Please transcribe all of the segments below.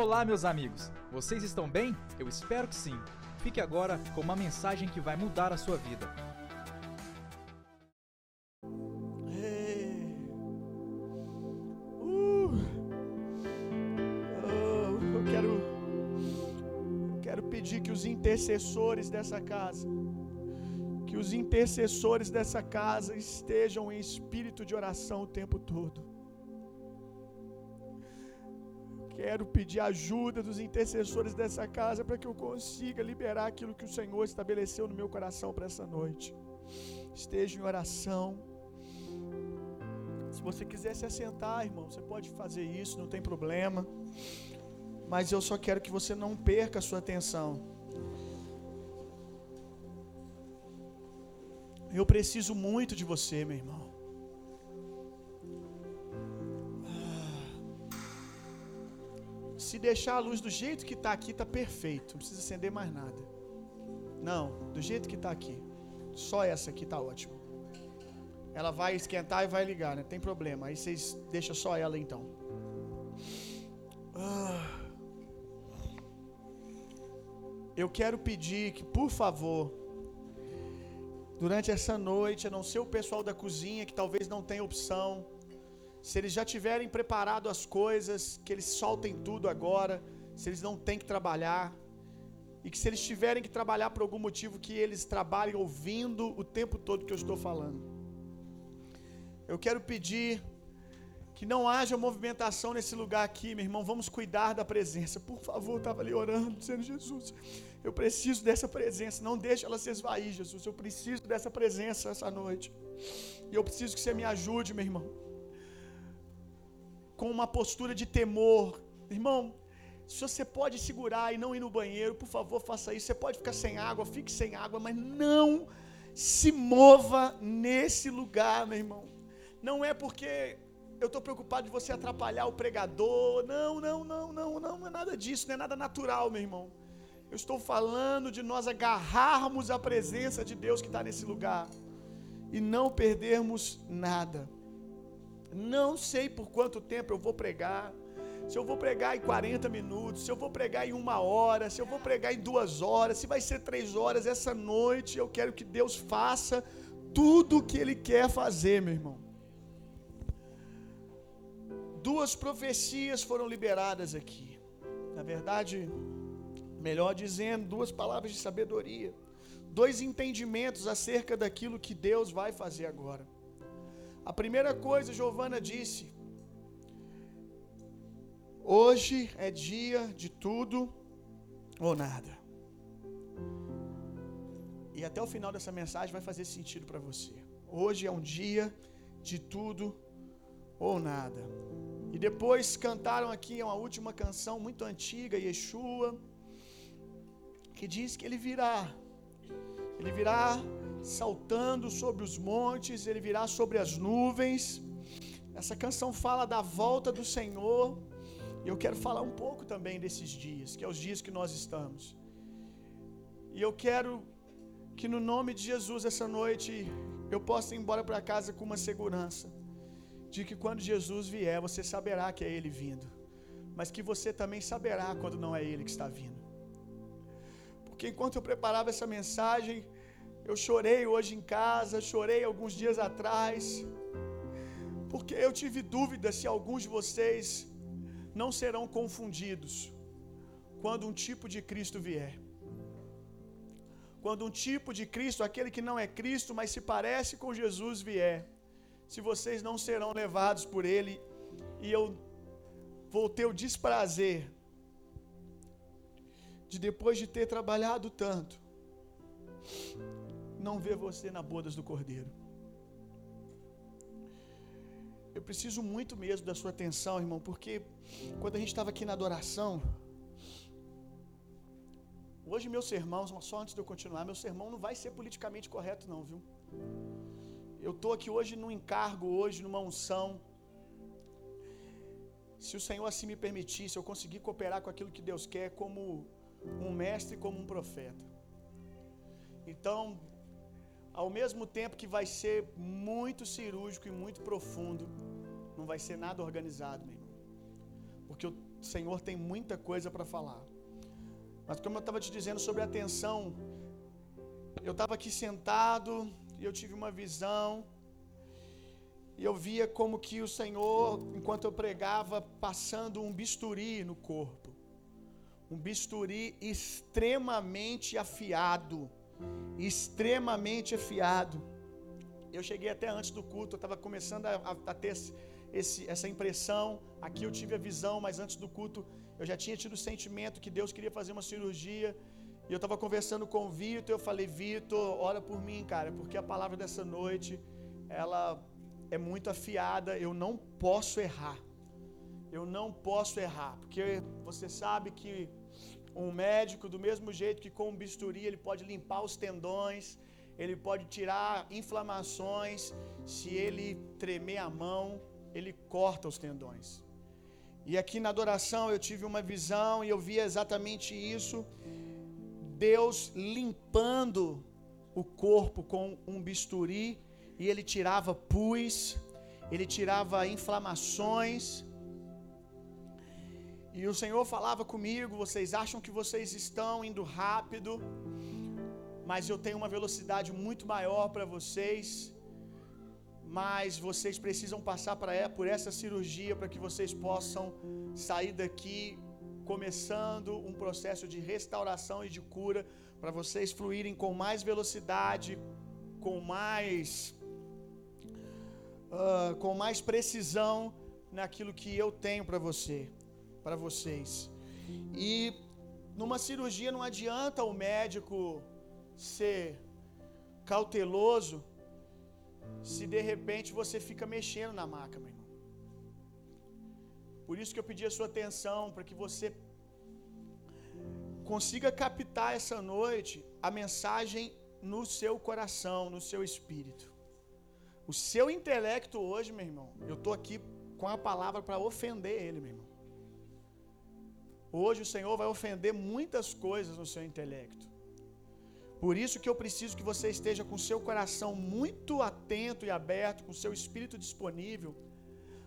Olá, meus amigos! Vocês estão bem? Eu espero que sim. Fique agora com uma mensagem que vai mudar a sua vida. Uh. Oh, eu quero, quero pedir que os intercessores dessa casa, que os intercessores dessa casa estejam em espírito de oração o tempo todo. Quero pedir ajuda dos intercessores dessa casa para que eu consiga liberar aquilo que o Senhor estabeleceu no meu coração para essa noite. Esteja em oração. Se você quiser se assentar, irmão, você pode fazer isso, não tem problema. Mas eu só quero que você não perca a sua atenção. Eu preciso muito de você, meu irmão. Se deixar a luz do jeito que está aqui, está perfeito. Não precisa acender mais nada. Não, do jeito que está aqui. Só essa aqui está ótimo. Ela vai esquentar e vai ligar, né? Tem problema. Aí vocês deixam só ela então. Ah. Eu quero pedir que, por favor, durante essa noite, a não ser o pessoal da cozinha que talvez não tenha opção, se eles já tiverem preparado as coisas, que eles soltem tudo agora, se eles não têm que trabalhar, e que se eles tiverem que trabalhar por algum motivo, que eles trabalhem ouvindo o tempo todo que eu estou falando. Eu quero pedir que não haja movimentação nesse lugar aqui, meu irmão. Vamos cuidar da presença. Por favor, eu estava ali orando, dizendo: Jesus, eu preciso dessa presença. Não deixe ela se esvair, Jesus. Eu preciso dessa presença essa noite. E eu preciso que você me ajude, meu irmão com uma postura de temor. Irmão, se você pode segurar e não ir no banheiro, por favor, faça isso. Você pode ficar sem água, fique sem água, mas não se mova nesse lugar, meu irmão. Não é porque eu estou preocupado de você atrapalhar o pregador. Não, não, não, não, não, não é nada disso, não é nada natural, meu irmão. Eu estou falando de nós agarrarmos a presença de Deus que está nesse lugar e não perdermos nada. Não sei por quanto tempo eu vou pregar. Se eu vou pregar em 40 minutos, se eu vou pregar em uma hora, se eu vou pregar em duas horas, se vai ser três horas, essa noite eu quero que Deus faça tudo o que Ele quer fazer, meu irmão. Duas profecias foram liberadas aqui. Na verdade, melhor dizendo, duas palavras de sabedoria. Dois entendimentos acerca daquilo que Deus vai fazer agora. A primeira coisa, Giovana disse: Hoje é dia de tudo ou nada. E até o final dessa mensagem vai fazer sentido para você. Hoje é um dia de tudo ou nada. E depois cantaram aqui uma última canção muito antiga, Yeshua, que diz que ele virá. Ele virá saltando sobre os montes, ele virá sobre as nuvens. Essa canção fala da volta do Senhor. E eu quero falar um pouco também desses dias, que é os dias que nós estamos. E eu quero que no nome de Jesus essa noite eu possa ir embora para casa com uma segurança de que quando Jesus vier, você saberá que é ele vindo, mas que você também saberá quando não é ele que está vindo. Porque enquanto eu preparava essa mensagem, eu chorei hoje em casa, chorei alguns dias atrás, porque eu tive dúvida se alguns de vocês não serão confundidos quando um tipo de Cristo vier. Quando um tipo de Cristo, aquele que não é Cristo, mas se parece com Jesus, vier, se vocês não serão levados por ele, e eu vou ter o desprazer de depois de ter trabalhado tanto, não ver você na bodas do Cordeiro. Eu preciso muito mesmo da sua atenção, irmão, porque quando a gente estava aqui na adoração, hoje meu sermão, só antes de eu continuar, meu sermão não vai ser politicamente correto não, viu? Eu estou aqui hoje num encargo, hoje numa unção. Se o Senhor assim me permitir, se eu conseguir cooperar com aquilo que Deus quer, como um mestre, como um profeta. Então, ao mesmo tempo que vai ser muito cirúrgico e muito profundo, não vai ser nada organizado, meu irmão. Porque o Senhor tem muita coisa para falar. Mas como eu estava te dizendo sobre atenção, eu estava aqui sentado e eu tive uma visão. E eu via como que o Senhor, enquanto eu pregava, passando um bisturi no corpo. Um bisturi extremamente afiado. Extremamente afiado. Eu cheguei até antes do culto, eu estava começando a, a, a ter esse, essa impressão. Aqui eu tive a visão, mas antes do culto eu já tinha tido o sentimento que Deus queria fazer uma cirurgia. E eu estava conversando com o Vitor, eu falei, Vitor, ora por mim, cara, porque a palavra dessa noite, ela é muito afiada, eu não posso errar. Eu não posso errar, porque você sabe que um médico, do mesmo jeito que com um bisturi, ele pode limpar os tendões, ele pode tirar inflamações, se ele tremer a mão, ele corta os tendões. E aqui na adoração eu tive uma visão e eu via exatamente isso. Deus limpando o corpo com um bisturi e ele tirava pus, ele tirava inflamações. E o Senhor falava comigo: vocês acham que vocês estão indo rápido, mas eu tenho uma velocidade muito maior para vocês. Mas vocês precisam passar por essa cirurgia para que vocês possam sair daqui começando um processo de restauração e de cura para vocês fluírem com mais velocidade, com mais uh, com mais precisão naquilo que eu tenho para você, para vocês. E numa cirurgia não adianta o médico ser cauteloso se de repente você fica mexendo na maca, meu irmão. Por isso que eu pedi a sua atenção para que você consiga captar essa noite a mensagem no seu coração, no seu espírito. O seu intelecto hoje, meu irmão, eu estou aqui com a palavra para ofender ele, meu irmão. Hoje o Senhor vai ofender muitas coisas no seu intelecto. Por isso que eu preciso que você esteja com seu coração muito atento e aberto, com seu espírito disponível,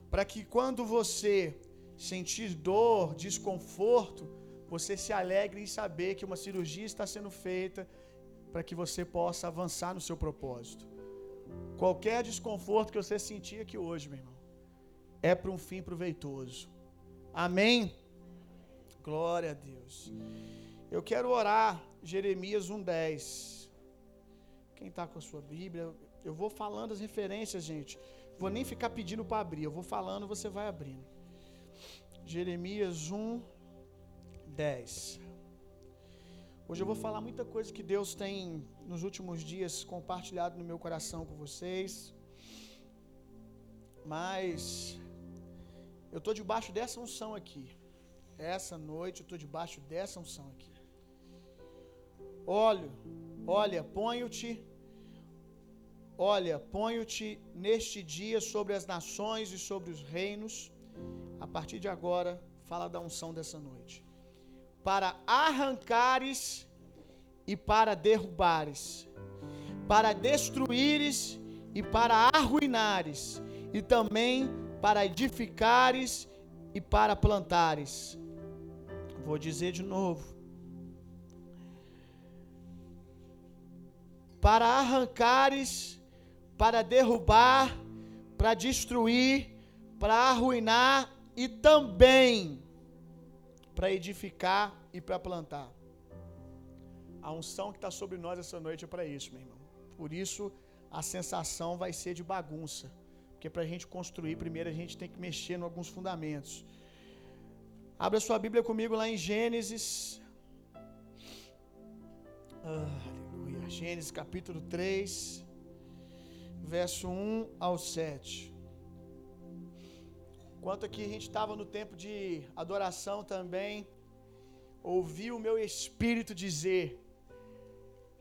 para que quando você sentir dor, desconforto, você se alegre em saber que uma cirurgia está sendo feita para que você possa avançar no seu propósito. Qualquer desconforto que você sentir aqui hoje, meu irmão, é para um fim proveitoso. Amém? Glória a Deus. Eu quero orar Jeremias 1:10. Quem está com a sua Bíblia, eu vou falando as referências, gente. Vou nem ficar pedindo para abrir, eu vou falando, você vai abrindo. Jeremias 1:10. Hoje eu vou falar muita coisa que Deus tem nos últimos dias compartilhado no meu coração com vocês. Mas eu estou debaixo dessa unção aqui. Essa noite eu estou debaixo dessa unção aqui. Olha, olha, ponho-te, olha, ponho-te neste dia sobre as nações e sobre os reinos. A partir de agora, fala da unção dessa noite. Para arrancares e para derrubares, para destruíres e para arruinares, e também para edificares e para plantares. Vou dizer de novo para arrancares, para derrubar, para destruir, para arruinar e também para edificar e para plantar. A unção que está sobre nós essa noite é para isso, meu irmão. Por isso a sensação vai ser de bagunça. Porque para a gente construir, primeiro a gente tem que mexer em alguns fundamentos. Abra sua Bíblia comigo lá em Gênesis. Ah, Gênesis capítulo 3, verso 1 ao 7. Enquanto aqui a gente estava no tempo de adoração também, ouvi o meu espírito dizer,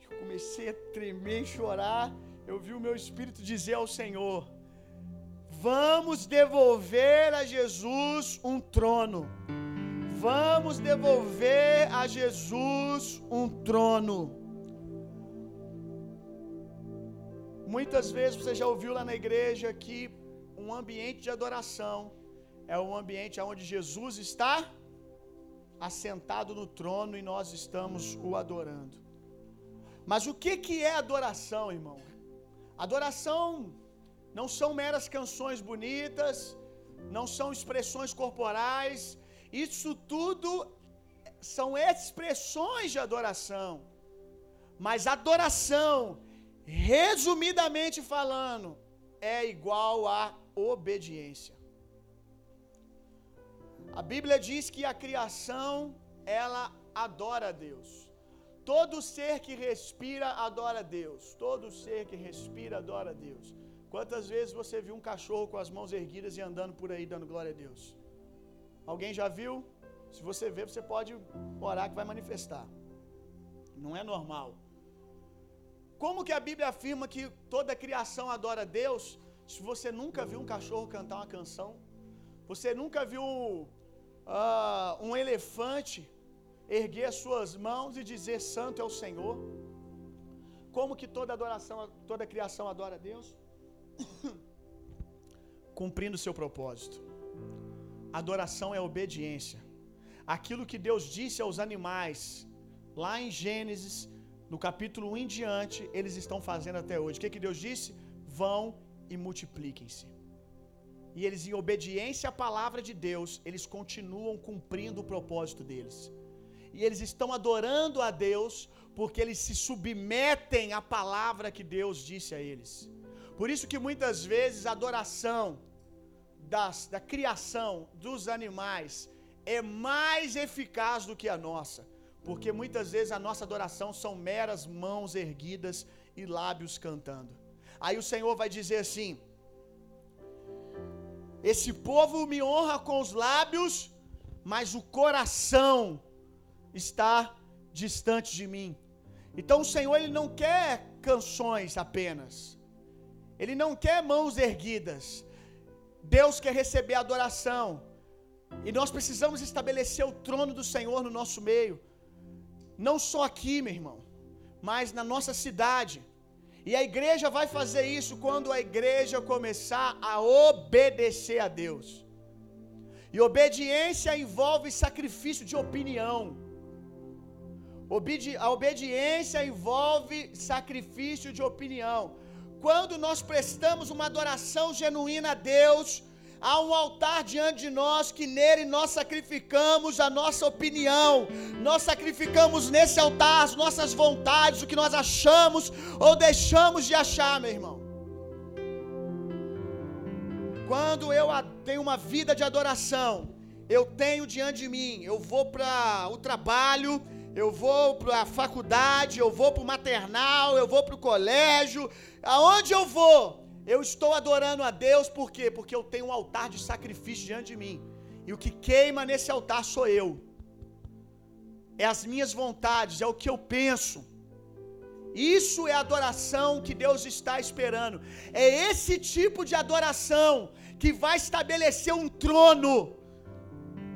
eu comecei a tremer e chorar, eu vi o meu espírito dizer ao Senhor: Vamos devolver a Jesus um trono. Vamos devolver a Jesus um trono. Muitas vezes você já ouviu lá na igreja que um ambiente de adoração é um ambiente onde Jesus está assentado no trono e nós estamos o adorando. Mas o que que é adoração, irmão? Adoração não são meras canções bonitas, não são expressões corporais, isso tudo são expressões de adoração. Mas adoração, resumidamente falando, é igual a obediência. A Bíblia diz que a criação ela adora a Deus. Todo ser que respira adora a Deus. Todo ser que respira adora a Deus. Quantas vezes você viu um cachorro com as mãos erguidas e andando por aí dando glória a Deus? Alguém já viu? Se você vê, você pode orar que vai manifestar. Não é normal. Como que a Bíblia afirma que toda a criação adora a Deus? Se você nunca viu um cachorro cantar uma canção, você nunca viu uh, um elefante erguer as suas mãos e dizer santo é o Senhor? Como que toda adoração, toda criação adora a Deus? Cumprindo o seu propósito. Adoração é obediência. Aquilo que Deus disse aos animais, lá em Gênesis, no capítulo 1 em diante, eles estão fazendo até hoje. O que, que Deus disse? Vão e multipliquem-se. E eles, em obediência à palavra de Deus, eles continuam cumprindo o propósito deles. E eles estão adorando a Deus porque eles se submetem à palavra que Deus disse a eles. Por isso que muitas vezes a adoração das, da criação dos animais é mais eficaz do que a nossa, porque muitas vezes a nossa adoração são meras mãos erguidas e lábios cantando. Aí o Senhor vai dizer assim: Esse povo me honra com os lábios, mas o coração está distante de mim. Então o Senhor ele não quer canções apenas. Ele não quer mãos erguidas. Deus quer receber adoração. E nós precisamos estabelecer o trono do Senhor no nosso meio. Não só aqui, meu irmão, mas na nossa cidade. E a igreja vai fazer isso quando a igreja começar a obedecer a Deus. E obediência envolve sacrifício de opinião. Obedi a obediência envolve sacrifício de opinião. Quando nós prestamos uma adoração genuína a Deus, há um altar diante de nós que nele nós sacrificamos a nossa opinião, nós sacrificamos nesse altar as nossas vontades, o que nós achamos ou deixamos de achar, meu irmão. Quando eu tenho uma vida de adoração, eu tenho diante de mim, eu vou para o trabalho, eu vou para a faculdade, eu vou para o maternal, eu vou para o colégio, aonde eu vou, eu estou adorando a Deus por quê? Porque eu tenho um altar de sacrifício diante de mim. E o que queima nesse altar sou eu. É as minhas vontades, é o que eu penso. Isso é adoração que Deus está esperando. É esse tipo de adoração que vai estabelecer um trono,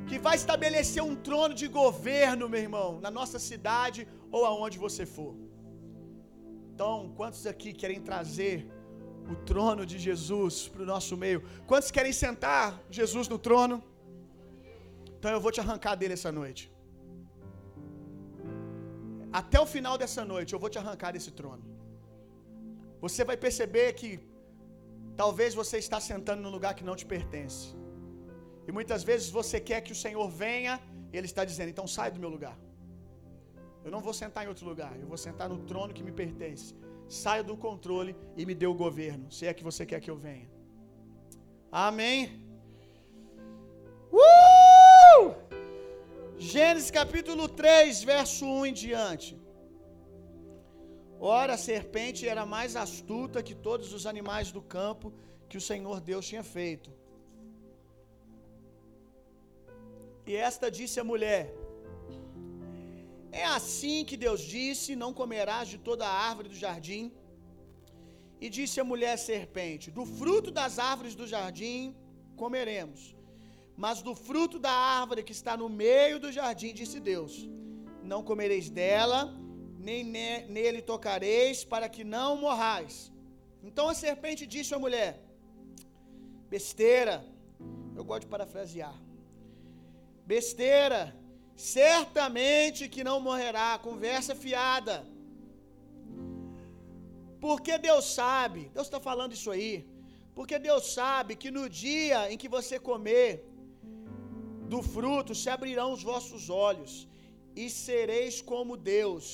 que vai estabelecer um trono de governo, meu irmão, na nossa cidade ou aonde você for. Então, quantos aqui querem trazer o trono de Jesus para o nosso meio? Quantos querem sentar Jesus no trono? Então eu vou te arrancar dele essa noite. Até o final dessa noite eu vou te arrancar desse trono. Você vai perceber que talvez você está sentando num lugar que não te pertence. E muitas vezes você quer que o Senhor venha, e Ele está dizendo: então sai do meu lugar. Eu não vou sentar em outro lugar, eu vou sentar no trono que me pertence. Saia do controle e me dê o governo, se é que você quer que eu venha. Amém. Uh! Gênesis capítulo 3, verso 1 em diante. Ora, a serpente era mais astuta que todos os animais do campo que o Senhor Deus tinha feito. E esta disse a mulher: É assim que Deus disse: Não comerás de toda a árvore do jardim. E disse a mulher serpente: Do fruto das árvores do jardim comeremos, mas do fruto da árvore que está no meio do jardim, disse Deus: Não comereis dela, nem nele tocareis, para que não morrais. Então a serpente disse à mulher: Besteira, eu gosto de parafrasear. Besteira, Certamente que não morrerá. Conversa fiada. Porque Deus sabe, Deus está falando isso aí. Porque Deus sabe que no dia em que você comer do fruto se abrirão os vossos olhos e sereis como Deus,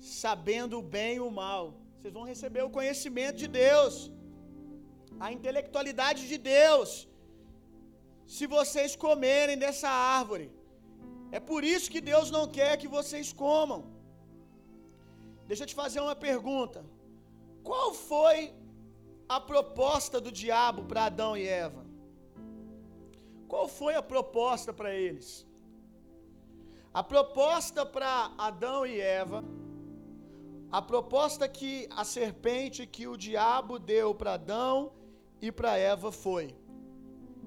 sabendo o bem e o mal. Vocês vão receber o conhecimento de Deus, a intelectualidade de Deus, se vocês comerem dessa árvore. É por isso que Deus não quer que vocês comam. Deixa eu te fazer uma pergunta. Qual foi a proposta do diabo para Adão e Eva? Qual foi a proposta para eles? A proposta para Adão e Eva, a proposta que a serpente que o diabo deu para Adão e para Eva foi: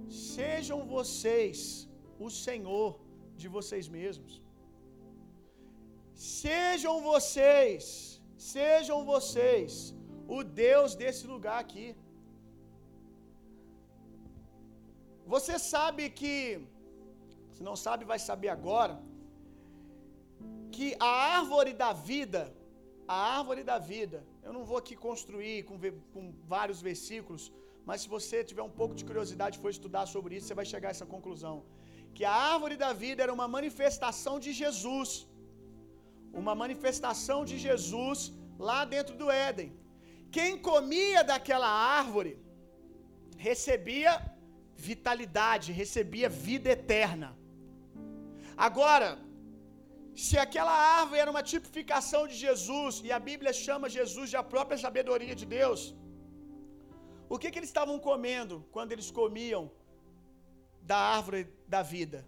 Sejam vocês o Senhor de vocês mesmos. Sejam vocês, sejam vocês o Deus desse lugar aqui. Você sabe que, se não sabe, vai saber agora, que a árvore da vida, a árvore da vida, eu não vou aqui construir com, com vários versículos, mas se você tiver um pouco de curiosidade e for estudar sobre isso, você vai chegar a essa conclusão. Que a árvore da vida era uma manifestação de Jesus, uma manifestação de Jesus lá dentro do Éden. Quem comia daquela árvore recebia vitalidade, recebia vida eterna. Agora, se aquela árvore era uma tipificação de Jesus, e a Bíblia chama Jesus de a própria sabedoria de Deus, o que, que eles estavam comendo quando eles comiam da árvore da vida?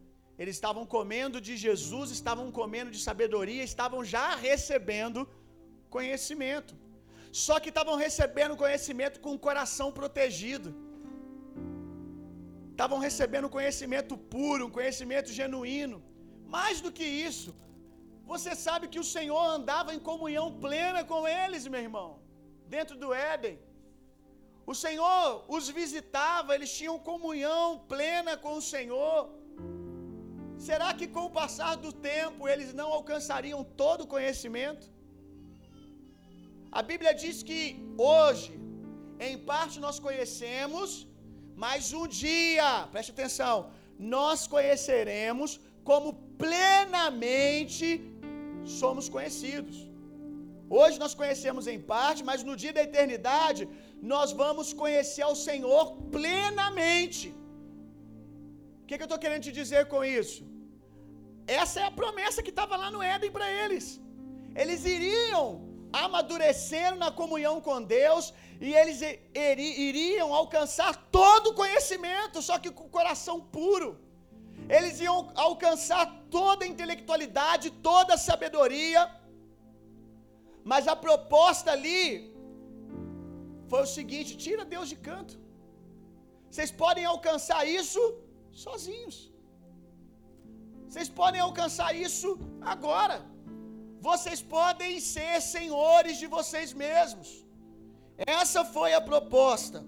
Eles estavam comendo de Jesus, estavam comendo de sabedoria, estavam já recebendo conhecimento. Só que estavam recebendo conhecimento com o coração protegido. Estavam recebendo conhecimento puro, um conhecimento genuíno. Mais do que isso, você sabe que o Senhor andava em comunhão plena com eles, meu irmão, dentro do Éden. O Senhor os visitava, eles tinham comunhão plena com o Senhor. Será que com o passar do tempo eles não alcançariam todo o conhecimento? A Bíblia diz que hoje, em parte nós conhecemos, mas um dia, preste atenção, nós conheceremos como plenamente somos conhecidos. Hoje nós conhecemos em parte, mas no dia da eternidade nós vamos conhecer ao Senhor plenamente. O que, que eu estou querendo te dizer com isso? Essa é a promessa que estava lá no Éden para eles. Eles iriam amadurecendo na comunhão com Deus e eles iriam alcançar todo o conhecimento, só que com o coração puro. Eles iam alcançar toda a intelectualidade, toda a sabedoria. Mas a proposta ali foi o seguinte: tira Deus de canto. Vocês podem alcançar isso sozinhos. Vocês podem alcançar isso agora. Vocês podem ser senhores de vocês mesmos. Essa foi a proposta.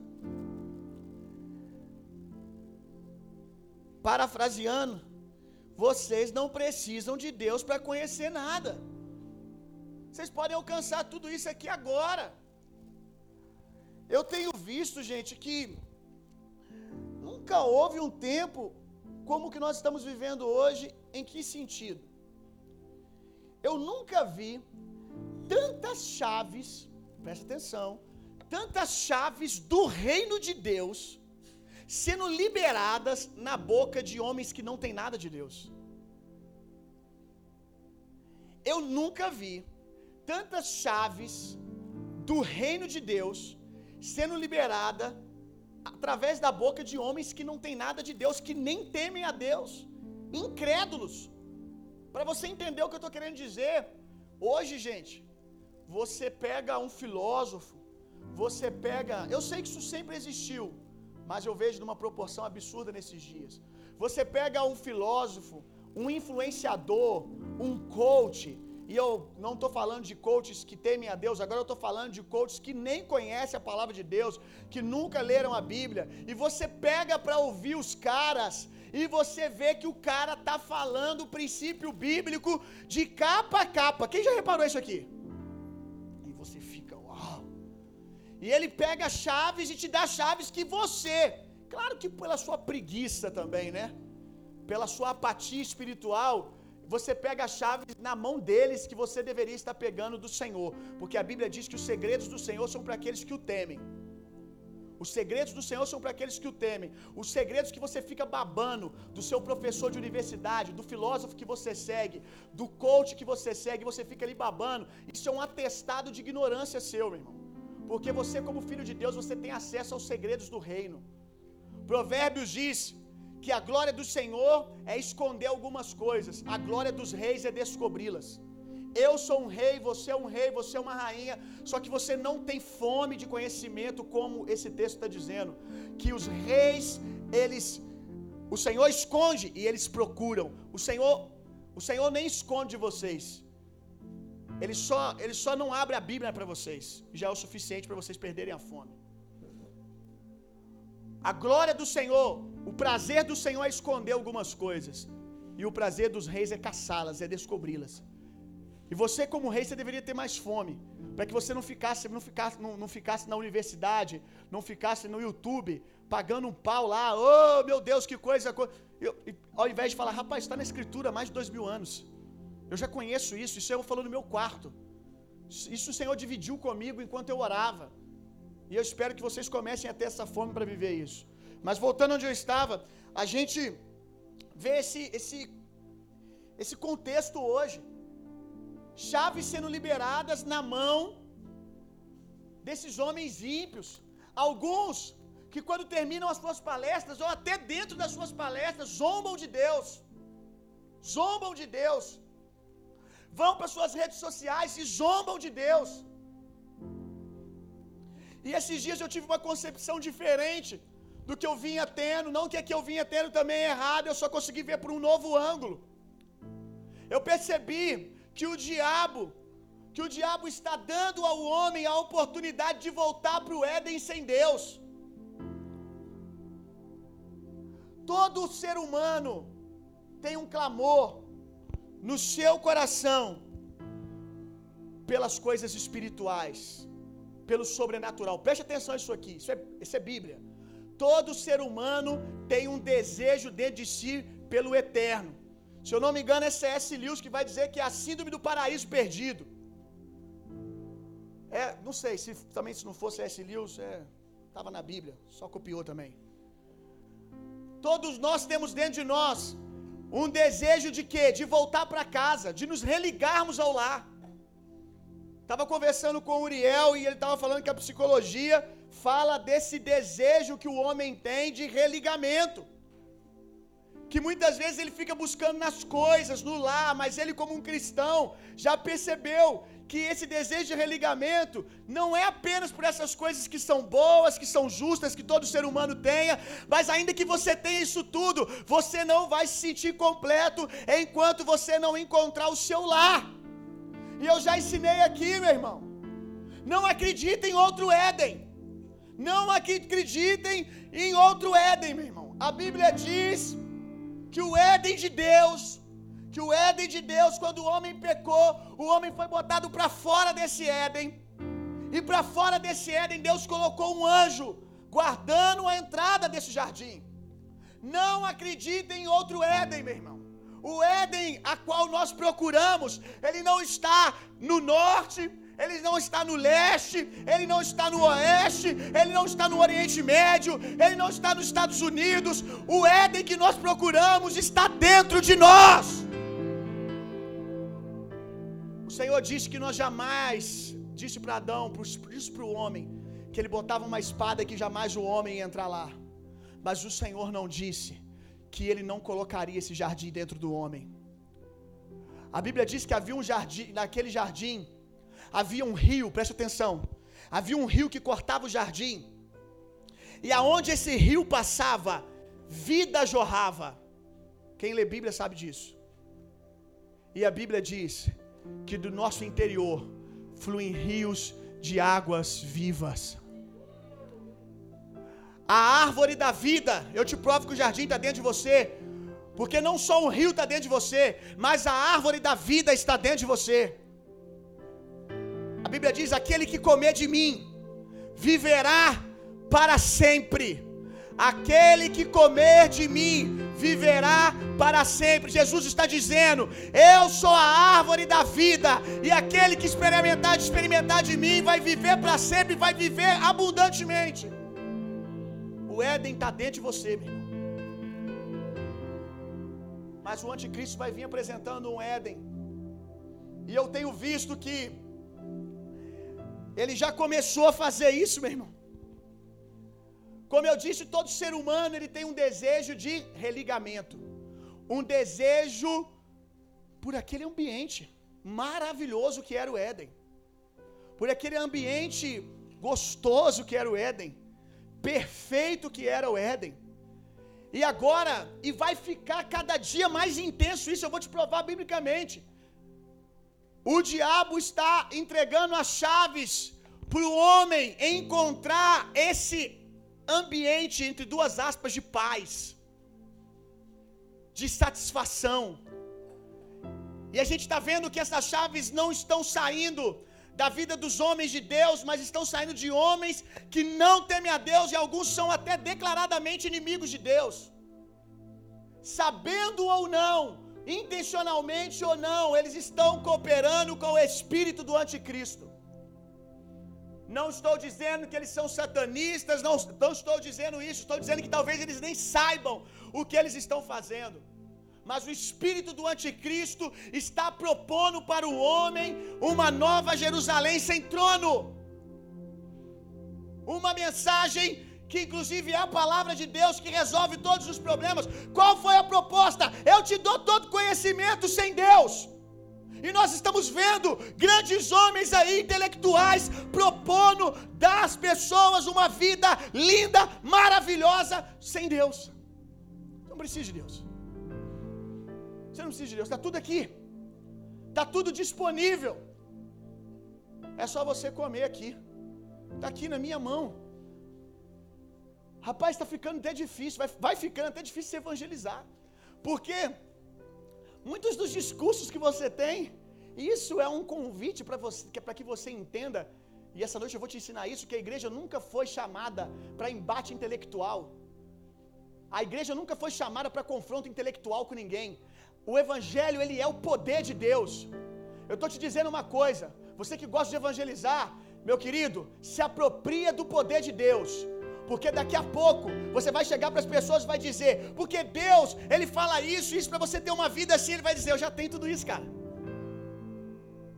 Parafraseando, vocês não precisam de Deus para conhecer nada. Vocês podem alcançar tudo isso aqui agora. Eu tenho visto, gente, que nunca houve um tempo como que nós estamos vivendo hoje, em que sentido? Eu nunca vi tantas chaves, presta atenção, tantas chaves do reino de Deus sendo liberadas na boca de homens que não têm nada de Deus. Eu nunca vi tantas chaves do reino de Deus sendo liberada através da boca de homens que não têm nada de Deus, que nem temem a Deus, incrédulos. Para você entender o que eu estou querendo dizer, hoje, gente, você pega um filósofo, você pega. Eu sei que isso sempre existiu, mas eu vejo numa proporção absurda nesses dias. Você pega um filósofo, um influenciador, um coach, e eu não estou falando de coaches que temem a Deus, agora eu estou falando de coaches que nem conhecem a palavra de Deus, que nunca leram a Bíblia, e você pega para ouvir os caras, e você vê que o cara tá falando o princípio bíblico de capa a capa. Quem já reparou isso aqui? E você fica, uau. E ele pega chaves e te dá chaves que você, claro que pela sua preguiça também, né? Pela sua apatia espiritual, você pega a chave na mão deles que você deveria estar pegando do Senhor, porque a Bíblia diz que os segredos do Senhor são para aqueles que o temem. Os segredos do Senhor são para aqueles que o temem. Os segredos que você fica babando do seu professor de universidade, do filósofo que você segue, do coach que você segue, você fica ali babando. Isso é um atestado de ignorância seu, meu irmão. Porque você, como filho de Deus, você tem acesso aos segredos do reino. Provérbios diz que a glória do Senhor é esconder algumas coisas, a glória dos reis é descobri-las. Eu sou um rei, você é um rei, você é uma rainha, só que você não tem fome de conhecimento, como esse texto está dizendo. Que os reis, eles, o Senhor esconde e eles procuram. O Senhor, o Senhor nem esconde de vocês. Ele só, ele só não abre a Bíblia para vocês. Já é o suficiente para vocês perderem a fome. A glória do Senhor, o prazer do Senhor é esconder algumas coisas. E o prazer dos reis é caçá-las, é descobri-las. E você, como rei, você deveria ter mais fome. Para que você não ficasse, não, ficasse, não, não ficasse na universidade, não ficasse no YouTube, pagando um pau lá. Oh, meu Deus, que coisa. Eu, ao invés de falar, rapaz, está na escritura há mais de dois mil anos. Eu já conheço isso, isso eu falou no meu quarto. Isso o Senhor dividiu comigo enquanto eu orava. E eu espero que vocês comecem a ter essa fome para viver isso. Mas voltando onde eu estava, a gente vê esse, esse, esse contexto hoje chaves sendo liberadas na mão desses homens ímpios. Alguns que, quando terminam as suas palestras, ou até dentro das suas palestras, zombam de Deus. Zombam de Deus. Vão para suas redes sociais e zombam de Deus. E esses dias eu tive uma concepção diferente do que eu vinha tendo. Não que a que eu vinha tendo também é errado, eu só consegui ver por um novo ângulo. Eu percebi que o diabo, que o diabo está dando ao homem a oportunidade de voltar para o Éden sem Deus. Todo ser humano tem um clamor no seu coração pelas coisas espirituais, pelo sobrenatural. Preste atenção nisso aqui, isso é, isso é Bíblia. Todo ser humano tem um desejo dentro de si pelo eterno. Se eu não me engano, é C.S. Lewis que vai dizer que é a síndrome do paraíso perdido. É, não sei, se também se não fosse C.S. Lewis, é, estava na Bíblia, só copiou também. Todos nós temos dentro de nós um desejo de quê? De voltar para casa, de nos religarmos ao lar. Estava conversando com o Uriel e ele estava falando que a psicologia fala desse desejo que o homem tem de religamento que muitas vezes ele fica buscando nas coisas, no lar, mas ele, como um cristão, já percebeu que esse desejo de religamento não é apenas por essas coisas que são boas, que são justas, que todo ser humano tenha, mas ainda que você tenha isso tudo, você não vai se sentir completo enquanto você não encontrar o seu lar. E eu já ensinei aqui, meu irmão. Não acreditem em outro Éden. Não acreditem em outro Éden, meu irmão. A Bíblia diz que o Éden de Deus, que o Éden de Deus, quando o homem pecou, o homem foi botado para fora desse Éden. E para fora desse Éden, Deus colocou um anjo guardando a entrada desse jardim. Não acreditem em outro Éden, meu irmão. O Éden a qual nós procuramos, ele não está no norte, ele não está no leste, ele não está no oeste, ele não está no Oriente Médio, ele não está nos Estados Unidos. O Éden que nós procuramos está dentro de nós. O Senhor disse que nós jamais, disse para Adão, disse para o homem, que ele botava uma espada que jamais o homem ia entrar lá. Mas o Senhor não disse que ele não colocaria esse jardim dentro do homem. A Bíblia diz que havia um jardim, naquele jardim, havia um rio, preste atenção. Havia um rio que cortava o jardim. E aonde esse rio passava, vida jorrava. Quem lê Bíblia sabe disso. E a Bíblia diz que do nosso interior fluem rios de águas vivas. A árvore da vida, eu te provo que o jardim está dentro de você. Porque não só um rio está dentro de você, mas a árvore da vida está dentro de você. A Bíblia diz: aquele que comer de mim viverá para sempre. Aquele que comer de mim viverá para sempre. Jesus está dizendo: Eu sou a árvore da vida, e aquele que experimentar, experimentar de mim vai viver para sempre, vai viver abundantemente. O Éden está dentro de você, meu irmão. Mas o anticristo vai vir apresentando um Éden. E eu tenho visto que ele já começou a fazer isso, meu irmão. Como eu disse, todo ser humano ele tem um desejo de religamento. Um desejo por aquele ambiente maravilhoso que era o Éden. Por aquele ambiente gostoso que era o Éden. Perfeito que era o Éden. E agora, e vai ficar cada dia mais intenso isso, eu vou te provar biblicamente. O diabo está entregando as chaves para o homem encontrar esse ambiente, entre duas aspas, de paz, de satisfação. E a gente está vendo que essas chaves não estão saindo da vida dos homens de Deus, mas estão saindo de homens que não temem a Deus e alguns são até declaradamente inimigos de Deus. Sabendo ou não, intencionalmente ou não, eles estão cooperando com o espírito do anticristo. Não estou dizendo que eles são satanistas, não, não estou dizendo isso, estou dizendo que talvez eles nem saibam o que eles estão fazendo mas o espírito do anticristo está propondo para o homem uma nova Jerusalém sem trono. Uma mensagem que inclusive é a palavra de Deus que resolve todos os problemas. Qual foi a proposta? Eu te dou todo conhecimento sem Deus. E nós estamos vendo grandes homens aí, intelectuais, propondo das pessoas uma vida linda, maravilhosa, sem Deus. Não precisa de Deus. Você não precisa de Deus, está tudo aqui. Está tudo disponível. É só você comer aqui. Está aqui na minha mão. Rapaz, está ficando até difícil, vai, vai ficando até difícil se evangelizar. Porque muitos dos discursos que você tem, isso é um convite para você, para que você entenda. E essa noite eu vou te ensinar isso, que a igreja nunca foi chamada para embate intelectual. A igreja nunca foi chamada para confronto intelectual com ninguém. O evangelho, ele é o poder de Deus. Eu estou te dizendo uma coisa, você que gosta de evangelizar, meu querido, se apropria do poder de Deus. Porque daqui a pouco você vai chegar para as pessoas e vai dizer: Porque Deus, Ele fala isso, isso para você ter uma vida assim. Ele vai dizer: Eu já tenho tudo isso, cara.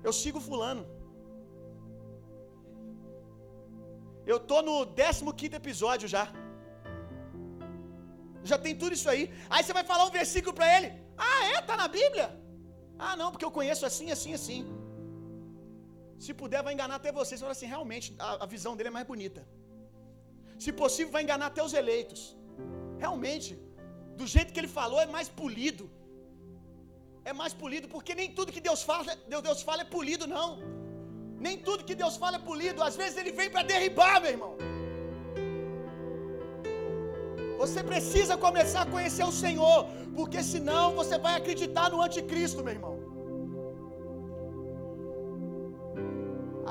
Eu sigo Fulano. Eu tô no 15 episódio já. Já tem tudo isso aí. Aí você vai falar um versículo para ele. Ah, é? Tá na Bíblia? Ah, não, porque eu conheço assim, assim, assim. Se puder, vai enganar até vocês. Você fala assim: realmente, a, a visão dele é mais bonita. Se possível, vai enganar até os eleitos. Realmente, do jeito que ele falou, é mais polido. É mais polido, porque nem tudo que Deus fala, Deus fala é polido, não. Nem tudo que Deus fala é polido. Às vezes ele vem para derribar, meu irmão. Você precisa começar a conhecer o Senhor, porque senão você vai acreditar no anticristo, meu irmão.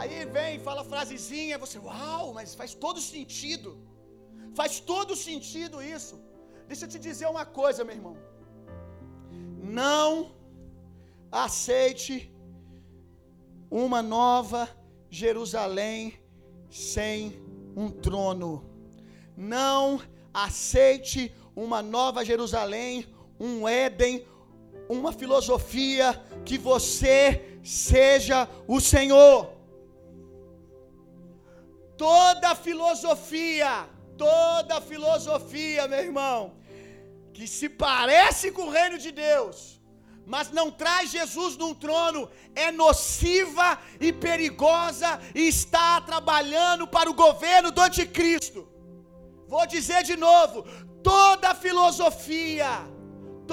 Aí vem, fala frasezinha, você, uau, mas faz todo sentido. Faz todo sentido isso. Deixa eu te dizer uma coisa, meu irmão. Não aceite uma nova Jerusalém sem um trono. Não aceite uma nova Jerusalém, um Éden, uma filosofia que você seja o Senhor. Toda filosofia, toda filosofia, meu irmão, que se parece com o reino de Deus, mas não traz Jesus num trono, é nociva e perigosa e está trabalhando para o governo do anticristo. Vou dizer de novo: toda filosofia,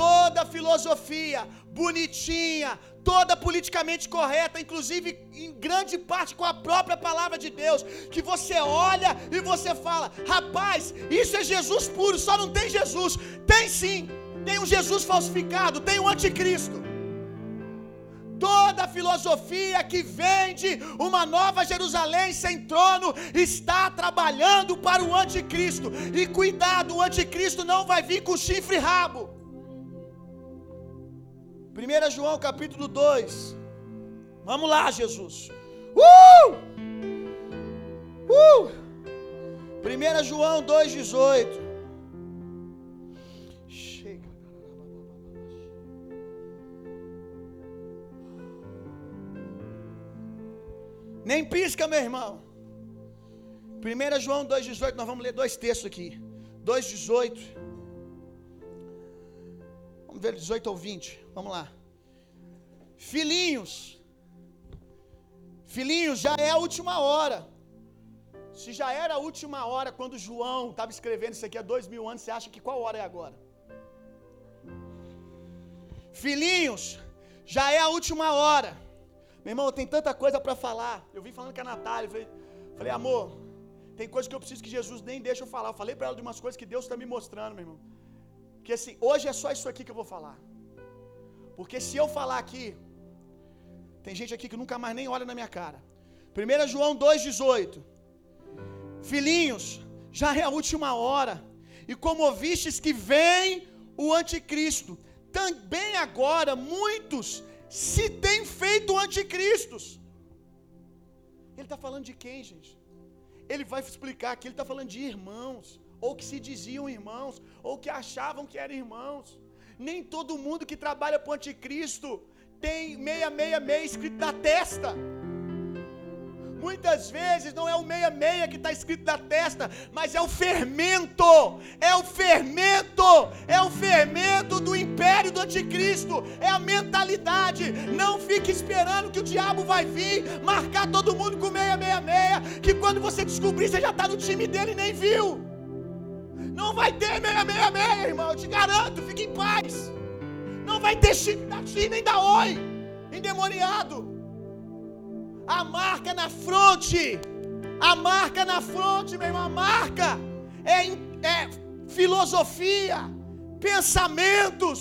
toda filosofia bonitinha, toda politicamente correta, inclusive em grande parte com a própria palavra de Deus, que você olha e você fala: rapaz, isso é Jesus puro, só não tem Jesus. Tem sim, Tem um Jesus falsificado, tem um anticristo. Toda filosofia que vende uma nova Jerusalém sem trono está trabalhando para o anticristo. E cuidado, o anticristo não vai vir com chifre e rabo. 1 João capítulo 2. Vamos lá, Jesus. Uh! Uh! 1 João 2,18. Nem pisca, meu irmão. 1 João 2,18, nós vamos ler dois textos aqui. 2,18. Vamos ver 18 ou 20. Vamos lá. Filhinhos. Filhinhos, já é a última hora. Se já era a última hora quando João estava escrevendo isso aqui há dois mil anos, você acha que qual hora é agora? Filhinhos, já é a última hora. Meu irmão, tem tanta coisa para falar. Eu vim falando com a Natália, falei, falei, amor, tem coisa que eu preciso que Jesus nem deixa eu falar. Eu falei para ela de umas coisas que Deus está me mostrando, meu irmão. Que assim, hoje é só isso aqui que eu vou falar. Porque se eu falar aqui, tem gente aqui que nunca mais nem olha na minha cara. 1 João 2,18 Filhinhos, já é a última hora. E como ouvistes que vem o anticristo, também agora muitos se tem feito anticristos. Ele está falando de quem, gente? Ele vai explicar que ele está falando de irmãos, ou que se diziam irmãos, ou que achavam que eram irmãos. Nem todo mundo que trabalha para o anticristo tem meia, meia, meia escrito na testa. Muitas vezes não é o meia-meia que está escrito na testa, mas é o fermento, é o fermento, é o fermento do império do anticristo, é a mentalidade. Não fique esperando que o diabo vai vir marcar todo mundo com meia-meia-meia, que quando você descobrir você já está no time dele e nem viu. Não vai ter meia-meia-meia, irmão, eu te garanto, fique em paz. Não vai ter chip da China nem da Oi, endemoniado. A marca na fronte. A marca na fronte, meu irmão. A marca é, é filosofia, pensamentos.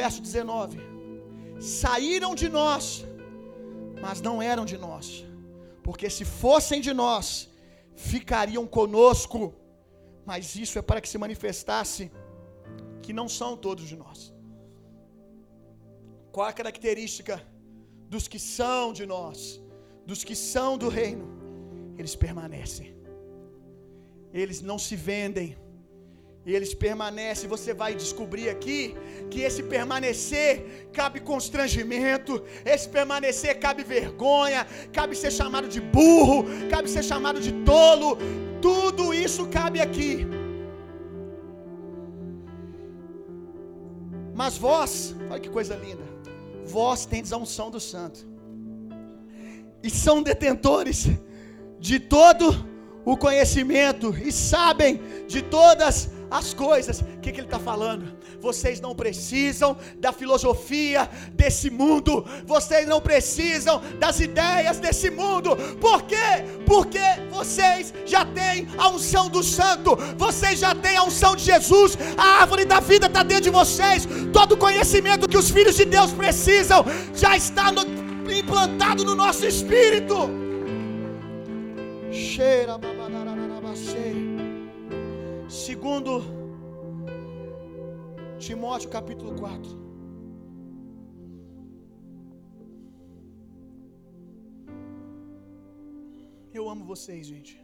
Verso 19: Saíram de nós, mas não eram de nós, porque se fossem de nós, ficariam conosco. Mas isso é para que se manifestasse que não são todos de nós. Qual a característica dos que são de nós, dos que são do reino? Eles permanecem, eles não se vendem, eles permanecem. Você vai descobrir aqui que esse permanecer cabe constrangimento, esse permanecer cabe vergonha, cabe ser chamado de burro, cabe ser chamado de tolo. Tudo isso cabe aqui. Mas vós, olha que coisa linda vós tendes a unção do santo. E são detentores de todo o conhecimento e sabem de todas as coisas. O que, que ele está falando? Vocês não precisam da filosofia desse mundo, vocês não precisam das ideias desse mundo. Por quê? Porque vocês já têm a unção do Santo, vocês já têm a unção de Jesus, a árvore da vida está dentro de vocês. Todo o conhecimento que os filhos de Deus precisam já está no, implantado no nosso espírito. Cheira, Segundo Timóteo capítulo 4. Eu amo vocês, gente.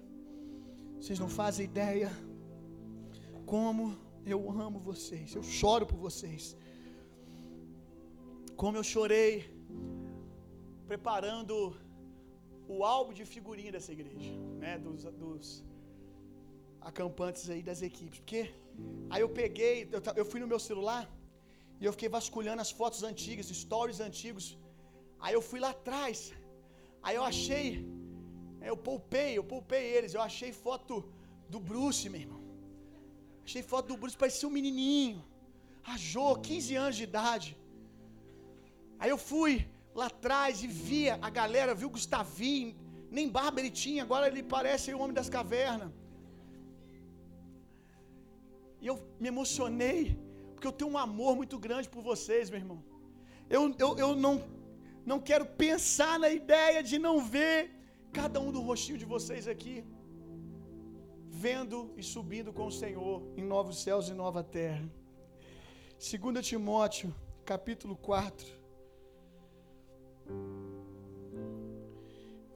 Vocês não fazem ideia como eu amo vocês. Eu choro por vocês. Como eu chorei preparando o álbum de figurinha dessa igreja, né, dos, dos acampantes aí das equipes. Porque aí eu peguei, eu, eu fui no meu celular e eu fiquei vasculhando as fotos antigas, stories antigos. Aí eu fui lá atrás. Aí eu achei, eu poupei, eu poupei eles. Eu achei foto do Bruce, meu irmão. Achei foto do Bruce, parecia um menininho. A Jo, 15 anos de idade. Aí eu fui lá atrás e via a galera, viu o Gustavinho, nem barba ele tinha, agora ele parece o homem das cavernas. E eu me emocionei, porque eu tenho um amor muito grande por vocês, meu irmão. Eu, eu, eu não, não quero pensar na ideia de não ver cada um do rostinho de vocês aqui, vendo e subindo com o Senhor em novos céus e nova terra. 2 Timóteo, capítulo 4,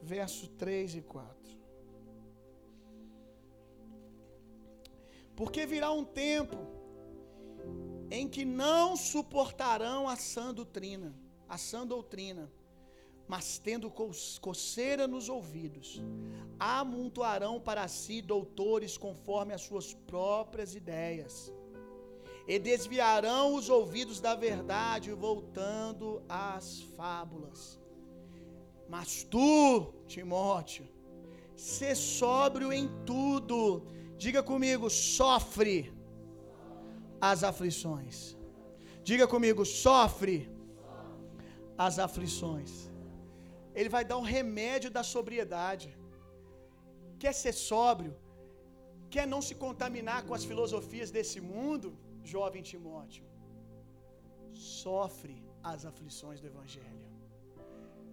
verso 3 e 4. Porque virá um tempo em que não suportarão a sã doutrina, a sã doutrina, mas tendo coceira nos ouvidos, amontoarão para si doutores conforme as suas próprias ideias, e desviarão os ouvidos da verdade, voltando às fábulas. Mas tu, Timóteo, sê sóbrio em tudo, diga comigo, sofre as aflições. Diga comigo, sofre as aflições. Ele vai dar um remédio da sobriedade. Quer ser sóbrio? Quer não se contaminar com as filosofias desse mundo? Jovem Timóteo, sofre as aflições do Evangelho.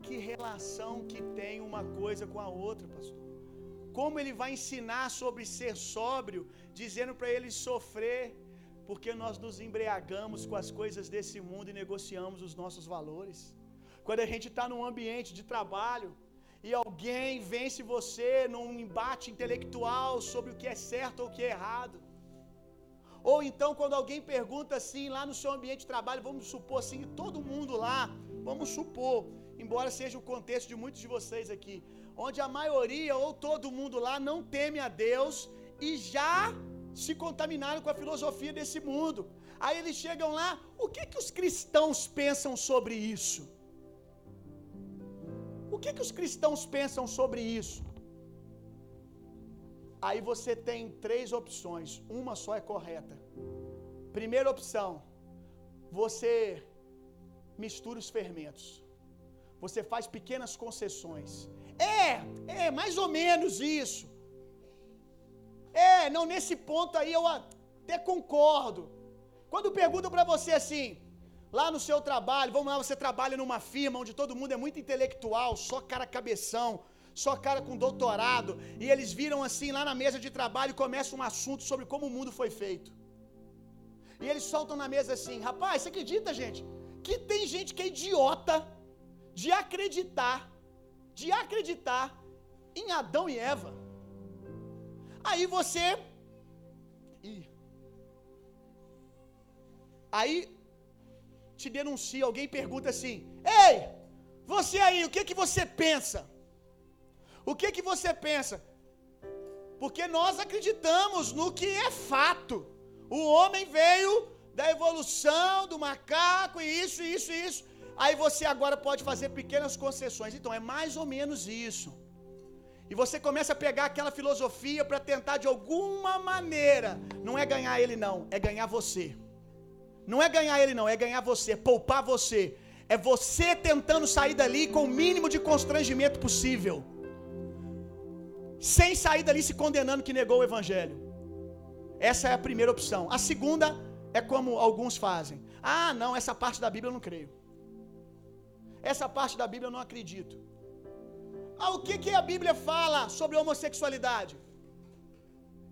Que relação que tem uma coisa com a outra, pastor? Como ele vai ensinar sobre ser sóbrio, dizendo para ele sofrer, porque nós nos embriagamos com as coisas desse mundo e negociamos os nossos valores. Quando a gente está num ambiente de trabalho e alguém vence você num embate intelectual sobre o que é certo ou o que é errado. Ou então, quando alguém pergunta assim, lá no seu ambiente de trabalho, vamos supor assim, todo mundo lá, vamos supor, embora seja o contexto de muitos de vocês aqui, onde a maioria ou todo mundo lá não teme a Deus e já se contaminaram com a filosofia desse mundo. Aí eles chegam lá, o que que os cristãos pensam sobre isso? O que que os cristãos pensam sobre isso? Aí você tem três opções, uma só é correta. Primeira opção, você mistura os fermentos. Você faz pequenas concessões. É, é mais ou menos isso. É, não nesse ponto aí eu até concordo. Quando perguntam para você assim, lá no seu trabalho, vamos lá, você trabalha numa firma onde todo mundo é muito intelectual, só cara cabeção, só cara com doutorado, e eles viram assim lá na mesa de trabalho e começa um assunto sobre como o mundo foi feito. E eles soltam na mesa assim: rapaz, você acredita, gente? Que tem gente que é idiota de acreditar, de acreditar em Adão e Eva. Aí você. Aí te denuncia, alguém pergunta assim: Ei, você aí, o que que você pensa? O que que você pensa? Porque nós acreditamos no que é fato. O homem veio da evolução do macaco e isso, isso, isso. Aí você agora pode fazer pequenas concessões. Então é mais ou menos isso. E você começa a pegar aquela filosofia para tentar de alguma maneira, não é ganhar ele não, é ganhar você. Não é ganhar ele não, é ganhar você, é poupar você. É você tentando sair dali com o mínimo de constrangimento possível sem sair dali se condenando que negou o evangelho. Essa é a primeira opção. A segunda é como alguns fazem. Ah, não, essa parte da Bíblia eu não creio. Essa parte da Bíblia eu não acredito. Ah, o que, que a Bíblia fala sobre homossexualidade?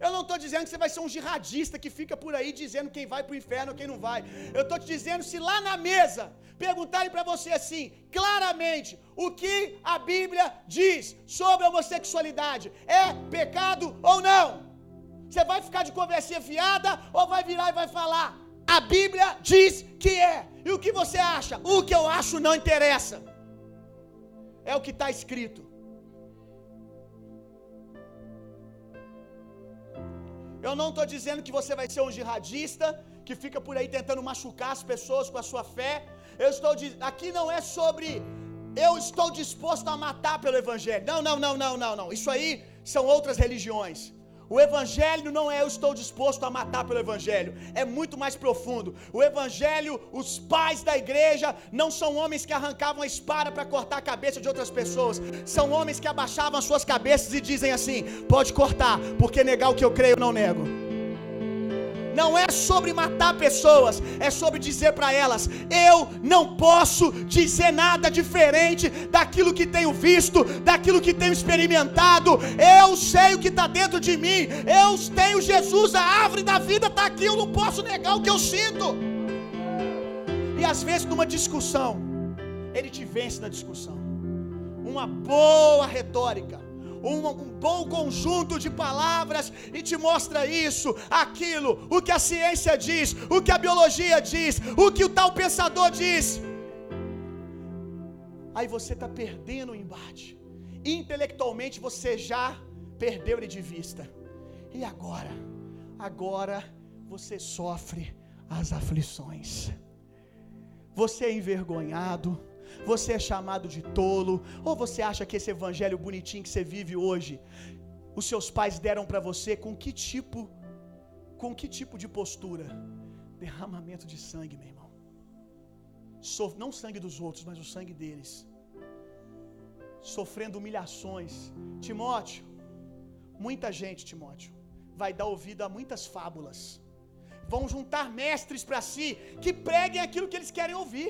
Eu não estou dizendo que você vai ser um jihadista que fica por aí dizendo quem vai para o inferno ou quem não vai. Eu estou te dizendo se lá na mesa perguntarem para você assim, claramente, o que a Bíblia diz sobre a homossexualidade: é pecado ou não? Você vai ficar de conversinha fiada ou vai virar e vai falar: a Bíblia diz que é. E o que você acha? O que eu acho não interessa. É o que está escrito. Eu não estou dizendo que você vai ser um jihadista que fica por aí tentando machucar as pessoas com a sua fé. Eu estou aqui não é sobre eu estou disposto a matar pelo evangelho. Não, não, não, não, não, não. Isso aí são outras religiões. O evangelho não é eu estou disposto a matar pelo evangelho, é muito mais profundo. O evangelho, os pais da igreja não são homens que arrancavam a espada para cortar a cabeça de outras pessoas. São homens que abaixavam as suas cabeças e dizem assim: "Pode cortar, porque negar o que eu creio eu não nego". Não é sobre matar pessoas, é sobre dizer para elas: eu não posso dizer nada diferente daquilo que tenho visto, daquilo que tenho experimentado. Eu sei o que está dentro de mim. Eu tenho Jesus, a árvore da vida está aqui. Eu não posso negar o que eu sinto. E às vezes, numa discussão, ele te vence na discussão. Uma boa retórica um, um bom conjunto de palavras e te mostra isso, aquilo, o que a ciência diz, o que a biologia diz, o que o tal pensador diz. Aí você está perdendo o embate. Intelectualmente você já perdeu ele de vista. E agora? Agora você sofre as aflições. Você é envergonhado você é chamado de tolo, ou você acha que esse evangelho bonitinho que você vive hoje, os seus pais deram para você com que tipo com que tipo de postura? Derramamento de sangue, meu irmão. So, não sangue dos outros, mas o sangue deles. Sofrendo humilhações. Timóteo, muita gente, Timóteo, vai dar ouvido a muitas fábulas. Vão juntar mestres para si que preguem aquilo que eles querem ouvir.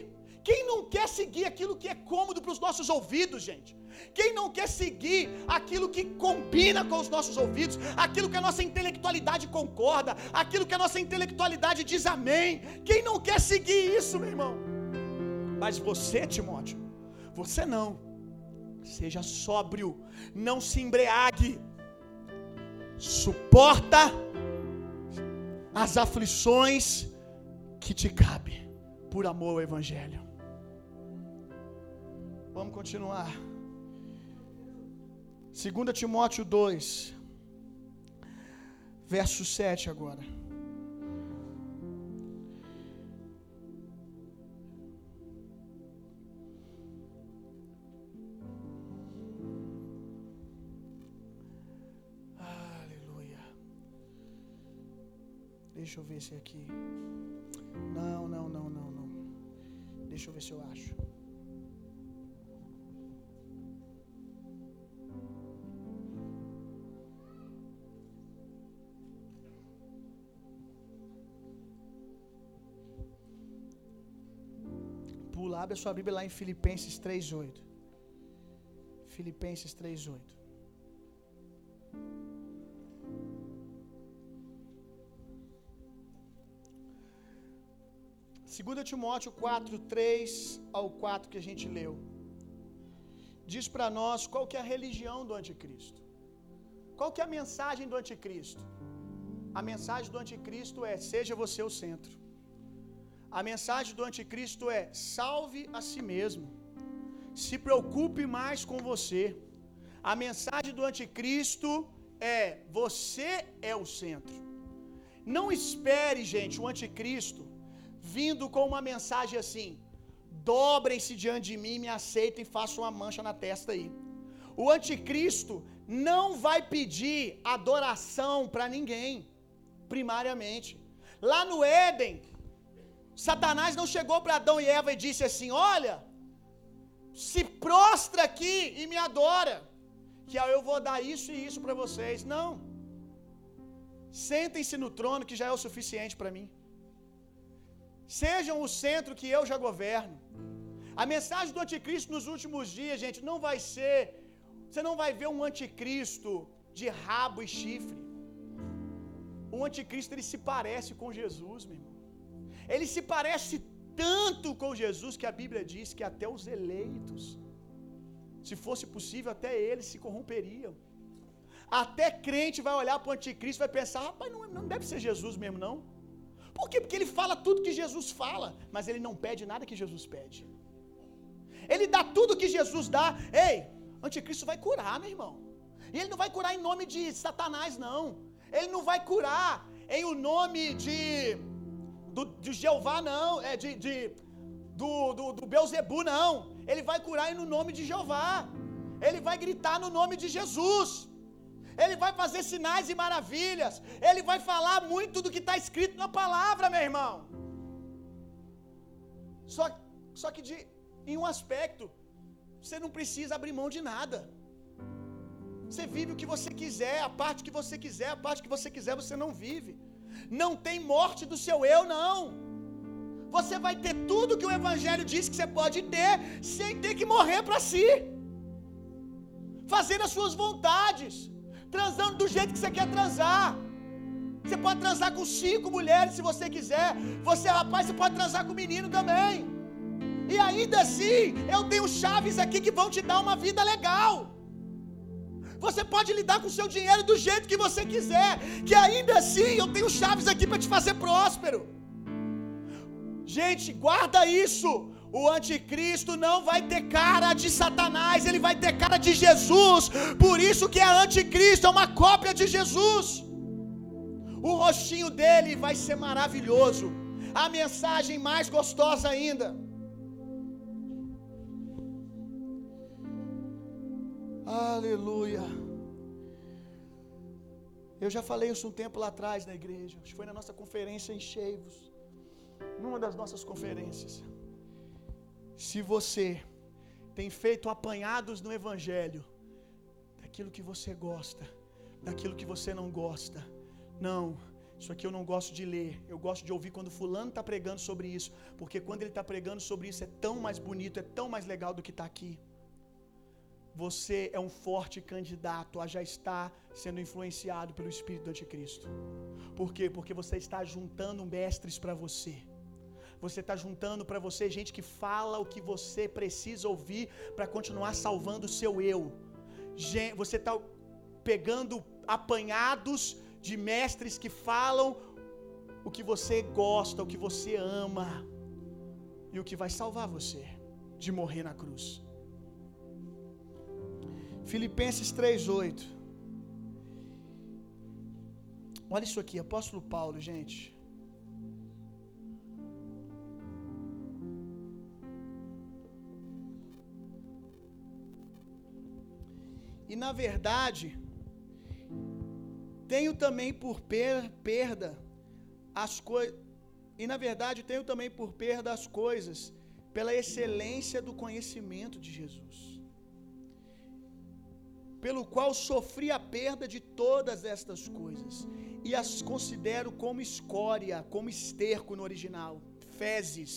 Quem não quer seguir aquilo que é cômodo para os nossos ouvidos, gente? Quem não quer seguir aquilo que combina com os nossos ouvidos, aquilo que a nossa intelectualidade concorda, aquilo que a nossa intelectualidade diz amém? Quem não quer seguir isso, meu irmão? Mas você, Timóteo, você não. Seja sóbrio, não se embriague, suporta as aflições que te cabem por amor ao Evangelho. Vamos continuar. 2 Timóteo 2, verso 7 agora. Deixa eu ver se aqui. Não, não, não, não, não. Deixa eu ver se eu acho. Pula, abre a sua Bíblia lá em Filipenses 3:8. Filipenses 3:8. Segunda Timóteo 4, 3 ao 4 que a gente leu. Diz para nós qual que é a religião do anticristo. Qual que é a mensagem do anticristo? A mensagem do anticristo é: seja você o centro. A mensagem do anticristo é: salve a si mesmo. Se preocupe mais com você. A mensagem do anticristo é: você é o centro. Não espere, gente, o anticristo vindo com uma mensagem assim: dobrem-se diante de mim, me aceitem e façam uma mancha na testa aí. O anticristo não vai pedir adoração para ninguém, primariamente. Lá no Éden, Satanás não chegou para Adão e Eva e disse assim: Olha, se prostra aqui e me adora, que eu vou dar isso e isso para vocês. Não. Sentem-se no trono que já é o suficiente para mim. Sejam o centro que eu já governo. A mensagem do anticristo nos últimos dias, gente, não vai ser. Você não vai ver um anticristo de rabo e chifre. O anticristo ele se parece com Jesus, meu irmão. Ele se parece tanto com Jesus que a Bíblia diz que até os eleitos, se fosse possível, até eles se corromperiam. Até crente vai olhar para o anticristo e vai pensar: rapaz, não, não deve ser Jesus mesmo, não. Por quê? Porque ele fala tudo que Jesus fala, mas ele não pede nada que Jesus pede. Ele dá tudo que Jesus dá. Ei, anticristo vai curar, meu irmão. E ele não vai curar em nome de Satanás, não. Ele não vai curar em o nome de do, de Jeová, não, é de, de do, do, do Beuzebu, não. Ele vai curar no nome de Jeová. Ele vai gritar no nome de Jesus. Ele vai fazer sinais e maravilhas. Ele vai falar muito do que está escrito na palavra, meu irmão. Só, só que de, em um aspecto, você não precisa abrir mão de nada. Você vive o que você quiser, a parte que você quiser, a parte que você quiser, você não vive. Não tem morte do seu eu, não. Você vai ter tudo que o Evangelho diz que você pode ter, sem ter que morrer para si, fazendo as suas vontades, transando do jeito que você quer transar. Você pode transar com cinco mulheres se você quiser. Você, rapaz, você pode transar com menino também. E ainda assim, eu tenho chaves aqui que vão te dar uma vida legal. Você pode lidar com o seu dinheiro do jeito que você quiser, que ainda assim eu tenho chaves aqui para te fazer próspero. Gente, guarda isso. O anticristo não vai ter cara de Satanás, ele vai ter cara de Jesus. Por isso que é anticristo, é uma cópia de Jesus. O rostinho dele vai ser maravilhoso. A mensagem mais gostosa ainda. Aleluia. Eu já falei isso um tempo lá atrás na igreja. Acho que foi na nossa conferência em Cheivos. Numa das nossas conferências. Se você tem feito apanhados no Evangelho, daquilo que você gosta, daquilo que você não gosta, não, isso aqui eu não gosto de ler. Eu gosto de ouvir quando fulano está pregando sobre isso, porque quando ele está pregando sobre isso é tão mais bonito, é tão mais legal do que está aqui. Você é um forte candidato a já estar sendo influenciado pelo espírito do anticristo. Por quê? Porque você está juntando mestres para você. Você está juntando para você gente que fala o que você precisa ouvir para continuar salvando o seu eu. Você está pegando apanhados de mestres que falam o que você gosta, o que você ama e o que vai salvar você de morrer na cruz. Filipenses 3:8. Olha isso aqui, apóstolo Paulo, gente. E na verdade, tenho também por perda as coisas. E na verdade, tenho também por perda as coisas pela excelência do conhecimento de Jesus. Pelo qual sofri a perda de todas estas coisas e as considero como escória, como esterco no original, fezes.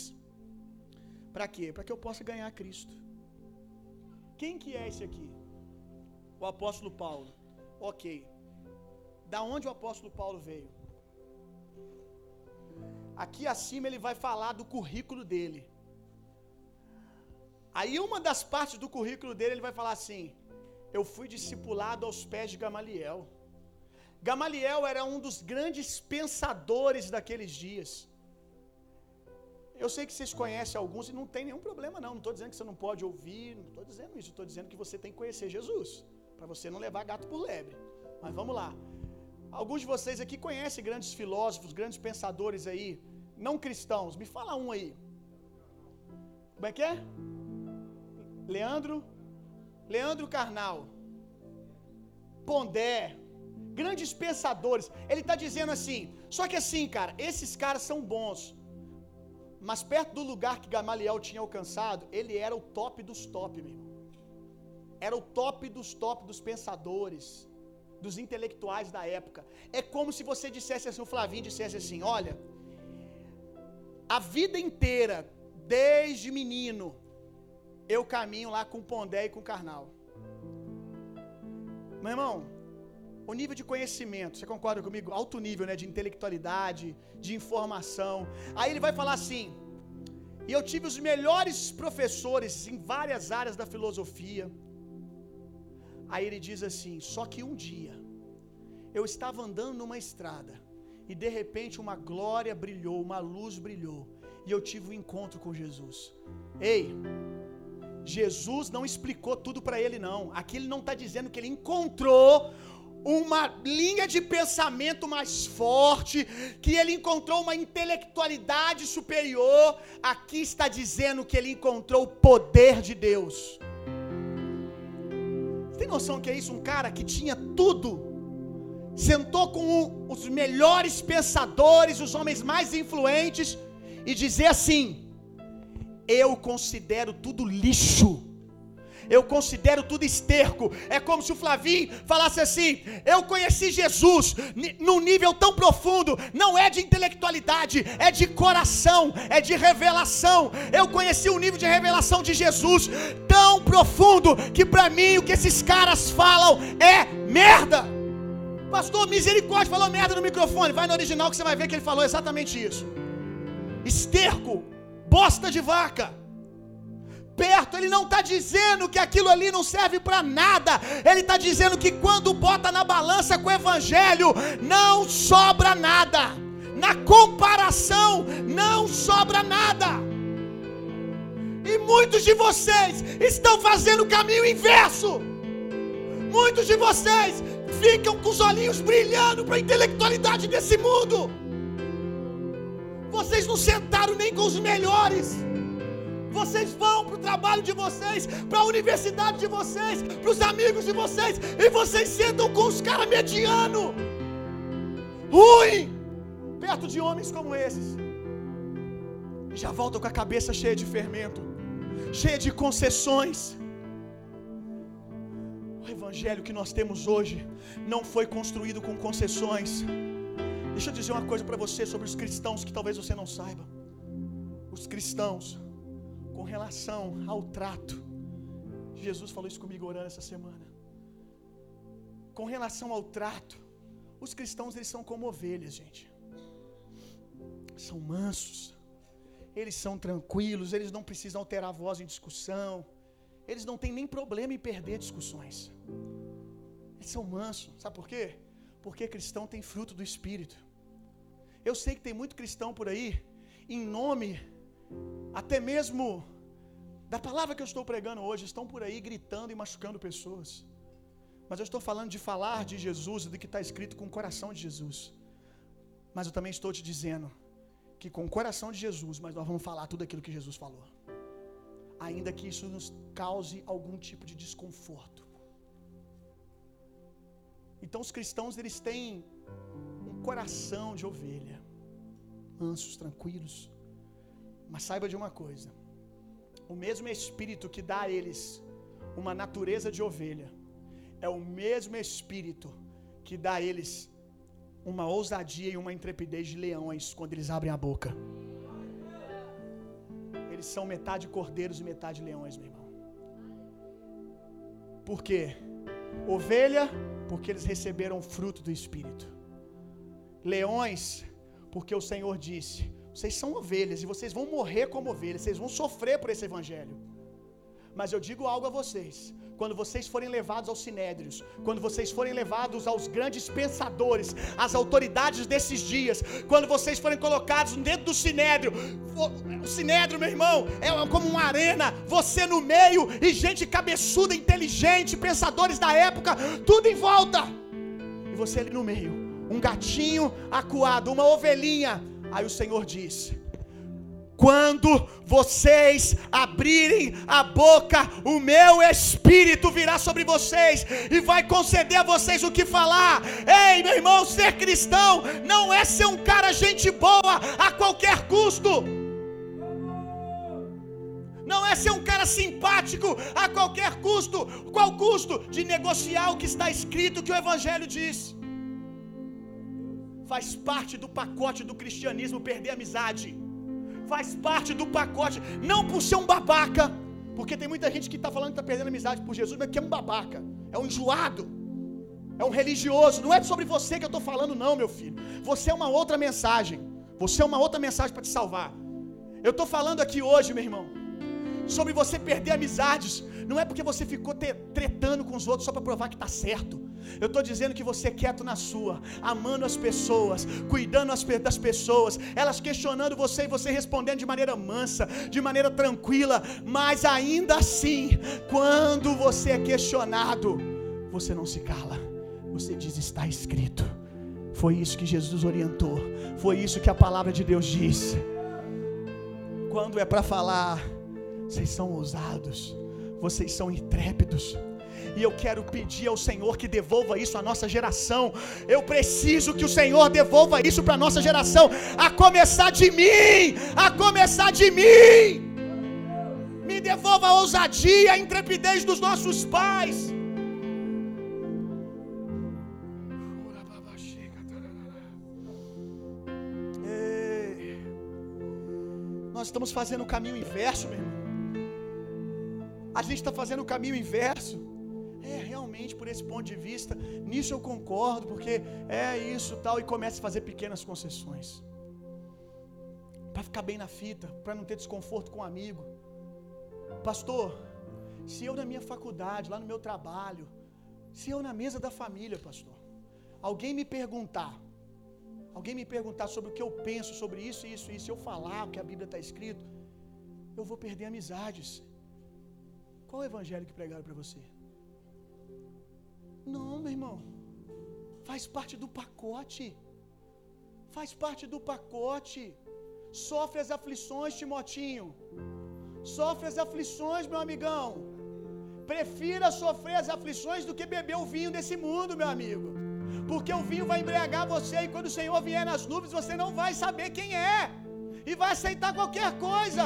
Para quê? Para que eu possa ganhar Cristo. Quem que é esse aqui? O apóstolo Paulo. OK. Da onde o apóstolo Paulo veio? Aqui acima ele vai falar do currículo dele. Aí uma das partes do currículo dele ele vai falar assim: Eu fui discipulado aos pés de Gamaliel. Gamaliel era um dos grandes pensadores daqueles dias. Eu sei que vocês conhecem alguns e não tem nenhum problema, não. Não estou dizendo que você não pode ouvir, não estou dizendo isso. Estou dizendo que você tem que conhecer Jesus, para você não levar gato por lebre. Mas vamos lá. Alguns de vocês aqui conhecem grandes filósofos, grandes pensadores aí, não cristãos. Me fala um aí. Como é que é? Leandro? Leandro Carnal. Pondé. Grandes pensadores. Ele está dizendo assim. Só que assim, cara, esses caras são bons. Mas perto do lugar que Gamaliel tinha alcançado, ele era o top dos top, meu irmão. Era o top dos top dos pensadores dos intelectuais da época. É como se você dissesse assim, o Flavinho dissesse assim: olha, a vida inteira, desde menino, eu caminho lá com Pondé e com Karnal. Meu irmão, o nível de conhecimento, você concorda comigo? Alto nível, né? De intelectualidade, de informação. Aí ele vai falar assim: e eu tive os melhores professores em várias áreas da filosofia. Aí ele diz assim: Só que um dia eu estava andando numa estrada e de repente uma glória brilhou, uma luz brilhou e eu tive um encontro com Jesus. Ei, Jesus não explicou tudo para ele, não. Aqui ele não está dizendo que ele encontrou uma linha de pensamento mais forte, que ele encontrou uma intelectualidade superior. Aqui está dizendo que ele encontrou o poder de Deus tem noção que é isso? Um cara que tinha tudo, sentou com os melhores pensadores, os homens mais influentes, e dizer assim: Eu considero tudo lixo, eu considero tudo esterco. É como se o Flavinho falasse assim: Eu conheci Jesus num nível tão profundo, não é de intelectualidade, é de coração, é de revelação. Eu conheci um nível de revelação de Jesus tão profundo que para mim o que esses caras falam é merda. Pastor, misericórdia, falou merda no microfone. Vai no original que você vai ver que ele falou exatamente isso. Esterco, bosta de vaca perto, ele não está dizendo que aquilo ali não serve para nada, ele está dizendo que quando bota na balança com o Evangelho, não sobra nada, na comparação, não sobra nada. E muitos de vocês estão fazendo o caminho inverso. Muitos de vocês ficam com os olhinhos brilhando para a intelectualidade desse mundo. Vocês não sentaram nem com os melhores. Vocês vão para o trabalho de vocês, para a universidade de vocês, para os amigos de vocês, e vocês sentam com os caras medianos, ruim, perto de homens como esses. E já voltam com a cabeça cheia de fermento, cheia de concessões. O evangelho que nós temos hoje não foi construído com concessões. Deixa eu dizer uma coisa para você sobre os cristãos que talvez você não saiba. Os cristãos com relação ao trato. Jesus falou isso comigo orando essa semana. Com relação ao trato, os cristãos eles são como ovelhas, gente. São mansos. Eles são tranquilos, eles não precisam alterar a voz em discussão. Eles não têm nem problema em perder discussões. Eles são mansos. Sabe por quê? Porque cristão tem fruto do espírito. Eu sei que tem muito cristão por aí em nome até mesmo da palavra que eu estou pregando hoje, estão por aí gritando e machucando pessoas. Mas eu estou falando de falar de Jesus e do que está escrito com o coração de Jesus. Mas eu também estou te dizendo que com o coração de Jesus, mas nós vamos falar tudo aquilo que Jesus falou. Ainda que isso nos cause algum tipo de desconforto. Então os cristãos eles têm um coração de ovelha, mansos, tranquilos, mas saiba de uma coisa: o mesmo Espírito que dá a eles uma natureza de ovelha, é o mesmo Espírito que dá a eles uma ousadia e uma intrepidez de leões quando eles abrem a boca. Eles são metade cordeiros e metade leões, meu irmão. Por quê? Ovelha, porque eles receberam fruto do Espírito. Leões, porque o Senhor disse: vocês são ovelhas e vocês vão morrer como ovelhas, vocês vão sofrer por esse evangelho. Mas eu digo algo a vocês: quando vocês forem levados aos sinédrios, quando vocês forem levados aos grandes pensadores, às autoridades desses dias, quando vocês forem colocados dentro do sinédrio, o sinédrio, meu irmão, é como uma arena, você no meio e gente cabeçuda, inteligente, pensadores da época, tudo em volta, e você ali no meio, um gatinho acuado, uma ovelhinha Aí o Senhor disse: quando vocês abrirem a boca, o meu espírito virá sobre vocês e vai conceder a vocês o que falar. Ei, meu irmão, ser cristão não é ser um cara gente boa a qualquer custo. Não é ser um cara simpático a qualquer custo. Qual custo? De negociar o que está escrito que o Evangelho diz faz parte do pacote do cristianismo perder a amizade. Faz parte do pacote, não por ser um babaca, porque tem muita gente que está falando que está perdendo amizade por Jesus, mas que é um babaca, é um enjoado, é um religioso. Não é sobre você que eu estou falando, não, meu filho. Você é uma outra mensagem. Você é uma outra mensagem para te salvar. Eu estou falando aqui hoje, meu irmão, sobre você perder amizades. Não é porque você ficou tretando com os outros só para provar que está certo. Eu estou dizendo que você é quieto na sua, amando as pessoas, cuidando das pessoas, elas questionando você e você respondendo de maneira mansa, de maneira tranquila, mas ainda assim, quando você é questionado, você não se cala, você diz: está escrito. Foi isso que Jesus orientou, foi isso que a palavra de Deus diz. Quando é para falar, vocês são ousados, vocês são intrépidos. E eu quero pedir ao Senhor que devolva isso à nossa geração. Eu preciso que o Senhor devolva isso para a nossa geração, a começar de mim, a começar de mim. Me devolva a ousadia, a intrepidez dos nossos pais. Nós estamos fazendo o caminho inverso, meu irmão. A gente está fazendo o caminho inverso. É, realmente, por esse ponto de vista, nisso eu concordo, porque é isso tal, e começa a fazer pequenas concessões. Para ficar bem na fita, para não ter desconforto com um amigo. Pastor, se eu na minha faculdade, lá no meu trabalho, se eu na mesa da família, pastor, alguém me perguntar, alguém me perguntar sobre o que eu penso sobre isso, isso, isso, eu falar o que a Bíblia está escrito, eu vou perder amizades. Qual o evangelho que pregaram para você? Não, meu irmão. Faz parte do pacote. Faz parte do pacote. Sofre as aflições, Timotinho. Sofre as aflições, meu amigão. Prefira sofrer as aflições do que beber o vinho desse mundo, meu amigo. Porque o vinho vai embriagar você e quando o Senhor vier nas nuvens, você não vai saber quem é. E vai aceitar qualquer coisa.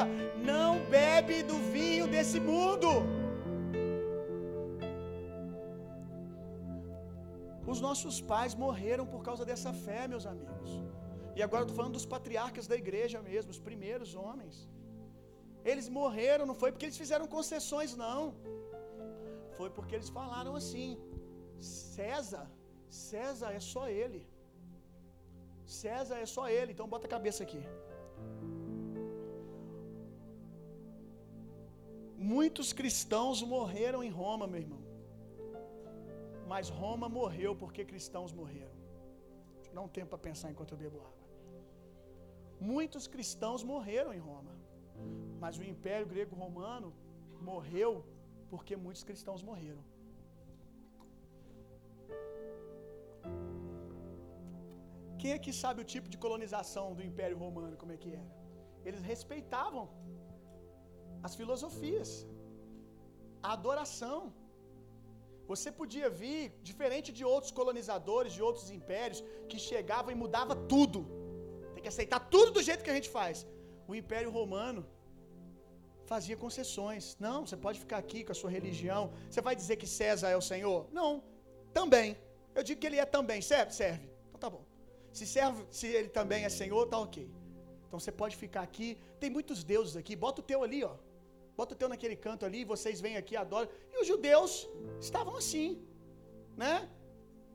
Não bebe do vinho desse mundo. Os nossos pais morreram por causa dessa fé, meus amigos. E agora eu estou falando dos patriarcas da igreja mesmo, os primeiros homens. Eles morreram, não foi porque eles fizeram concessões, não. Foi porque eles falaram assim: César, César é só ele. César é só ele. Então bota a cabeça aqui. Muitos cristãos morreram em Roma, meu irmão. Mas Roma morreu porque cristãos morreram. Deixa eu dar um tempo para pensar enquanto eu bebo água. Muitos cristãos morreram em Roma. Mas o Império Grego Romano morreu porque muitos cristãos morreram. Quem aqui sabe o tipo de colonização do Império Romano, como é que era? Eles respeitavam as filosofias, a adoração. Você podia vir, diferente de outros colonizadores, de outros impérios, que chegavam e mudava tudo. Tem que aceitar tudo do jeito que a gente faz. O Império Romano fazia concessões. Não, você pode ficar aqui com a sua religião. Você vai dizer que César é o Senhor? Não, também. Eu digo que ele é também. Serve? Serve. Então tá bom. Se serve, se ele também é Senhor, tá ok. Então você pode ficar aqui. Tem muitos deuses aqui. Bota o teu ali, ó. Bota o teu naquele canto ali, vocês vêm aqui, adoram. E os judeus estavam assim, né?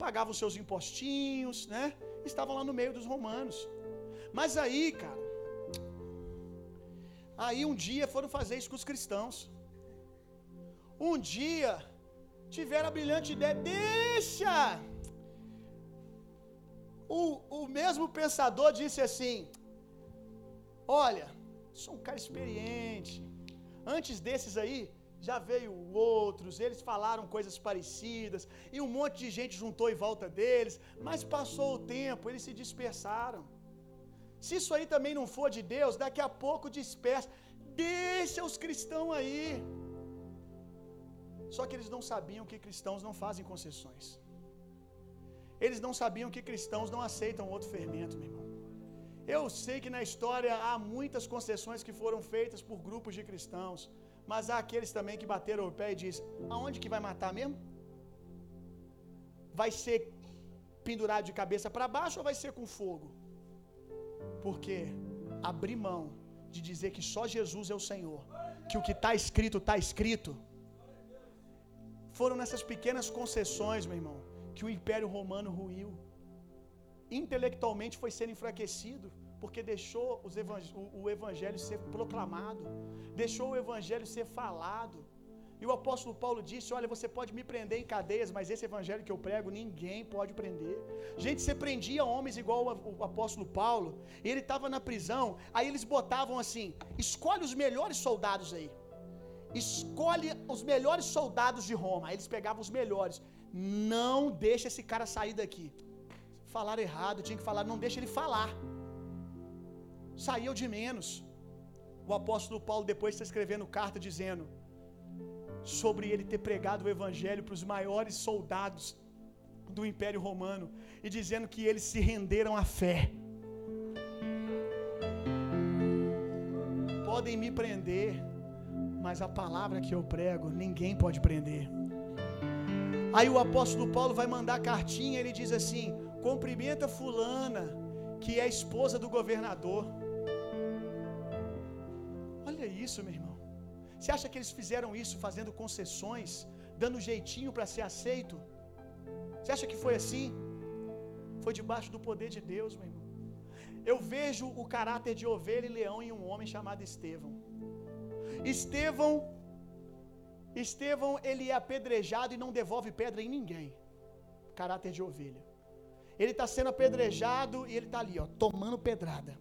Pagavam seus impostinhos, né? Estavam lá no meio dos romanos. Mas aí, cara, aí um dia foram fazer isso com os cristãos. Um dia tiveram a brilhante ideia, deixa. O, o mesmo pensador disse assim: Olha, sou um cara experiente, Antes desses aí, já veio outros, eles falaram coisas parecidas, e um monte de gente juntou em volta deles, mas passou o tempo, eles se dispersaram. Se isso aí também não for de Deus, daqui a pouco dispersa. Deixa os cristãos aí. Só que eles não sabiam que cristãos não fazem concessões. Eles não sabiam que cristãos não aceitam outro fermento, meu irmão. Eu sei que na história há muitas concessões que foram feitas por grupos de cristãos, mas há aqueles também que bateram o pé e dizem: aonde que vai matar mesmo? Vai ser pendurado de cabeça para baixo ou vai ser com fogo? Porque abrir mão de dizer que só Jesus é o Senhor, que o que está escrito está escrito, foram nessas pequenas concessões, meu irmão, que o Império Romano ruiu intelectualmente foi sendo enfraquecido, porque deixou o evangelho ser proclamado, deixou o evangelho ser falado. E o apóstolo Paulo disse: Olha, você pode me prender em cadeias, mas esse evangelho que eu prego ninguém pode prender. Gente, você prendia homens igual o apóstolo Paulo, e ele estava na prisão, aí eles botavam assim: escolhe os melhores soldados aí, escolhe os melhores soldados de Roma. Aí eles pegavam os melhores, não deixa esse cara sair daqui falaram errado, tinha que falar, não deixa ele falar. Saiu de menos. O apóstolo Paulo depois está escrevendo carta dizendo sobre ele ter pregado o evangelho para os maiores soldados do Império Romano e dizendo que eles se renderam à fé. Podem me prender, mas a palavra que eu prego, ninguém pode prender. Aí o apóstolo Paulo vai mandar cartinha, ele diz assim: cumprimenta fulana, que é esposa do governador. Olha isso, meu irmão. Você acha que eles fizeram isso fazendo concessões, dando jeitinho para ser aceito? Você acha que foi assim? Foi debaixo do poder de Deus, meu irmão. Eu vejo o caráter de ovelha e leão em um homem chamado Estevão. Estevão, Estevão, ele é apedrejado e não devolve pedra em ninguém. Caráter de ovelha. Ele está sendo apedrejado e ele está ali, ó, tomando pedrada.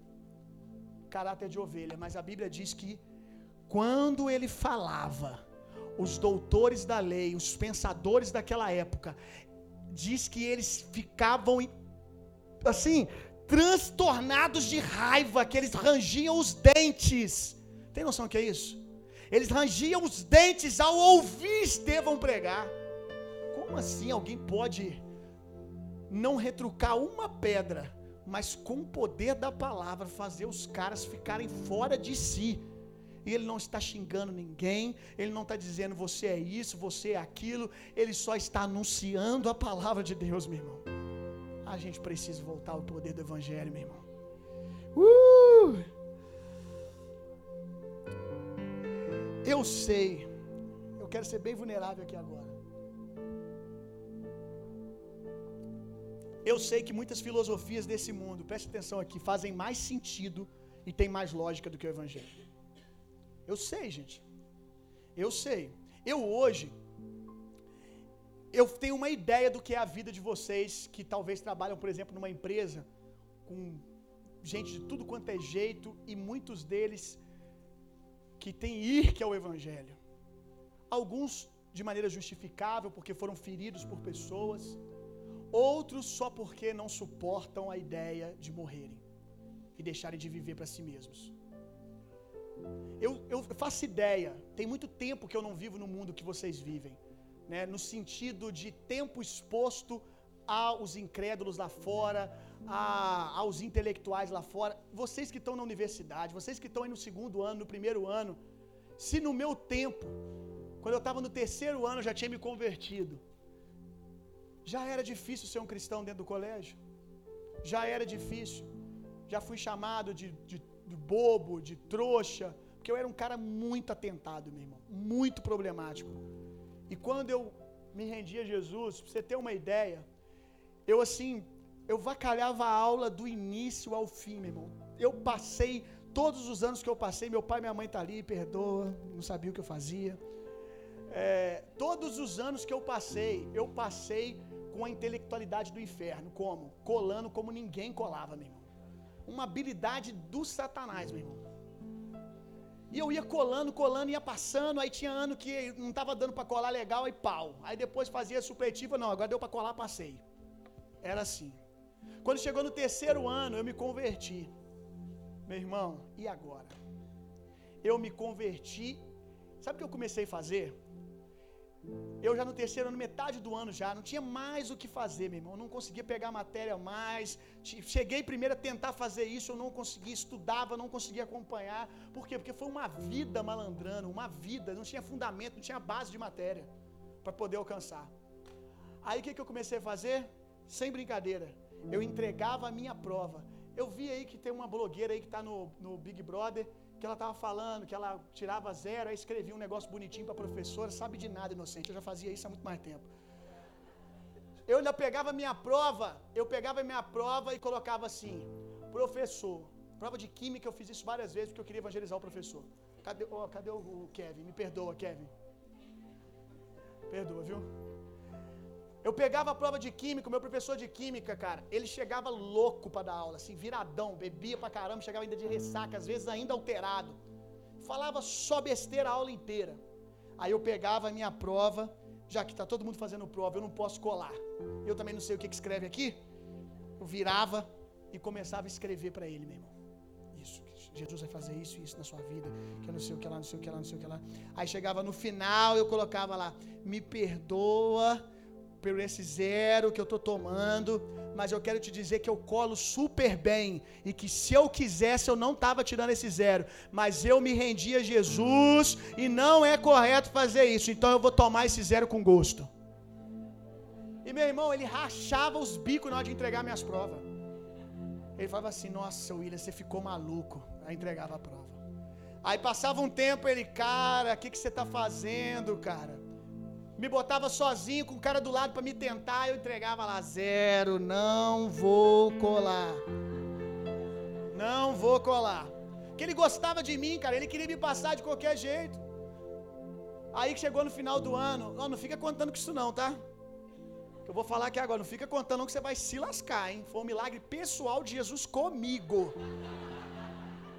Caráter de ovelha. Mas a Bíblia diz que quando ele falava, os doutores da lei, os pensadores daquela época, diz que eles ficavam assim, transtornados de raiva, que eles rangiam os dentes. Tem noção que é isso? Eles rangiam os dentes ao ouvir Estevão pregar. Como assim alguém pode não retrucar uma pedra, mas com o poder da palavra fazer os caras ficarem fora de si? E ele não está xingando ninguém, ele não está dizendo você é isso, você é aquilo, ele só está anunciando a palavra de Deus, meu irmão. A gente precisa voltar ao poder do Evangelho, meu irmão. Uh! Eu sei, eu quero ser bem vulnerável aqui agora. Eu sei que muitas filosofias desse mundo, preste atenção aqui, fazem mais sentido e tem mais lógica do que o Evangelho. Eu sei, gente. Eu sei. Eu hoje, eu tenho uma ideia do que é a vida de vocês que talvez trabalham, por exemplo, numa empresa com gente de tudo quanto é jeito e muitos deles que têm ir que é o evangelho. Alguns de maneira justificável porque foram feridos por pessoas, outros só porque não suportam a ideia de morrerem e deixarem de viver para si mesmos. Eu, eu faço ideia, tem muito tempo que eu não vivo no mundo que vocês vivem né, no sentido de tempo exposto aos incrédulos lá fora, a, aos intelectuais lá fora. Vocês que estão na universidade, vocês que estão aí no segundo ano, no primeiro ano, se no meu tempo, quando eu estava no terceiro ano, eu já tinha me convertido, já era difícil ser um cristão dentro do colégio, já era difícil, já fui chamado de, de, de bobo, de trouxa, porque eu era um cara muito atentado, meu irmão, muito problemático. E quando eu me rendi a Jesus, pra você ter uma ideia, eu assim, eu vacalhava a aula do início ao fim, meu irmão. Eu passei todos os anos que eu passei, meu pai e minha mãe tá ali, perdoa, não sabia o que eu fazia. É, todos os anos que eu passei, eu passei com a intelectualidade do inferno, como? Colando como ninguém colava, meu irmão. Uma habilidade do Satanás, meu irmão. E eu ia colando, colando, ia passando. Aí tinha ano que não estava dando para colar legal, aí pau. Aí depois fazia supletiva, não, agora deu para colar, passei. Era assim. Quando chegou no terceiro ano, eu me converti. Meu irmão, e agora? Eu me converti. Sabe o que eu comecei a fazer? Eu já no terceiro ano, metade do ano já, não tinha mais o que fazer, meu irmão. Eu não conseguia pegar matéria mais. Cheguei primeiro a tentar fazer isso, eu não conseguia, estudava, não conseguia acompanhar. Por quê? Porque foi uma vida malandrando, uma vida, não tinha fundamento, não tinha base de matéria para poder alcançar. Aí o que, que eu comecei a fazer? Sem brincadeira, eu entregava a minha prova. Eu vi aí que tem uma blogueira aí que está no, no Big Brother que ela estava falando, que ela tirava zero, aí escrevia um negócio bonitinho para a professora, sabe de nada, inocente. Eu já fazia isso há muito mais tempo. Eu ainda pegava minha prova, eu pegava minha prova e colocava assim: professor. Prova de química, eu fiz isso várias vezes porque eu queria evangelizar o professor. Cadê, oh, cadê o Kevin? Me perdoa, Kevin. Perdoa, viu? Eu pegava a prova de química, meu professor de química, cara, ele chegava louco para dar aula, assim, viradão, bebia pra caramba, chegava ainda de ressaca, às vezes ainda alterado. Falava só besteira a aula inteira. Aí eu pegava a minha prova, já que tá todo mundo fazendo prova, eu não posso colar. Eu também não sei o que, que escreve aqui. Eu virava e começava a escrever para ele, meu irmão. Isso, Jesus vai fazer isso e isso na sua vida, que eu não sei o que lá, não sei o que lá, não sei o que lá. Aí chegava no final, eu colocava lá, me perdoa por esse zero que eu estou tomando, mas eu quero te dizer que eu colo super bem e que se eu quisesse eu não estava tirando esse zero, mas eu me rendi a Jesus e não é correto fazer isso, então eu vou tomar esse zero com gosto. E meu irmão, ele rachava os bicos na hora de entregar minhas provas. Ele falava assim: Nossa, William, você ficou maluco. Aí entregava a prova. Aí passava um tempo, ele, cara, o que, que você está fazendo, cara? Me botava sozinho com o cara do lado para me tentar, eu entregava lá zero, não vou colar. Não vou colar. Que ele gostava de mim, cara, ele queria me passar de qualquer jeito. Aí que chegou no final do ano, não, fica contando com isso não, tá? Que eu vou falar aqui agora, não fica contando não que você vai se lascar, hein? Foi um milagre pessoal de Jesus comigo.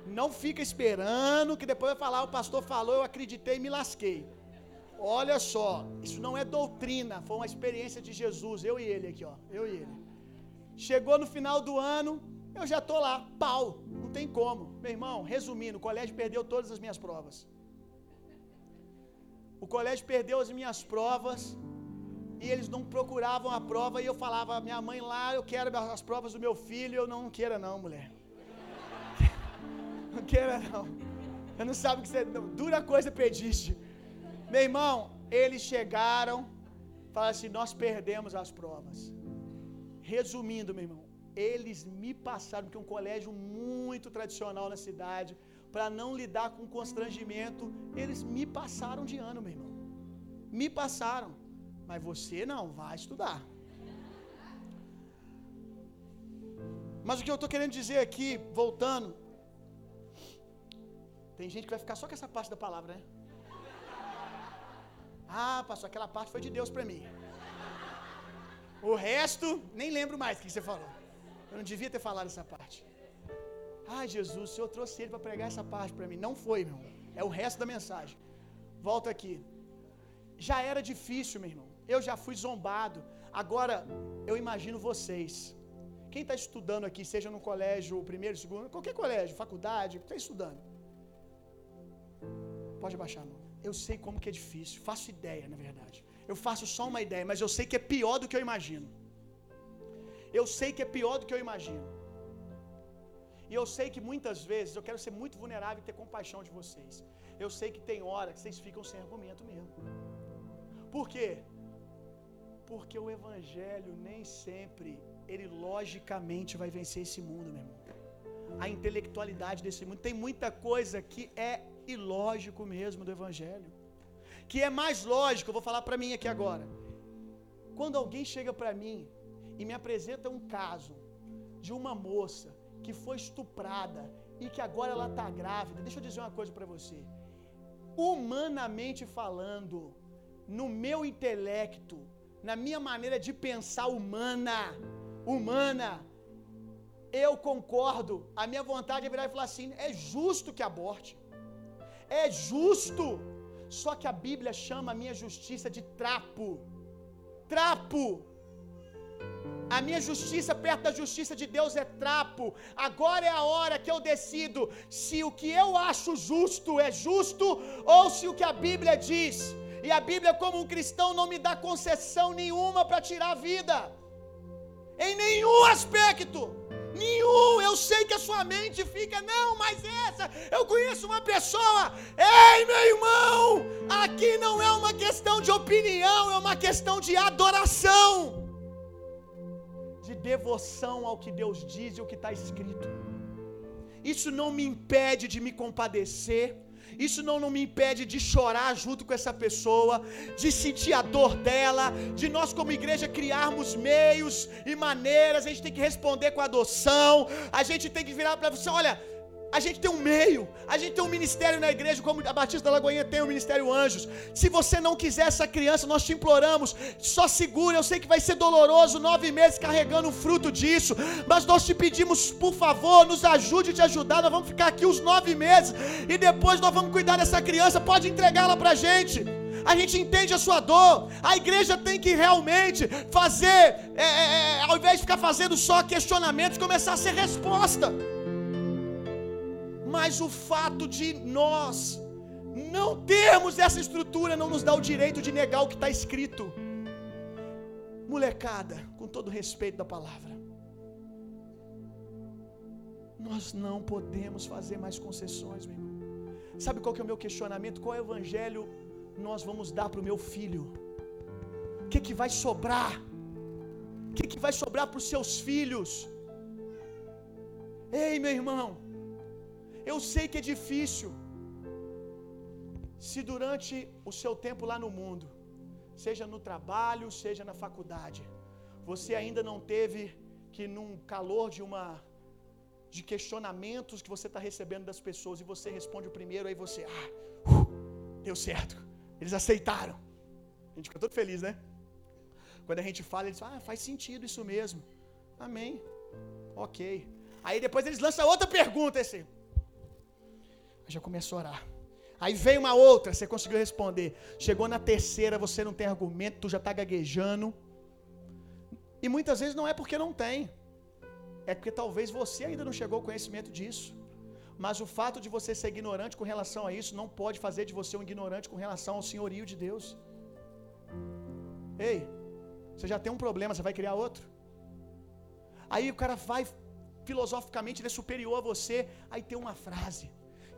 Não fica esperando que depois vai falar, o pastor falou, eu acreditei e me lasquei. Olha só, isso não é doutrina, foi uma experiência de Jesus, eu e ele aqui, ó, eu e ele. Chegou no final do ano, eu já tô lá, pau, não tem como. Meu irmão, resumindo, o colégio perdeu todas as minhas provas. O colégio perdeu as minhas provas e eles não procuravam a prova e eu falava, minha mãe lá, eu quero as provas do meu filho, eu não, queira não, mulher. Não queira não. Eu não sabe o que você. Dura coisa pediste. Meu irmão, eles chegaram, falaram assim: Nós perdemos as provas. Resumindo, meu irmão, eles me passaram, porque é um colégio muito tradicional na cidade, para não lidar com constrangimento, eles me passaram de ano, meu irmão. Me passaram. Mas você não, vai estudar. Mas o que eu estou querendo dizer aqui, voltando, tem gente que vai ficar só com essa parte da palavra, né? Ah, pastor, aquela parte foi de Deus para mim. O resto, nem lembro mais o que você falou. Eu não devia ter falado essa parte. Ah, Jesus, o Senhor trouxe ele para pregar essa parte para mim. Não foi, meu irmão. É o resto da mensagem. Volta aqui. Já era difícil, meu irmão. Eu já fui zombado. Agora, eu imagino vocês. Quem está estudando aqui, seja no colégio, primeiro, segundo, qualquer colégio, faculdade, está estudando. Pode abaixar a mão. Eu sei como que é difícil. Faço ideia, na verdade. Eu faço só uma ideia, mas eu sei que é pior do que eu imagino. Eu sei que é pior do que eu imagino. E eu sei que muitas vezes eu quero ser muito vulnerável e ter compaixão de vocês. Eu sei que tem hora que vocês ficam sem argumento mesmo. Por quê? Porque o evangelho nem sempre ele logicamente vai vencer esse mundo, meu irmão. A intelectualidade desse mundo tem muita coisa que é ilógico mesmo do Evangelho. Que é mais lógico, eu vou falar para mim aqui agora. Quando alguém chega para mim e me apresenta um caso de uma moça que foi estuprada e que agora ela está grávida, deixa eu dizer uma coisa para você. Humanamente falando, no meu intelecto, na minha maneira de pensar humana, humana, eu concordo. A minha vontade é virar e falar assim: é justo que aborte é justo. Só que a Bíblia chama a minha justiça de trapo. Trapo. A minha justiça perto da justiça de Deus é trapo. Agora é a hora que eu decido se o que eu acho justo é justo ou se o que a Bíblia diz. E a Bíblia, como um cristão, não me dá concessão nenhuma para tirar a vida, em nenhum aspecto. Nenhum, eu sei que a sua mente fica, não, mas essa, eu conheço uma pessoa. Ei, meu irmão, aqui não é uma questão de opinião, é uma questão de adoração, de devoção ao que Deus diz e o que está escrito. Isso não me impede de me compadecer isso não, não me impede de chorar junto com essa pessoa, de sentir a dor dela, de nós, como igreja, criarmos meios e maneiras. A gente tem que responder com adoção, a gente tem que virar para você: olha, a gente tem um meio, a gente tem um ministério na igreja, como a Batista da Lagoinha tem o Ministério Anjos. Se você não quiser essa criança, nós te imploramos, só segura. Eu sei que vai ser doloroso nove meses carregando o fruto disso, mas nós te pedimos, por favor, nos ajude a te ajudar. Nós vamos ficar aqui os nove meses e depois nós vamos cuidar dessa criança. Pode entregá-la para a gente. A gente entende a sua dor. A igreja tem que realmente fazer, é, é, é, ao invés de ficar fazendo só questionamentos, começar a ser resposta. Mas o fato de nós não termos essa estrutura não nos dá o direito de negar o que está escrito. Molecada, com todo respeito da palavra, nós não podemos fazer mais concessões, meu irmão. Sabe qual que é o meu questionamento? Qual é o evangelho nós vamos dar para o meu filho? O que, que vai sobrar? O que, que vai sobrar para os seus filhos? Ei, meu irmão, eu sei que é difícil. Se durante o seu tempo lá no mundo, seja no trabalho, seja na faculdade, você ainda não teve que num calor de uma de questionamentos que você está recebendo das pessoas e você responde o primeiro, aí você, ah, uh, deu certo, eles aceitaram. A gente fica todo feliz, né? Quando a gente fala, eles falam, ah, faz sentido isso mesmo. Amém. Ok. Aí depois eles lançam outra pergunta, esse. Aí já começou a orar. Aí veio uma outra, você conseguiu responder. Chegou na terceira, você não tem argumento, tu já está gaguejando. E muitas vezes não é porque não tem. É porque talvez você ainda não chegou ao conhecimento disso. Mas o fato de você ser ignorante com relação a isso não pode fazer de você um ignorante com relação ao senhorio de Deus. Ei, você já tem um problema, você vai criar outro. Aí o cara vai filosoficamente, ele é superior a você. Aí tem uma frase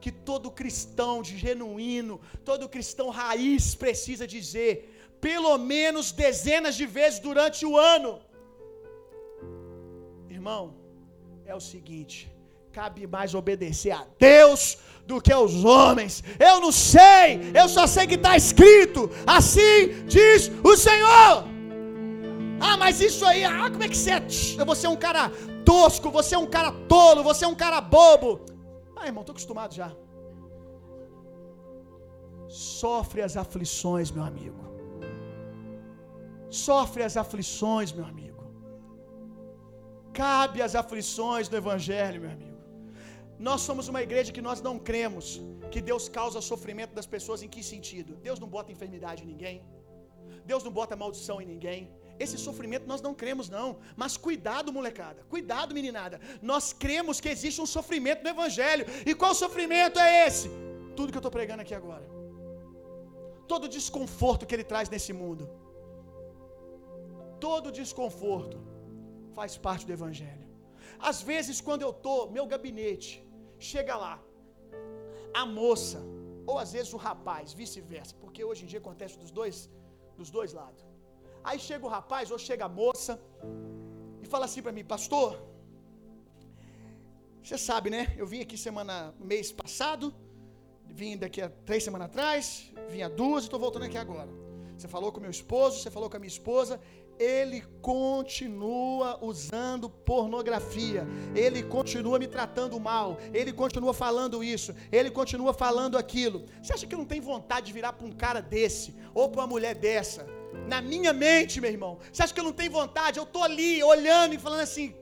que todo cristão de genuíno, todo cristão raiz precisa dizer, pelo menos dezenas de vezes durante o ano. Irmão, é o seguinte: cabe mais obedecer a Deus do que aos homens. Eu não sei, eu só sei que está escrito: assim diz o Senhor. Ah, mas isso aí, ah, como é que você é? Você é um cara tosco, você é um cara tolo, você é um cara bobo. Ah, irmão, estou acostumado já. Sofre as aflições, meu amigo. Sofre as aflições, meu amigo. Cabe as aflições do Evangelho, meu amigo. Nós somos uma igreja que nós não cremos que Deus causa sofrimento das pessoas. Em que sentido? Deus não bota enfermidade em ninguém. Deus não bota maldição em ninguém. Esse sofrimento nós não cremos, não. Mas cuidado, molecada. Cuidado, meninada. Nós cremos que existe um sofrimento no Evangelho. E qual sofrimento é esse? Tudo que eu estou pregando aqui agora. Todo desconforto que ele traz nesse mundo. Todo desconforto faz parte do Evangelho. Às vezes, quando eu estou, meu gabinete, chega lá, a moça, ou às vezes o rapaz, vice-versa, porque hoje em dia acontece dos dois, dos dois lados. Aí chega o rapaz ou chega a moça e fala assim para mim, pastor, você sabe, né? Eu vim aqui semana, mês passado, vim daqui a três semanas atrás, vim há duas e estou voltando aqui agora. Você falou com meu esposo, você falou com a minha esposa, ele continua usando pornografia, ele continua me tratando mal, ele continua falando isso, ele continua falando aquilo. Você acha que não tenho vontade de virar para um cara desse ou para uma mulher dessa? Na minha mente, meu irmão, você acha que eu não tenho vontade? Eu estou ali olhando e falando assim,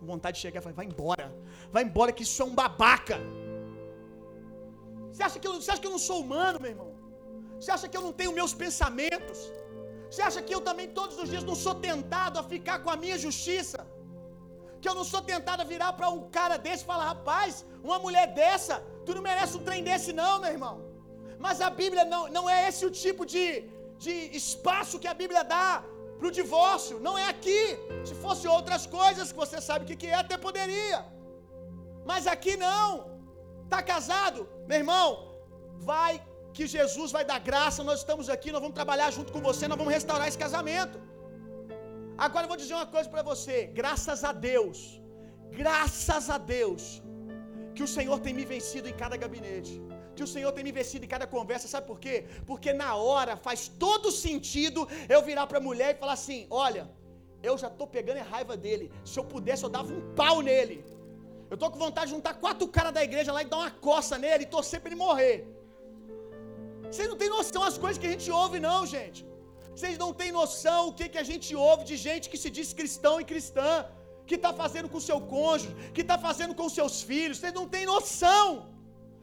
vontade de chegar e falar: vai embora, vai embora, que isso é um babaca. Você acha, que eu, você acha que eu não sou humano, meu irmão? Você acha que eu não tenho meus pensamentos? Você acha que eu também todos os dias não sou tentado a ficar com a minha justiça? Que eu não sou tentado a virar para um cara desse e falar: rapaz, uma mulher dessa, tu não merece um trem desse, não, meu irmão. Mas a Bíblia não, não é esse o tipo de, de espaço que a Bíblia dá para o divórcio. Não é aqui. Se fosse outras coisas que você sabe o que, que é, até poderia. Mas aqui não. Está casado? Meu irmão, vai que Jesus vai dar graça, nós estamos aqui, nós vamos trabalhar junto com você, nós vamos restaurar esse casamento. Agora eu vou dizer uma coisa para você, graças a Deus, graças a Deus, que o Senhor tem me vencido em cada gabinete, que o Senhor tem me vencido em cada conversa, sabe por quê? Porque na hora faz todo sentido eu virar para a mulher e falar assim: olha, eu já estou pegando a raiva dele, se eu pudesse eu dava um pau nele. Eu estou com vontade de juntar quatro caras da igreja lá e dar uma coça nele e torcer para ele morrer. Vocês não têm noção as coisas que a gente ouve, não, gente. Vocês não têm noção o que, que a gente ouve de gente que se diz cristão e cristã, que está fazendo com seu cônjuge, que está fazendo com seus filhos. Vocês não têm noção.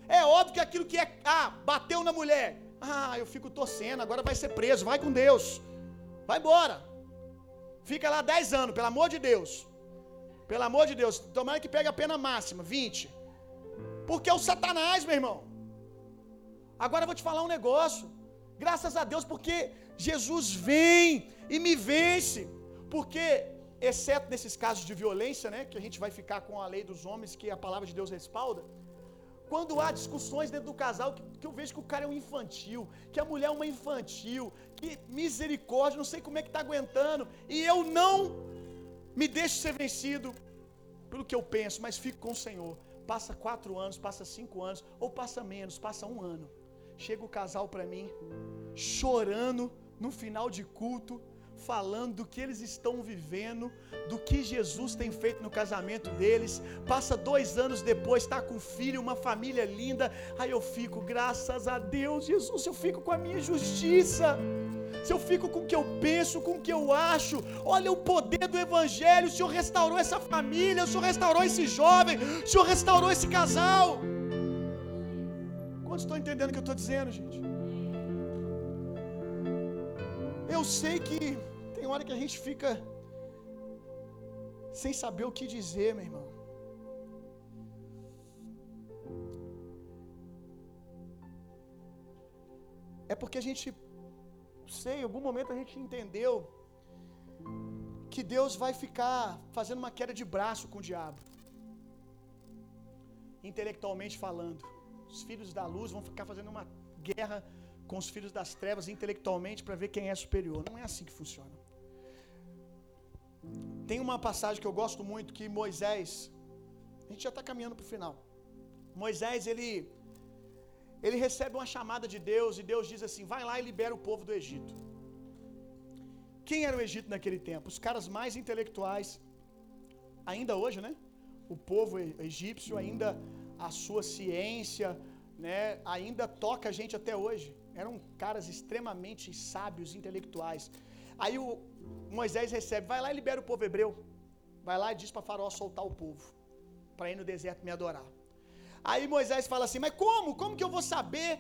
É óbvio que aquilo que é, ah, bateu na mulher. Ah, eu fico torcendo, agora vai ser preso, vai com Deus. Vai embora. Fica lá 10 anos, pelo amor de Deus. Pelo amor de Deus. Tomara que pegue a pena máxima, 20. Porque é o Satanás, meu irmão. Agora eu vou te falar um negócio. Graças a Deus, porque Jesus vem e me vence, porque exceto nesses casos de violência, né, que a gente vai ficar com a lei dos homens que a palavra de Deus respalda, quando há discussões dentro do casal que, que, eu vejo que o cara é um infantil, que a mulher é uma infantil, que misericórdia, não sei como é que está aguentando, e eu não me deixo ser vencido pelo que eu penso, mas fico com o Senhor. Passa quatro anos, passa cinco anos, ou passa menos, passa um ano. Chega o casal para mim, chorando no final de culto, falando do que eles estão vivendo, do que Jesus tem feito no casamento deles. Passa dois anos depois, está com filho, uma família linda. Aí eu fico, graças a Deus, Jesus, eu fico com a minha justiça. Se eu fico com o que eu penso, com o que eu acho, olha o poder do Evangelho. O Senhor restaurou essa família, o Senhor restaurou esse jovem, o Senhor restaurou esse casal. Quantos estão entendendo o que eu estou dizendo, gente? Eu sei que tem hora que a gente fica sem saber o que dizer, meu irmão. É porque a gente, sei, em algum momento a gente entendeu que Deus vai ficar fazendo uma queda de braço com o diabo, intelectualmente falando. Os filhos da luz vão ficar fazendo uma guerra com os filhos das trevas intelectualmente para ver quem é superior. Não é assim que funciona. Tem uma passagem que eu gosto muito que Moisés, a gente já está caminhando para o final. Moisés ele ele recebe uma chamada de Deus e Deus diz assim: vai lá e libera o povo do Egito. Quem era o Egito naquele tempo? Os caras mais intelectuais, ainda hoje, né? O povo egípcio ainda a sua ciência, né? Ainda toca a gente até hoje. Eram caras extremamente sábios, intelectuais. Aí o Moisés recebe, vai lá e libera o povo hebreu. Vai lá e diz para Faraó soltar o povo, para ir no deserto me adorar. Aí Moisés fala assim: Mas como? Como que eu vou saber?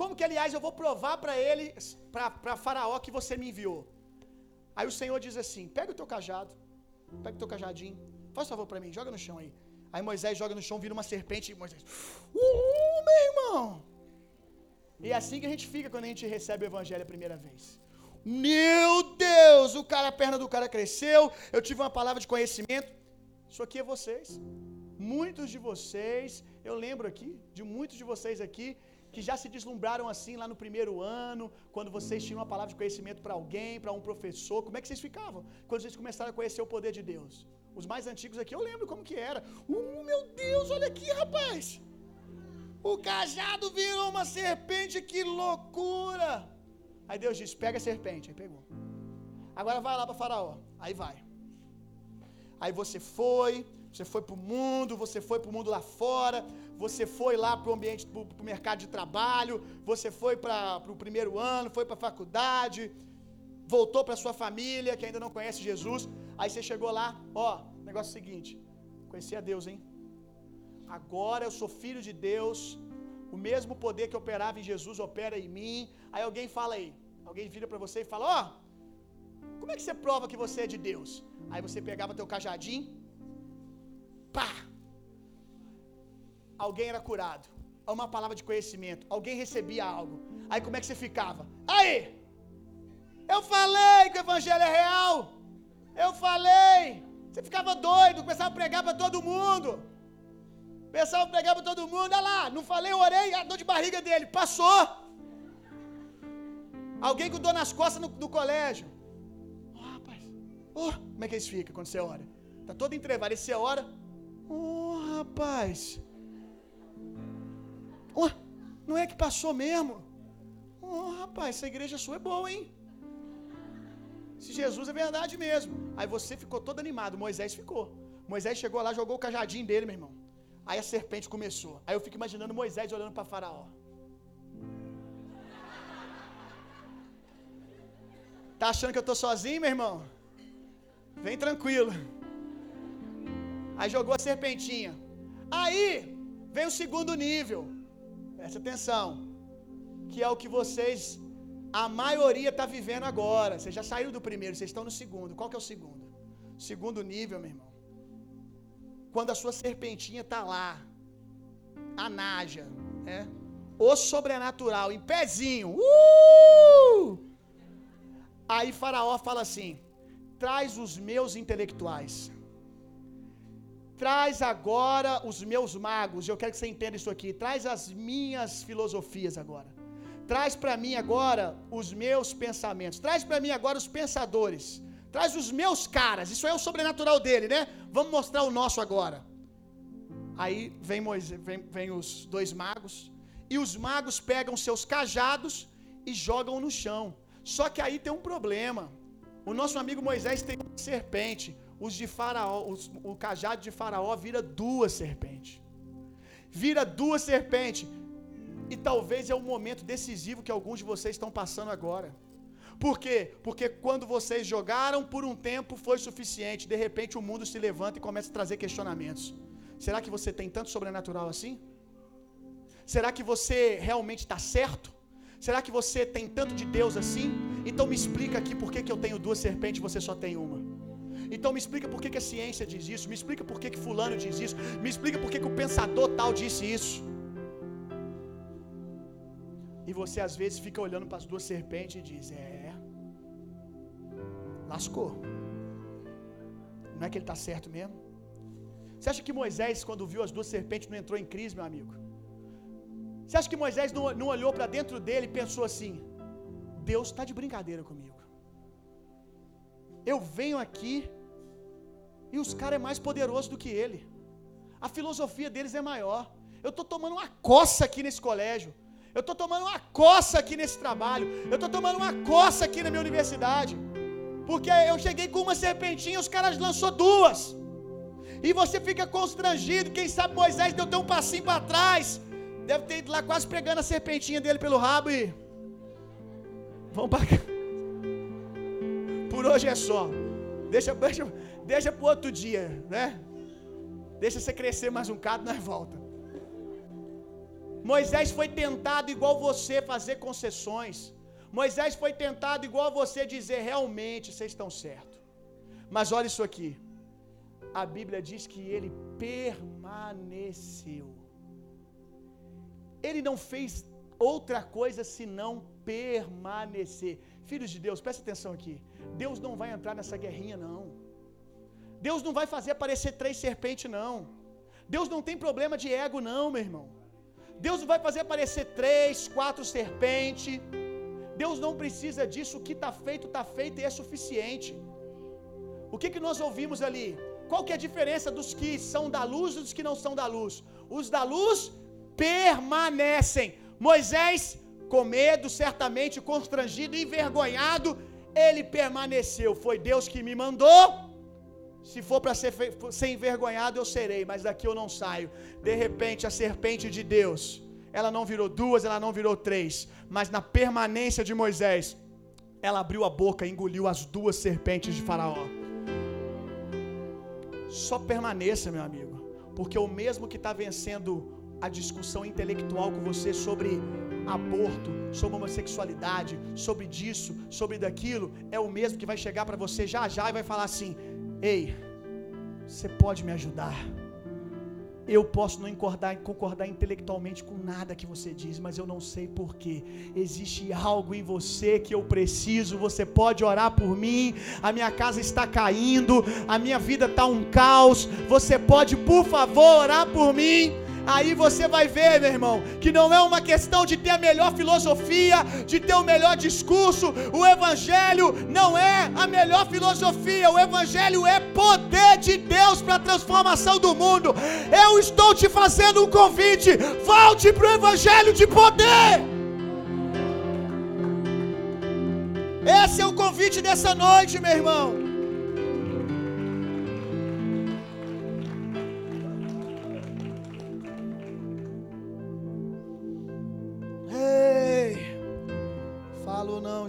Como que, aliás, eu vou provar para ele, para Faraó, que você me enviou? Aí o Senhor diz assim: Pega o teu cajado, pega o teu cajadinho, faz favor para mim, joga no chão aí. Aí Moisés joga no chão, vira uma serpente, e Moisés, uh, meu irmão! E é assim que a gente fica quando a gente recebe o evangelho a primeira vez. Meu Deus, o cara, a perna do cara cresceu, eu tive uma palavra de conhecimento. Isso aqui é vocês. Muitos de vocês, eu lembro aqui, de muitos de vocês aqui, que já se deslumbraram assim lá no primeiro ano, quando vocês tinham uma palavra de conhecimento para alguém, para um professor. Como é que vocês ficavam? Quando vocês começaram a conhecer o poder de Deus. Os mais antigos aqui, eu lembro como que era. Uh, meu Deus, olha aqui, rapaz. O cajado virou uma serpente, que loucura! Aí Deus disse: pega a serpente. Aí pegou. Agora vai lá para Faraó. Aí vai. Aí você foi, você foi para o mundo, você foi para o mundo lá fora, você foi lá para o ambiente, para o mercado de trabalho, você foi para o primeiro ano, foi para a faculdade, voltou para sua família que ainda não conhece Jesus. Aí você chegou lá, ó, negócio é o seguinte: conheci a Deus, hein? Agora eu sou filho de Deus, o mesmo poder que operava em Jesus opera em mim. Aí alguém fala aí, alguém vira para você e fala: Ó, oh, como é que você prova que você é de Deus? Aí você pegava teu cajadinho, pá! Alguém era curado, uma palavra de conhecimento, alguém recebia algo. Aí como é que você ficava? Aí! Eu falei que o evangelho é real! Eu falei! Você ficava doido, começava a pregar para todo mundo. Pensava pregar para todo mundo, olha lá, não falei, orei, a dor de barriga dele, passou. Alguém com dor nas costas no, colégio. Oh, rapaz, oh, como é que eles ficam quando você ora? Tá todo entrevado, e você ora. Oh, rapaz. Oh, não é que passou mesmo? Oh, rapaz, essa igreja sua é boa, hein? Se Jesus é verdade mesmo. Aí você ficou todo animado, Moisés ficou. Moisés chegou lá, jogou o cajadinho dele, meu irmão. Aí a serpente começou. Aí eu fico imaginando Moisés olhando para Faraó. Tá achando que eu tô sozinho, meu irmão? Vem tranquilo. Aí jogou a serpentinha. Aí vem o segundo nível. Presta atenção. Que é o que vocês, a maioria está vivendo agora. Vocês já saíram do primeiro, vocês estão no segundo. Qual que é o segundo? Segundo nível, meu irmão. Quando a sua serpentinha está lá, a naja, né? O sobrenatural, em pezinho. Uh! Aí Faraó fala assim: traz os meus intelectuais. Traz agora os meus magos. Eu quero que você entenda isso aqui. Traz as minhas filosofias agora. Traz para mim agora os meus pensamentos. Traz para mim agora os pensadores. Traz os meus caras. Isso é o sobrenatural dele, né? Vamos mostrar o nosso agora. Aí vem, Moisés, vem, vem os dois magos. E os magos pegam seus cajados e jogam no chão. Só que aí tem um problema. O nosso amigo Moisés tem uma serpente. Os de Faraó, os, o cajado de Faraó vira duas serpentes. Vira duas serpentes. E talvez é o momento decisivo que alguns de vocês estão passando agora. Por quê? Porque quando vocês jogaram por um tempo foi suficiente. De repente o mundo se levanta e começa a trazer questionamentos. Será que você tem tanto sobrenatural assim? Será que você realmente está certo? Será que você tem tanto de Deus assim? Então me explica aqui por que, que eu tenho duas serpentes e você só tem uma. Então me explica por que, que a ciência diz isso. Me explica por que, que fulano diz isso. Me explica por que, que o pensador tal disse isso. E você às vezes fica olhando para as duas serpentes e diz: É, lascou. Não é que ele está certo mesmo? Você acha que Moisés, quando viu as duas serpentes, não entrou em crise, meu amigo? Você acha que Moisés não, não olhou para dentro dele e pensou assim: Deus está de brincadeira comigo. Eu venho aqui e os caras é mais poderoso do que ele. A filosofia deles é maior. Eu estou tomando uma coça aqui nesse colégio. Eu estou tomando uma coça aqui nesse trabalho. Eu estou tomando uma coça aqui na minha universidade. Porque eu cheguei com uma serpentinha os caras lançou duas. E você fica constrangido. Quem sabe Moisés deu um passinho para trás. Deve ter ido lá quase pegando a serpentinha dele pelo rabo e. Vamos para cá. Por hoje é só. Deixa, deixa, deixa para outro dia, né? Deixa você crescer mais um bocado, nós volta. Moisés foi tentado igual você fazer concessões. Moisés foi tentado igual você dizer realmente vocês estão certo. Mas olha isso aqui. A Bíblia diz que ele permaneceu. Ele não fez outra coisa senão permanecer. Filhos de Deus, presta atenção aqui. Deus não vai entrar nessa guerrinha, não. Deus não vai fazer aparecer três serpentes, não. Deus não tem problema de ego, não, meu irmão. Deus não vai fazer aparecer três, quatro serpentes. Deus não precisa disso. O que está feito, está feito e é suficiente. O que, que nós ouvimos ali? Qual que é a diferença dos que são da luz e dos que não são da luz? Os da luz permanecem. Moisés, com medo, certamente constrangido, envergonhado, ele permaneceu. Foi Deus que me mandou. Se for para ser, ser envergonhado, eu serei, mas daqui eu não saio. De repente, a serpente de Deus, ela não virou duas, ela não virou três, mas na permanência de Moisés, ela abriu a boca e engoliu as duas serpentes de Faraó. Só permaneça, meu amigo, porque o mesmo que está vencendo a discussão intelectual com você sobre aborto, sobre homossexualidade, sobre disso, sobre daquilo, é o mesmo que vai chegar para você já já e vai falar assim: Ei, você pode me ajudar. Eu posso não concordar, intelectualmente com nada que você diz, mas eu não sei porquê. Existe algo em você que eu preciso. Você pode orar por mim. A minha casa está caindo, a minha vida está um caos. Você pode, por favor, orar por mim. Aí você vai ver, meu irmão, que não é uma questão de ter a melhor filosofia, de ter o melhor discurso. O Evangelho não é a melhor filosofia. O Evangelho é poder de Deus para a transformação do mundo. Eu estou te fazendo um convite. Volte para o Evangelho de poder. Esse é o convite dessa noite, meu irmão.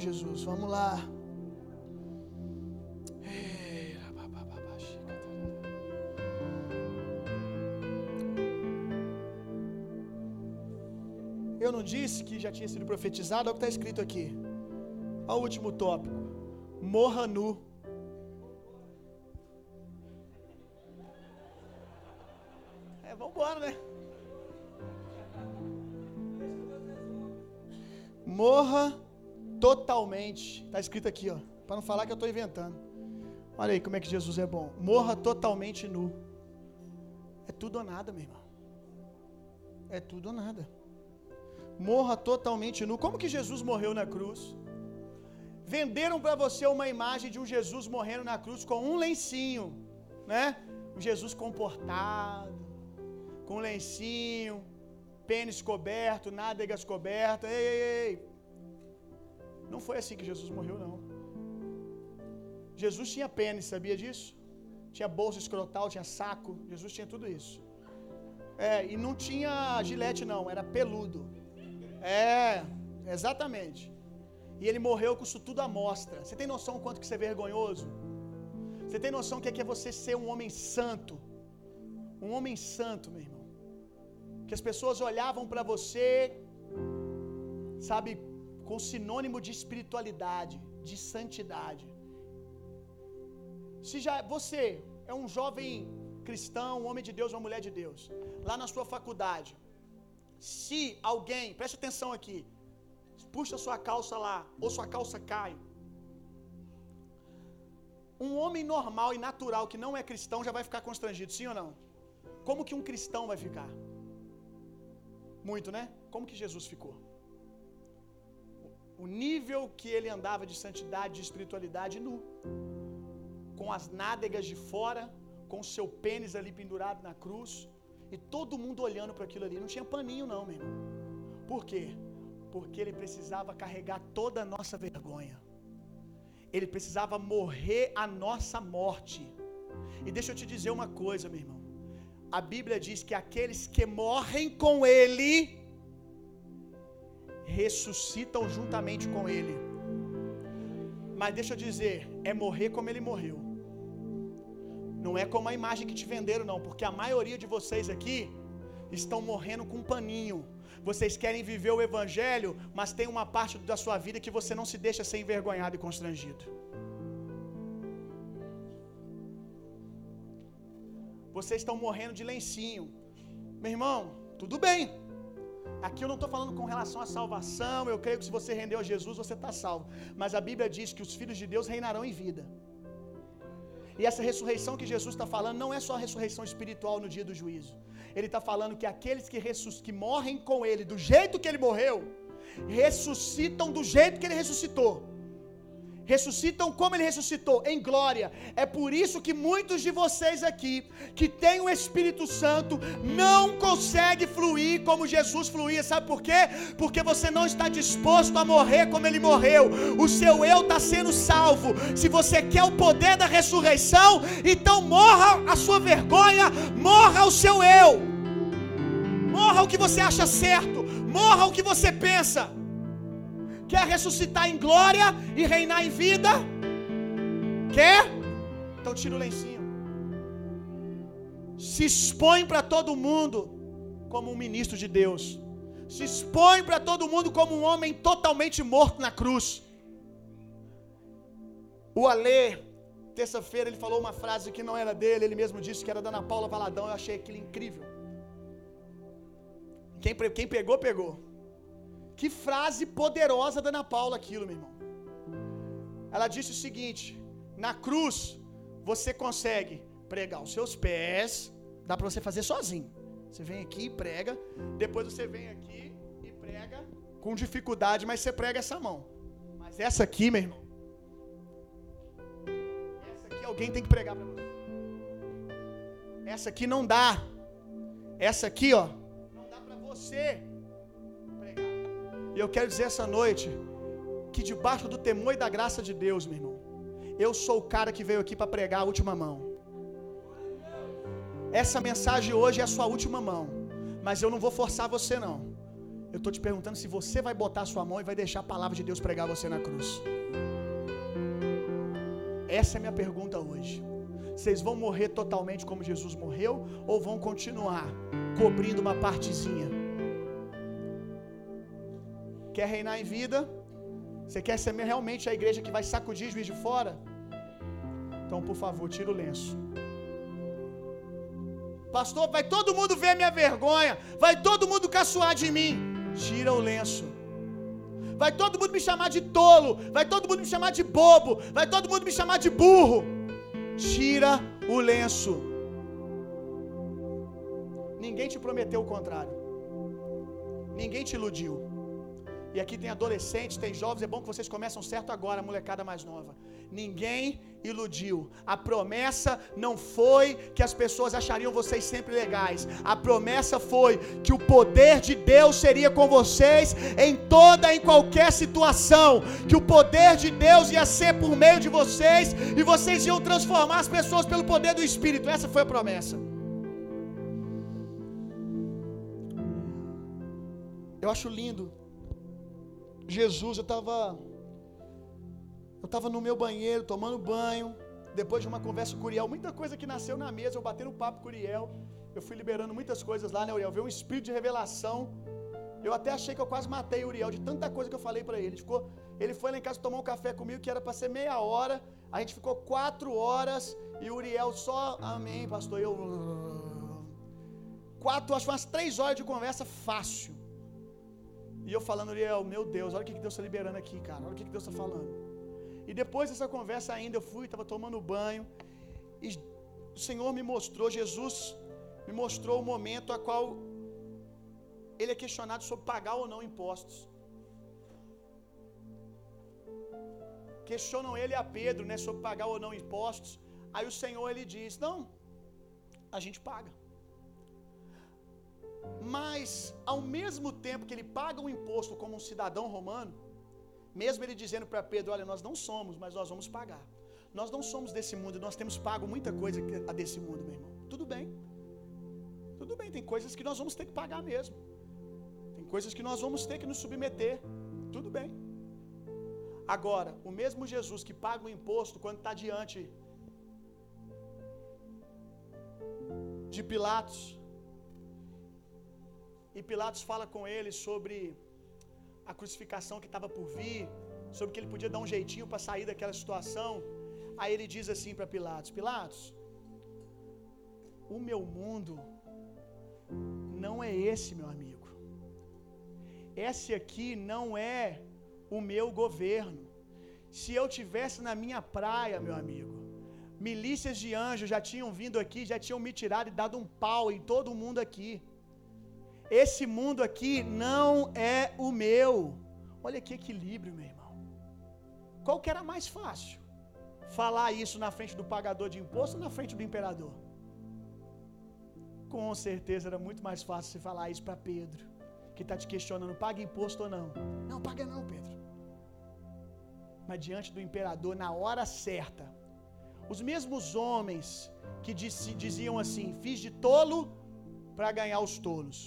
Jesus, vamos lá. Eu não disse que já tinha sido profetizado, olha o que está escrito aqui. Olha o último tópico. Morra nu. É, vamos embora, né? Morra totalmente. Está escrito aqui, ó. para não falar que eu estou inventando. Olha aí como é que Jesus é bom. Morra totalmente nu. É tudo ou nada, meu irmão. É tudo ou nada. Morra totalmente nu. Como que Jesus morreu na cruz? Venderam para você uma imagem de um Jesus morrendo na cruz com um lencinho, né? Um Jesus comportado, com um lencinho, pênis coberto, nádegas cobertas. Ei, ei, ei. Não foi assim que Jesus morreu, não. Jesus tinha pênis, sabia disso? Tinha bolsa escrotal, tinha saco. Jesus tinha tudo isso. É, e não tinha gilete, não, era peludo. É, exatamente. E ele morreu com isso tudo à mostra. Você tem noção quanto que isso é vergonhoso? Você tem noção que é que é você ser um homem santo? Um homem santo, meu irmão. Que as pessoas olhavam para você, sabe, com sinônimo de espiritualidade, de santidade. Se já você é um jovem cristão, um homem de Deus, uma mulher de Deus, lá na sua faculdade, se alguém, preste atenção aqui, puxa sua calça lá, ou sua calça cai. Um homem normal e natural que não é cristão já vai ficar constrangido, sim ou não? Como que um cristão vai ficar? Muito, né? Como que Jesus ficou? O nível que ele andava de santidade, de espiritualidade nu. Com as nádegas de fora, com o seu pênis ali pendurado na cruz, e todo mundo olhando para aquilo ali. Não tinha paninho não, meu irmão. Por quê? Porque ele precisava carregar toda a nossa vergonha. Ele precisava morrer a nossa morte. E deixa eu te dizer uma coisa, meu irmão. A Bíblia diz que aqueles que morrem com ele ressuscitam juntamente com ele. Mas deixa eu dizer, é morrer como ele morreu. Não é como a imagem que te venderam, não, porque a maioria de vocês aqui estão morrendo com um paninho. Vocês querem viver o evangelho, mas tem uma parte da sua vida que você não se deixa ser envergonhado e constrangido. Vocês estão morrendo de lencinho. Meu irmão, tudo bem. Aqui eu não estou falando com relação à salvação. Eu creio que se você rendeu a Jesus, você está salvo. Mas a Bíblia diz que os filhos de Deus reinarão em vida. E essa ressurreição que Jesus está falando não é só a ressurreição espiritual no dia do juízo. Ele está falando que aqueles que, que morrem com Ele do jeito que Ele morreu, ressuscitam do jeito que Ele ressuscitou ressuscitam como ele ressuscitou, em glória. É por isso que muitos de vocês aqui, que têm o Espírito Santo, não conseguem fluir como Jesus fluía. Sabe por quê? Porque você não está disposto a morrer como ele morreu. O seu eu está sendo salvo. Se você quer o poder da ressurreição, então morra a sua vergonha, morra o seu eu. Morra o que você acha certo, morra o que você pensa. Quer ressuscitar em glória e reinar em vida? Quer? Então tira o lencinho. Se expõe para todo mundo como um ministro de Deus. Se expõe para todo mundo como um homem totalmente morto na cruz. O Alê, terça-feira, ele falou uma frase que não era dele, ele mesmo disse que era da Ana Paula Valadão. Eu achei aquilo incrível. Quem, quem pegou, pegou. Que frase poderosa da Ana Paula aquilo, meu irmão. Ela disse o seguinte: na cruz você consegue pregar os seus pés, dá para você fazer sozinho. Você vem aqui e prega, depois você vem aqui e prega com dificuldade, mas você prega essa mão. Mas essa aqui, meu irmão, essa aqui alguém tem que pregar para você. Essa aqui não dá. Essa aqui, ó, não dá para você e eu quero dizer essa noite que debaixo do temor e da graça de Deus, meu irmão, eu sou o cara que veio aqui para pregar a última mão. Essa mensagem hoje é a sua última mão, mas eu não vou forçar você não. Eu estou te perguntando se você vai botar sua mão e vai deixar a palavra de Deus pregar você na cruz. Essa é a minha pergunta hoje. Vocês vão morrer totalmente como Jesus morreu ou vão continuar cobrindo uma partezinha? Quer reinar em vida? Você quer ser realmente a igreja que vai sacudir juiz de fora? Então, por favor, tira o lenço. Pastor, vai todo mundo ver minha vergonha. Vai todo mundo caçoar de mim. Tira o lenço. vai todo mundo me chamar de tolo, vai todo mundo me chamar de bobo, vai todo mundo me chamar de burro. Tira o lenço. Ninguém te prometeu o contrário. Ninguém te iludiu. E aqui tem adolescentes, tem jovens, é bom que vocês começam certo agora, a molecada mais nova. Ninguém iludiu. A promessa não foi que as pessoas achariam vocês sempre legais. A promessa foi que o poder de Deus seria com vocês em toda e em qualquer situação. Que o poder de Deus ia ser por meio de vocês e vocês iam transformar as pessoas pelo poder do Espírito. Essa foi a promessa. Eu acho lindo. Jesus, eu estava eu estava no meu banheiro, tomando banho, depois de uma conversa com o Uriel, muita coisa que nasceu na mesa, eu batendo papo com o Uriel, eu fui liberando muitas coisas lá, né, Uriel? Veio um espírito de revelação. Eu até achei que eu quase matei o Uriel de tanta coisa que eu falei para ele. Ele, ficou, ele foi lá em casa tomar um café comigo, que era para ser meia hora. A gente ficou quatro horas e o Uriel só, amém, pastor. Eu. Quatro, acho umas três horas de conversa fácil. E eu falando, Uriel, meu Deus, olha o que Deus está liberando aqui, cara. Olha o que Deus está falando. E depois dessa conversa ainda, eu fui, estava tomando banho. E o Senhor me mostrou, Jesus me mostrou o momento a qual ele é questionado sobre pagar ou não impostos. Questionam ele a Pedro, né, sobre pagar ou não impostos. Aí o Senhor ele diz: "Não, a gente paga". Mas ao mesmo tempo que ele paga o imposto como um cidadão romano, mesmo ele dizendo para Pedro: Olha, nós não somos, mas nós vamos pagar. Nós não somos desse mundo, nós temos pago muita coisa a desse mundo, meu irmão. Tudo bem. Tudo bem, tem coisas que nós vamos ter que pagar mesmo. Tem coisas que nós vamos ter que nos submeter. Tudo bem. Agora, o mesmo Jesus que paga o imposto quando está diante de Pilatos, e Pilatos fala com ele sobre a crucificação que estava por vir, sobre que ele podia dar um jeitinho para sair daquela situação. Aí ele diz assim para Pilatos: Pilatos, o meu mundo não é esse, meu amigo. Esse aqui não é o meu governo. Se eu tivesse na minha praia, meu amigo, milícias de anjos já tinham vindo aqui, já tinham me tirado e dado um pau em todo mundo aqui. Esse mundo aqui não é o meu. Olha que equilíbrio, meu irmão. Qual que era mais fácil? Falar isso na frente do pagador de imposto ou na frente do imperador? Com certeza era muito mais fácil você falar isso para Pedro, que está te questionando: paga imposto ou não? Não, paga não, Pedro. Mas diante do imperador, na hora certa, os mesmos homens que diziam assim: fiz de tolo para ganhar os tolos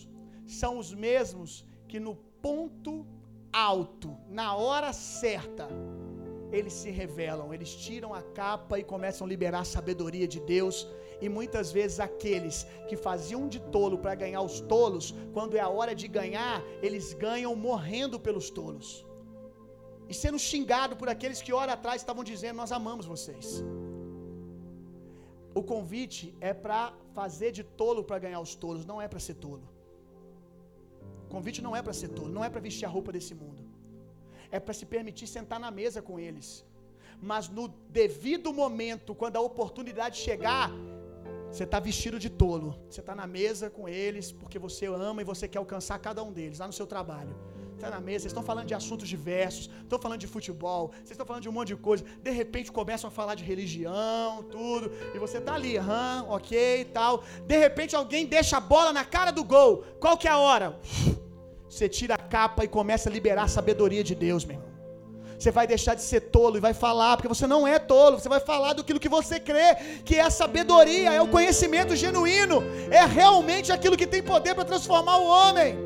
são os mesmos que no ponto alto, na hora certa, eles se revelam, eles tiram a capa e começam a liberar a sabedoria de Deus. E muitas vezes aqueles que faziam de tolo para ganhar os tolos, quando é a hora de ganhar, eles ganham morrendo pelos tolos. E sendo xingado por aqueles que hora atrás estavam dizendo: Nós amamos vocês. O convite é para fazer de tolo para ganhar os tolos, não é para ser tolo. Convite não é para ser tolo, não é para vestir a roupa desse mundo. É para se permitir sentar na mesa com eles. Mas no devido momento, quando a oportunidade chegar, você está vestido de tolo. Você está na mesa com eles porque você ama e você quer alcançar cada um deles lá no seu trabalho. Está na mesa, estão falando de assuntos diversos, estão falando de futebol, vocês estão falando de um monte de coisa. De repente começam a falar de religião, tudo, e você está ali, aham, ok tal. De repente alguém deixa a bola na cara do gol. Qual que é a hora? Você tira a capa e começa a liberar a sabedoria de Deus, meu irmão. Você vai deixar de ser tolo e vai falar, porque você não é tolo, você vai falar do que você crê, que é a sabedoria, é o conhecimento genuíno, é realmente aquilo que tem poder para transformar o homem.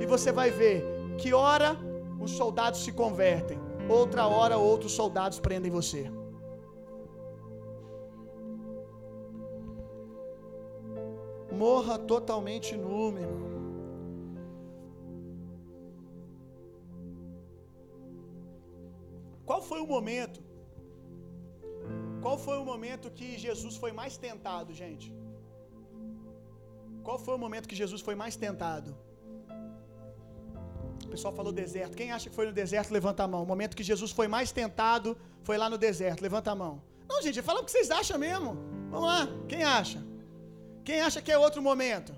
E você vai ver que hora os soldados se convertem, outra hora outros soldados prendem você. Morra totalmente nu, meu irmão. Qual foi o momento? Qual foi o momento que Jesus foi mais tentado, gente? Qual foi o momento que Jesus foi mais tentado? pessoal falou deserto. Quem acha que foi no deserto, levanta a mão. O momento que Jesus foi mais tentado foi lá no deserto. Levanta a mão. Não, gente, fala o que vocês acham mesmo. Vamos lá. Quem acha? Quem acha que é outro momento?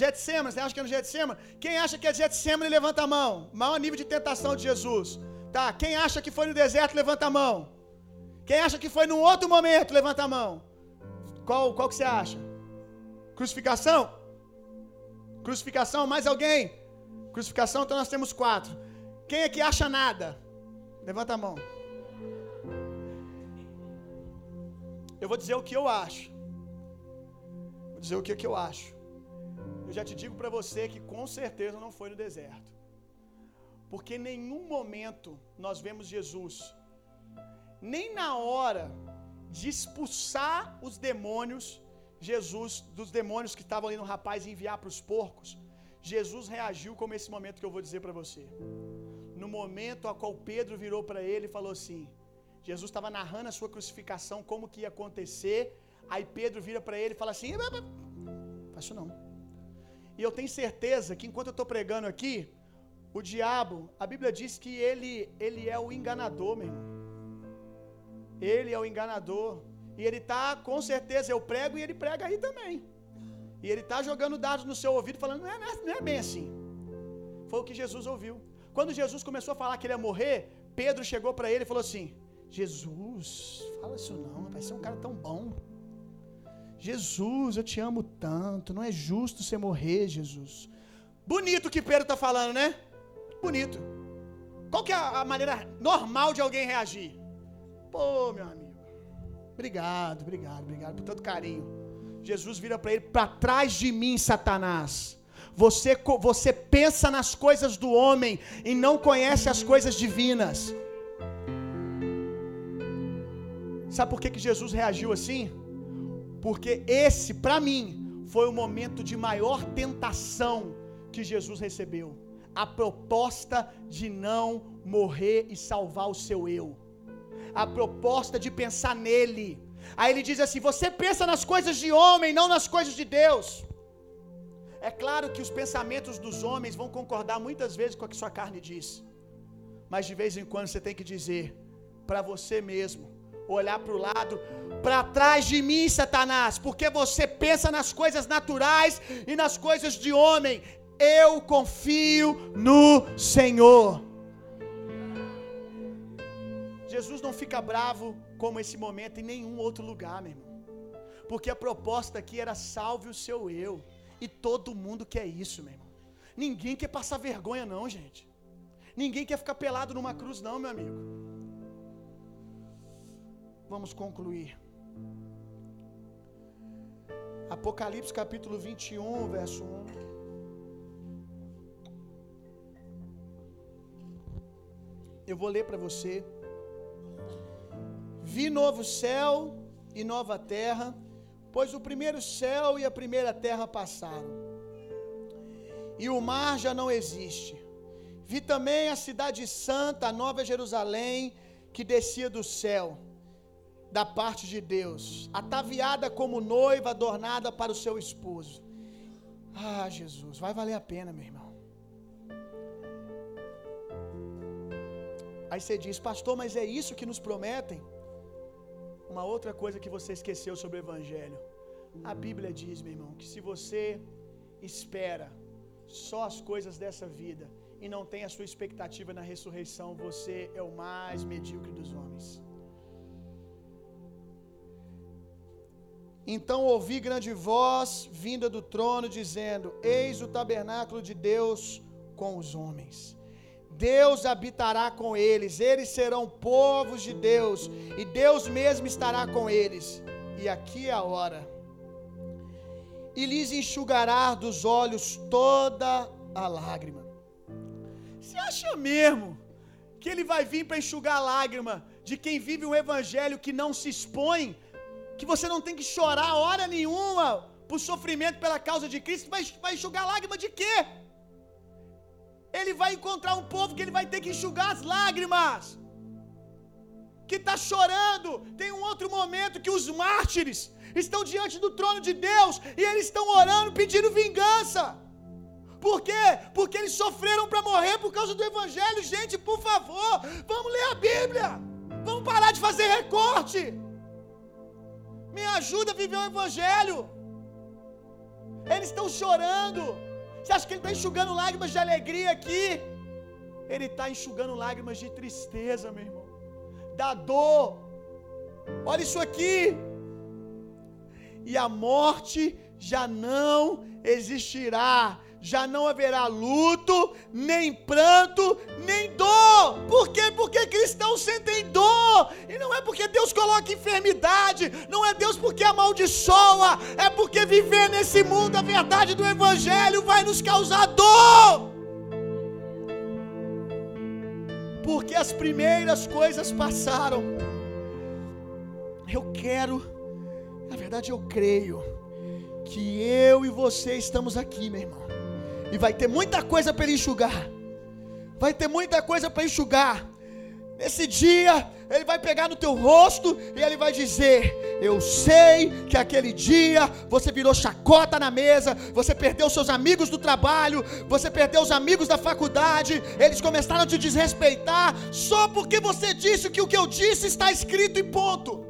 Getsemane, você acha que é no Getsemane? Quem acha que é Getsemane, levanta a mão. Maior nível de tentação de Jesus. Tá, quem acha que foi no deserto, levanta a mão. Quem acha que foi num outro momento, levanta a mão. Qual, qual que você acha? Crucificação? Crucificação, mais alguém? Crucificação, então nós temos quatro. Quem é que acha nada? Levanta a mão. Eu vou dizer o que eu acho. Vou dizer o que, que eu acho. Eu já te digo para você que com certeza não foi no deserto. Porque em nenhum momento nós vemos Jesus, nem na hora de expulsar os demônios, Jesus, dos demônios que estavam ali no rapaz e enviar para os porcos, Jesus reagiu como esse momento que eu vou dizer para você. No momento a qual Pedro virou para ele e falou assim: Jesus estava narrando a sua crucificação, como que ia acontecer. Aí Pedro vira para ele e fala assim: Faço não. E eu tenho certeza que enquanto eu estou pregando aqui, o diabo, a Bíblia diz que ele, ele é o enganador, meu irmão. Ele é o enganador. E ele tá, com certeza, eu prego e ele prega aí também. E ele tá jogando dados no seu ouvido, falando: não é, não é, não é bem assim. Foi o que Jesus ouviu. Quando Jesus começou a falar que ele ia morrer, Pedro chegou para ele e falou assim: Jesus, fala isso não, vai ser um cara tão bom. Jesus, eu te amo tanto, não é justo você morrer, Jesus. Bonito que Pedro está falando, né? Bonito. Qual que é a maneira normal de alguém reagir? Pô, meu amigo. Obrigado, obrigado, obrigado por tanto carinho. Jesus vira para ele: para trás de mim, Satanás. Você, você pensa nas coisas do homem e não conhece as coisas divinas. Sabe por que, que Jesus reagiu assim? Porque esse, para mim, foi o momento de maior tentação que Jesus recebeu. A proposta de não morrer e salvar o seu eu. A proposta de pensar nele. Aí ele diz assim: Você pensa nas coisas de homem, não nas coisas de Deus. É claro que os pensamentos dos homens vão concordar muitas vezes com o que sua carne diz. Mas de vez em quando você tem que dizer para você mesmo: olhar para o lado, para trás de mim, Satanás, porque você pensa nas coisas naturais e nas coisas de homem. Eu confio no Senhor. Jesus não fica bravo como esse momento em nenhum outro lugar, meu irmão. Porque a proposta aqui era salve o seu eu. E todo mundo quer isso, meu irmão. Ninguém quer passar vergonha, não, gente. Ninguém quer ficar pelado numa cruz, não, meu amigo. Vamos concluir. Apocalipse capítulo 21, verso 1. Eu vou ler para você. Vi novo céu e nova terra, pois o primeiro céu e a primeira terra passaram, e o mar já não existe. Vi também a cidade santa, a nova Jerusalém, que descia do céu, da parte de Deus, ataviada como noiva adornada para o seu esposo. Ah, Jesus, vai valer a pena, meu irmão. Aí você diz, pastor, mas é isso que nos prometem? Uma outra coisa que você esqueceu sobre o Evangelho. A Bíblia diz, meu irmão, que se você espera só as coisas dessa vida e não tem a sua expectativa na ressurreição, você é o mais medíocre dos homens. Então ouvi grande voz vinda do trono, dizendo: Eis o tabernáculo de Deus com os homens. Deus habitará com eles, eles serão povos de Deus, e Deus mesmo estará com eles. E aqui é a hora. E lhes enxugará dos olhos toda a lágrima. Você acha mesmo que ele vai vir para enxugar a lágrima de quem vive um evangelho que não se expõe, que você não tem que chorar hora nenhuma por sofrimento pela causa de Cristo? Vai, vai enxugar lágrima de quê? Ele vai encontrar um povo que ele vai ter que enxugar as lágrimas, que está chorando. Tem um outro momento que os mártires estão diante do trono de Deus e eles estão orando, pedindo vingança, Por quê? Porque eles sofreram para morrer por causa do Evangelho. Gente, por favor, vamos ler a Bíblia. Vamos parar de fazer recorte. Me ajuda a viver o Evangelho. Eles estão chorando. Você acha que ele está enxugando lágrimas de alegria aqui? Ele está enxugando lágrimas de tristeza, meu irmão. Da dor. Olha isso aqui. E a morte já não existirá já não haverá luto, nem pranto, nem dor. Por quê? Porque cristãos sentem dor. E não é porque Deus coloca enfermidade, não é Deus porque amaldiçoa, é porque viver nesse mundo a verdade do Evangelho vai nos causar dor. Porque as primeiras coisas passaram. Eu quero, na verdade eu creio, que eu e você estamos aqui, meu irmão e vai ter muita coisa para ele enxugar. Vai ter muita coisa para enxugar. Nesse dia, ele vai pegar no teu rosto e ele vai dizer: Eu sei que aquele dia você virou chacota na mesa, você perdeu seus amigos do trabalho, você perdeu os amigos da faculdade, eles começaram a te desrespeitar só porque você disse que o que eu disse está escrito e ponto.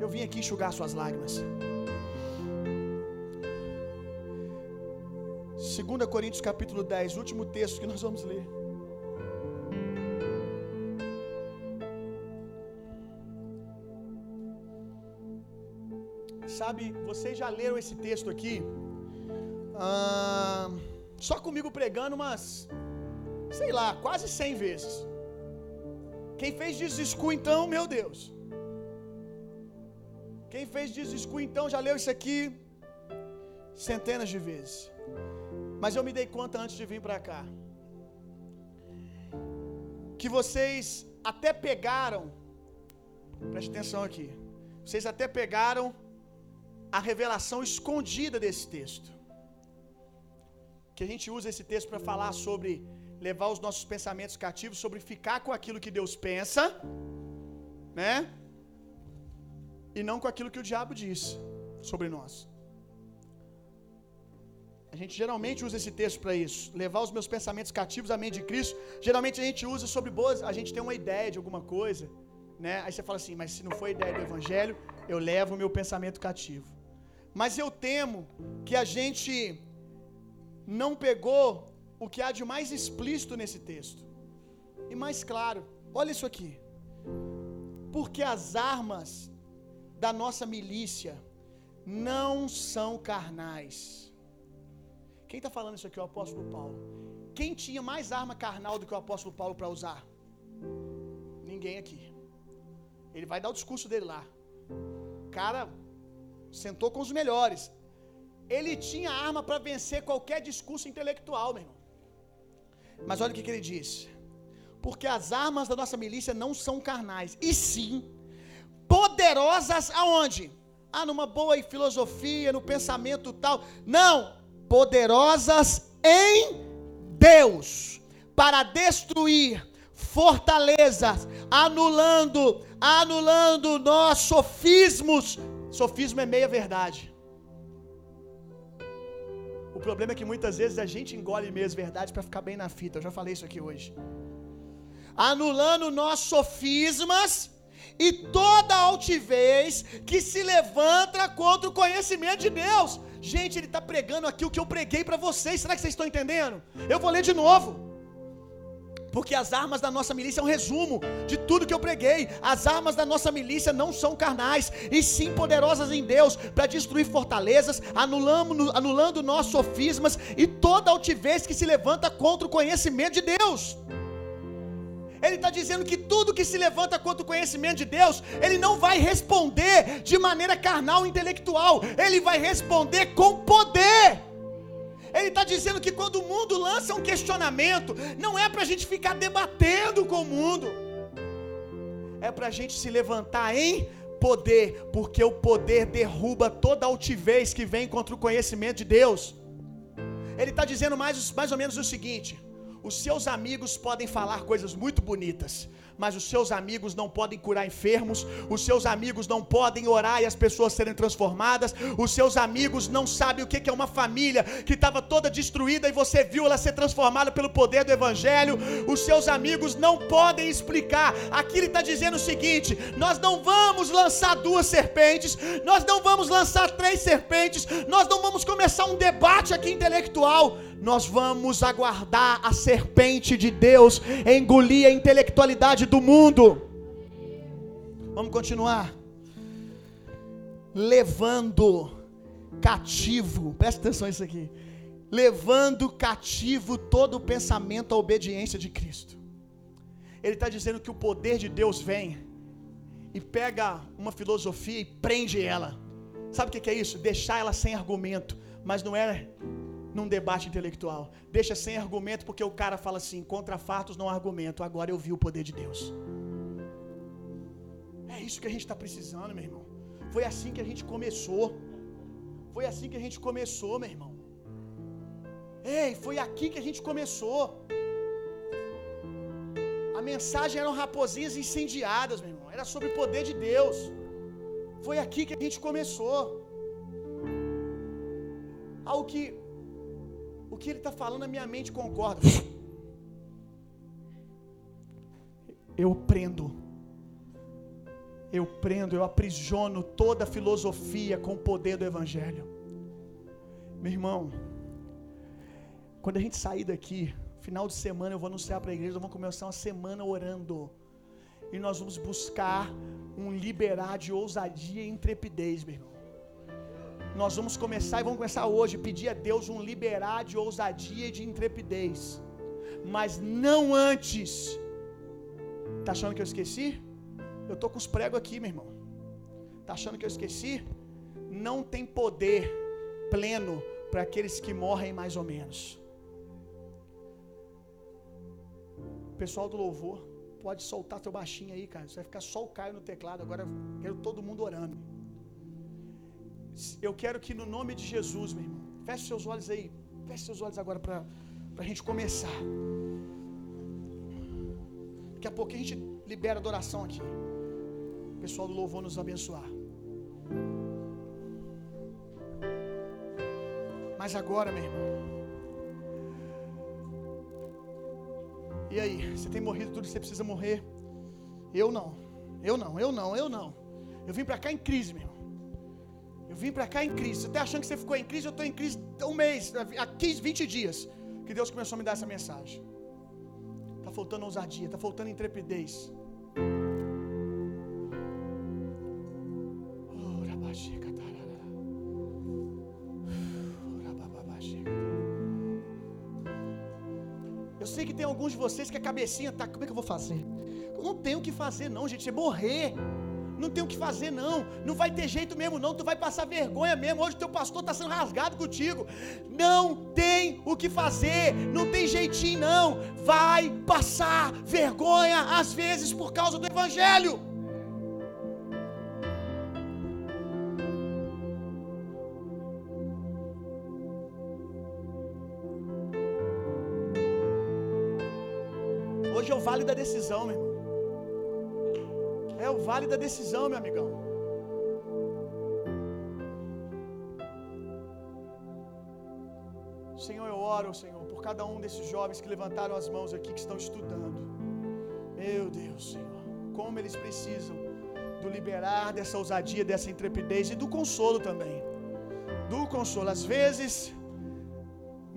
Eu vim aqui enxugar suas lágrimas. 2 Coríntios capítulo 10, último texto que nós vamos ler. Sabe, vocês já leram esse texto aqui? Ah, só comigo pregando umas, sei lá, quase 100 vezes. Quem fez desescu então, meu Deus. Quem fez desescu então já leu isso aqui centenas de vezes. Mas eu me dei conta antes de vir para cá que vocês até pegaram, preste atenção aqui, vocês até pegaram a revelação escondida desse texto. Que a gente usa esse texto para falar sobre levar os nossos pensamentos cativos, sobre ficar com aquilo que Deus pensa, né? E não com aquilo que o diabo diz sobre nós. A gente geralmente usa esse texto para isso, levar os meus pensamentos cativos à mente de Cristo. Geralmente a gente usa sobre boas, a gente tem uma ideia de alguma coisa, né? Aí você fala assim, mas se não for ideia do evangelho, eu levo o meu pensamento cativo. Mas eu temo que a gente não pegou o que há de mais explícito nesse texto. E mais claro, olha isso aqui. Porque as armas da nossa milícia não são carnais quem está falando isso aqui? O apóstolo Paulo. Quem tinha mais arma carnal do que o apóstolo Paulo para usar? Ninguém aqui. Ele vai dar o discurso dele lá. O cara sentou com os melhores. Ele tinha arma para vencer qualquer discurso intelectual, meu irmão. Mas olha o que, que ele diz. Porque as armas da nossa milícia não são carnais, e sim poderosas aonde? Ah, numa boa filosofia, no pensamento tal. Não, poderosas em Deus para destruir fortalezas, anulando, anulando nós sofismos. Sofismo é meia verdade. O problema é que muitas vezes a gente engole meias verdades para ficar bem na fita. Eu já falei isso aqui hoje. Anulando nós sofismas e toda altivez que se levanta contra o conhecimento de Deus. Gente, ele está pregando aqui o que eu preguei para vocês. Será que vocês estão entendendo? Eu vou ler de novo. Porque as armas da nossa milícia é um resumo de tudo que eu preguei. As armas da nossa milícia não são carnais, e sim poderosas em Deus para destruir fortalezas, anulando, anulando nossos sofismas e toda altivez que se levanta contra o conhecimento de Deus. Ele está dizendo que tudo que se levanta contra o conhecimento de Deus, ele não vai responder de maneira carnal, intelectual, ele vai responder com poder. Ele está dizendo que quando o mundo lança um questionamento, não é para a gente ficar debatendo com o mundo, é para a gente se levantar em poder, porque o poder derruba toda altivez que vem contra o conhecimento de Deus. Ele está dizendo mais, mais ou menos o seguinte: os seus amigos podem falar coisas muito bonitas, mas os seus amigos não podem curar enfermos, os seus amigos não podem orar e as pessoas serem transformadas, os seus amigos não sabem o que é uma família que estava toda destruída e você viu ela ser transformada pelo poder do Evangelho, os seus amigos não podem explicar. Aqui ele está dizendo o seguinte: nós não vamos lançar duas serpentes, nós não vamos lançar três serpentes, nós não vamos começar um debate aqui intelectual, nós vamos aguardar a serpente de Deus engolir a intelectualidade do mundo. Vamos continuar. Levando cativo, presta atenção nisso aqui. Levando cativo todo o pensamento à obediência de Cristo. Ele está dizendo que o poder de Deus vem e pega uma filosofia e prende ela. Sabe o que é isso? Deixar ela sem argumento, mas não é num debate intelectual. Deixa sem argumento porque o cara fala assim: contra fatos não argumento. Agora eu vi o poder de Deus. É isso que a gente está precisando, meu irmão. Foi assim que a gente começou. Foi assim que a gente começou, meu irmão. Ei, foi aqui que a gente começou. A mensagem eram raposinhas incendiadas, meu irmão. Era sobre o poder de Deus. Foi aqui que a gente começou. Ao que o que ele está falando, a minha mente concorda. Eu prendo. Eu prendo, eu aprisiono toda a filosofia com o poder do Evangelho. Meu irmão, quando a gente sair daqui, final de semana eu vou anunciar para a igreja, vamos começar uma semana orando. E nós vamos buscar um liberar de ousadia e intrepidez, meu irmão. Nós vamos começar e vamos começar hoje, pedir a Deus um liberar de ousadia e de intrepidez. Mas não antes. Tá achando que eu esqueci? Eu tô com os pregos aqui, meu irmão. Tá achando que eu esqueci? Não tem poder pleno para aqueles que morrem mais ou menos. Pessoal do louvor, pode soltar teu baixinho aí, cara. Você vai ficar só o Caio no teclado. Agora eu quero todo mundo orando. Eu quero que no nome de Jesus, meu irmão, feche seus olhos aí. Feche seus olhos agora para a gente começar. Daqui a pouco a gente libera adoração aqui. O pessoal do louvor nos abençoar. Mas agora, meu irmão. E aí, você tem morrido tudo que você precisa morrer? Eu não. Eu não, eu não, eu não. Eu vim para cá em crise, meu irmão. Eu vim para cá em crise. Você está achando que você ficou em crise? Eu estou em crise um mês, há 15, 20 dias, que Deus começou a me dar essa mensagem. Está faltando ousadia, está faltando intrepidez. Eu sei que tem alguns de vocês que a cabecinha tá, como é que eu vou fazer? Eu não tenho o que fazer não, gente, é morrer. Não tem o que fazer, não. Não vai ter jeito mesmo, não. Tu vai passar vergonha mesmo. Hoje teu pastor está sendo rasgado contigo. Não tem o que fazer. Não tem jeitinho, não. Vai passar vergonha, às vezes, por causa do Evangelho. Hoje é o vale da decisão, meu irmão. É o vale da decisão, meu amigão. Senhor, eu oro, Senhor, por cada um desses jovens que levantaram as mãos aqui, que estão estudando. Meu Deus, Senhor, como eles precisam do liberar dessa ousadia, dessa intrepidez e do consolo também. Do consolo. Às vezes,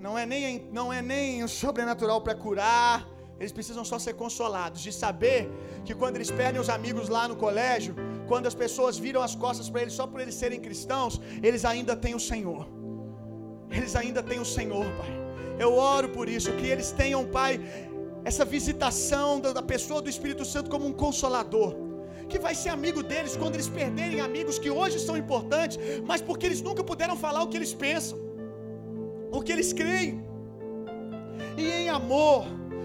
não é nem, não é nem o sobrenatural para curar, eles precisam só ser consolados, de saber que quando eles perdem os amigos lá no colégio, quando as pessoas viram as costas para eles só por eles serem cristãos, eles ainda têm o Senhor. Eles ainda têm o Senhor, Pai. Eu oro por isso, que eles tenham, Pai, essa visitação da pessoa do Espírito Santo como um consolador que vai ser amigo deles quando eles perderem amigos que hoje são importantes, mas porque eles nunca puderam falar o que eles pensam, o que eles creem. E em amor,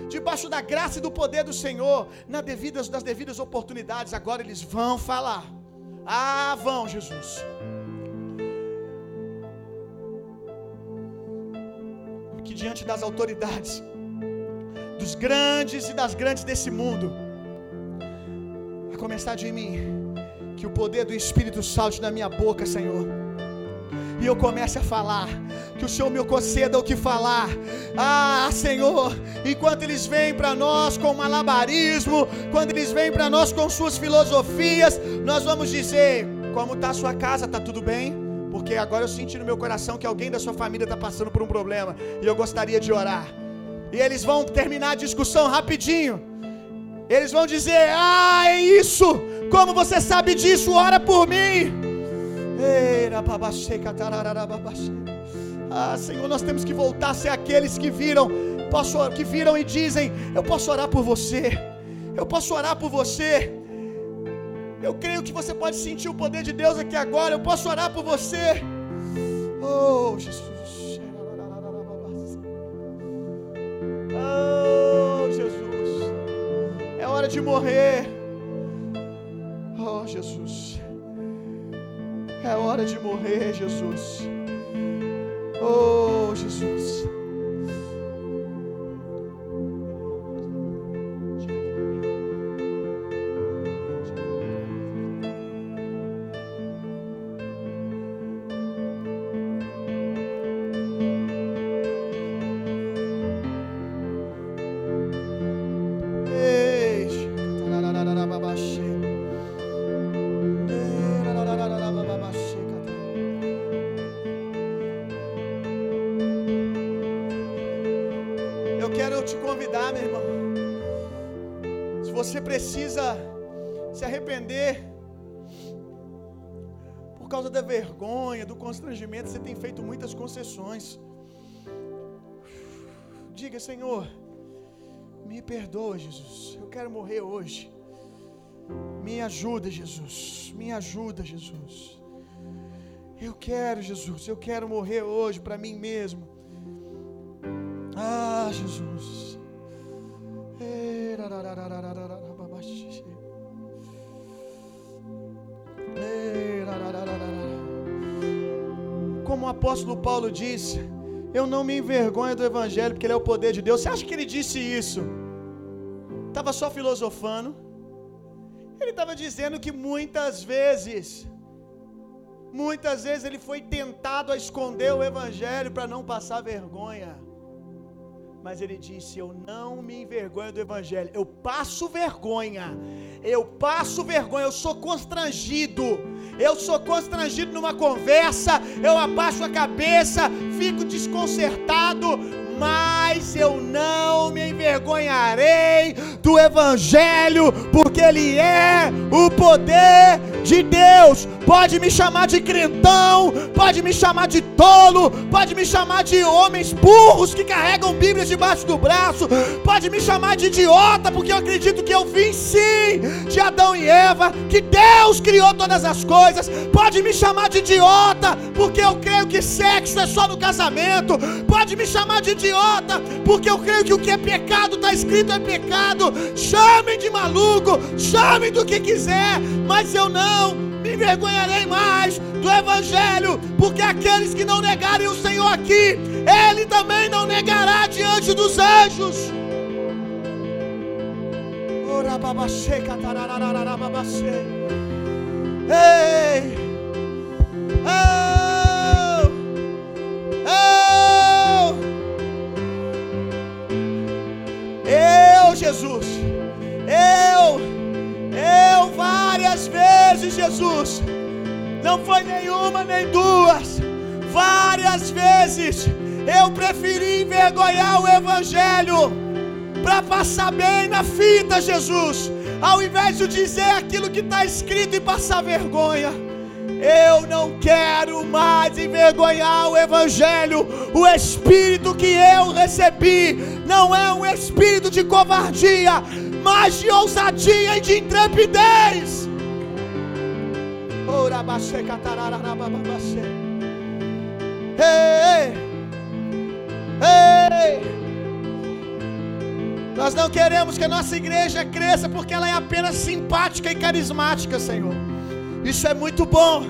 debaixo da graça e do poder do Senhor, nas devidas, nas devidas oportunidades, agora eles vão falar. Ah, vão, Jesus. Que diante das autoridades, dos grandes e das grandes desse mundo, começar de mim. Que o poder do Espírito salte da minha boca, Senhor. E eu comece a falar. Que o Senhor me conceda o que falar. Ah, Senhor, enquanto eles vêm para nós com malabarismo, quando eles vêm para nós com suas filosofias, nós vamos dizer: como está a sua casa? Está tudo bem? Porque agora eu senti no meu coração que alguém da sua família está passando por um problema. E eu gostaria de orar. E eles vão terminar a discussão rapidinho. Eles vão dizer: Ah, é isso! Como você sabe disso? Ora por mim. Ah, Senhor, nós temos que voltar a ser aqueles que viram, posso, que viram e dizem: Eu posso orar por você. Eu posso orar por você. Eu creio que você pode sentir o poder de Deus aqui agora. Eu posso orar por você. Oh, Jesus. Oh, Jesus. É hora de morrer. Oh, Jesus. É hora de morrer, Jesus. Oh, Jesus. Constrangimento, você tem feito muitas concessões. Diga, Senhor, me perdoa, Jesus. Eu quero morrer hoje. Me ajuda, Jesus. Me ajuda, Jesus. Eu quero, Jesus. Eu quero morrer hoje para mim mesmo. Ah, Jesus. Como o apóstolo Paulo disse, eu não me envergonho do evangelho porque ele é o poder de Deus. Você acha que ele disse isso? Estava só filosofando. Ele estava dizendo que muitas vezes, muitas vezes ele foi tentado a esconder o evangelho para não passar vergonha mas ele disse: Eu não me envergonho do Evangelho, eu passo vergonha, eu passo vergonha, eu sou constrangido, eu sou constrangido numa conversa, eu abaixo a cabeça, fico desconcertado, mas eu não me envergonharei do Evangelho, porque Ele é o poder de Deus. Pode me chamar de crentão, pode me chamar de tolo, pode me chamar de homens burros que carregam Bíblias debaixo do braço, pode me chamar de idiota, porque eu acredito que eu vim sim de Adão e Eva, que Deus criou todas as coisas. Pode me chamar de idiota, porque eu creio que sexo é só no casamento. Pode me chamar de idiota, porque eu creio que o que é pecado está escrito é pecado. Chamem de maluco, chamem do que quiser, mas eu não me envergonharei mais do Evangelho, porque aqueles que não negarem o Senhor aqui, Ele também não negará diante dos anjos. Ei! Jesus, não foi nenhuma nem duas, várias vezes eu preferi envergonhar o Evangelho para passar bem na fita, Jesus, ao invés de dizer aquilo que está escrito e passar vergonha. Eu não quero mais envergonhar o Evangelho. O Espírito que eu recebi não é um espírito de covardia, mas de ousadia e de intrepidez. Ei, ei, nós não queremos que a nossa igreja cresça porque ela é apenas simpática e carismática, Senhor. Isso é muito bom.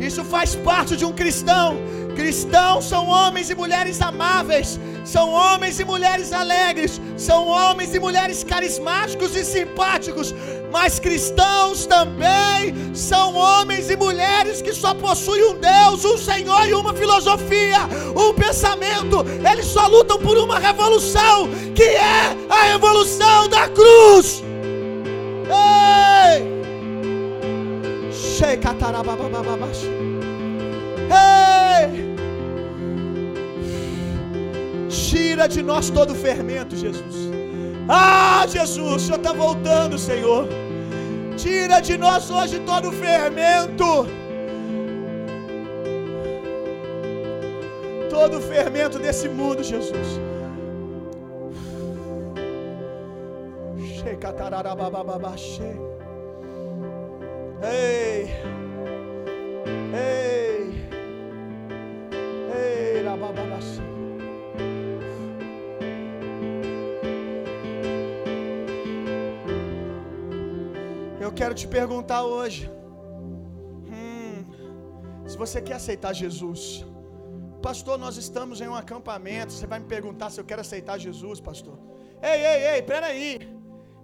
Isso faz parte de um cristão. Cristãos são homens e mulheres amáveis, são homens e mulheres alegres, são homens e mulheres carismáticos e simpáticos, Mas cristãos também são homens e mulheres que só possuem um Deus, um Senhor e uma filosofia, um pensamento. Eles só lutam por uma revolução, que é a revolução da cruz. Ei! Ei! Tira de nós todo fermento, Jesus. Ah, Jesus, o Senhor está voltando, Senhor. Tira de nós hoje todo o fermento. Todo o fermento desse mundo, Jesus. Ei, ei, ei, rabababaxê. Eu quero te perguntar hoje. Hum, se você quer aceitar Jesus, pastor, nós estamos em um acampamento. Você vai me perguntar se eu quero aceitar Jesus, pastor. Ei, ei, ei, peraí.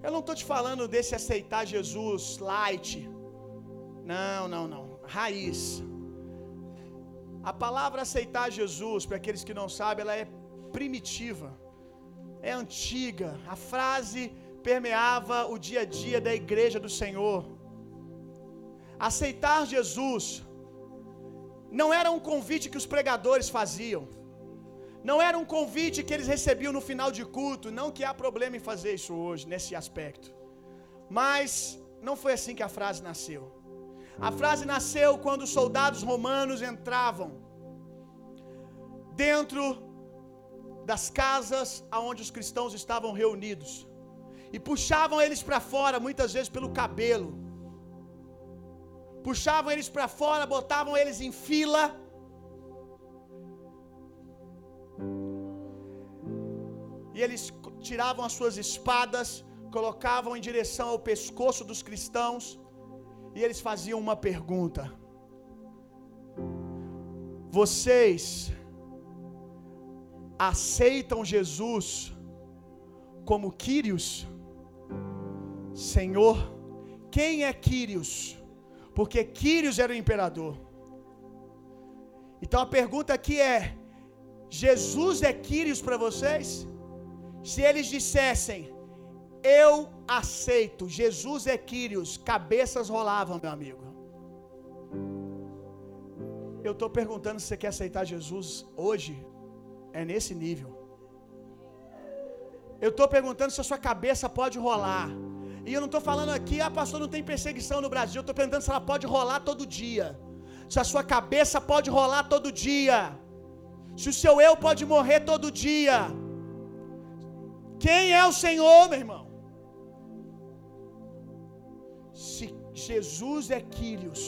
Eu não estou te falando desse aceitar Jesus light. Não, não, não. Raiz. A palavra aceitar Jesus, para aqueles que não sabem, ela é primitiva, é antiga. A frase permeava o dia a dia da igreja do Senhor. Aceitar Jesus não era um convite que os pregadores faziam, não era um convite que eles recebiam no final de culto, não que há problema em fazer isso hoje, nesse aspecto, mas não foi assim que a frase nasceu. A frase nasceu quando os soldados romanos entravam dentro das casas aonde os cristãos estavam reunidos e puxavam eles para fora, muitas vezes pelo cabelo. Puxavam eles para fora, botavam eles em fila. E eles tiravam as suas espadas, colocavam em direção ao pescoço dos cristãos, e eles faziam uma pergunta: Vocês aceitam Jesus como Quírios? Senhor, quem é Quírios? Porque Quírios era o imperador. Então a pergunta aqui é: Jesus é Quírios para vocês? Se eles dissessem, eu aceito, Jesus é Quírios, cabeças rolavam, meu amigo. Eu estou perguntando se você quer aceitar Jesus hoje, é nesse nível. Eu estou perguntando se a sua cabeça pode rolar. E eu não estou falando aqui, ah, pastor, não tem perseguição no Brasil. Eu estou perguntando se ela pode rolar todo dia. Se a sua cabeça pode rolar todo dia. Se o seu eu pode morrer todo dia. Quem é o Senhor, meu irmão? Se Jesus é Quírios,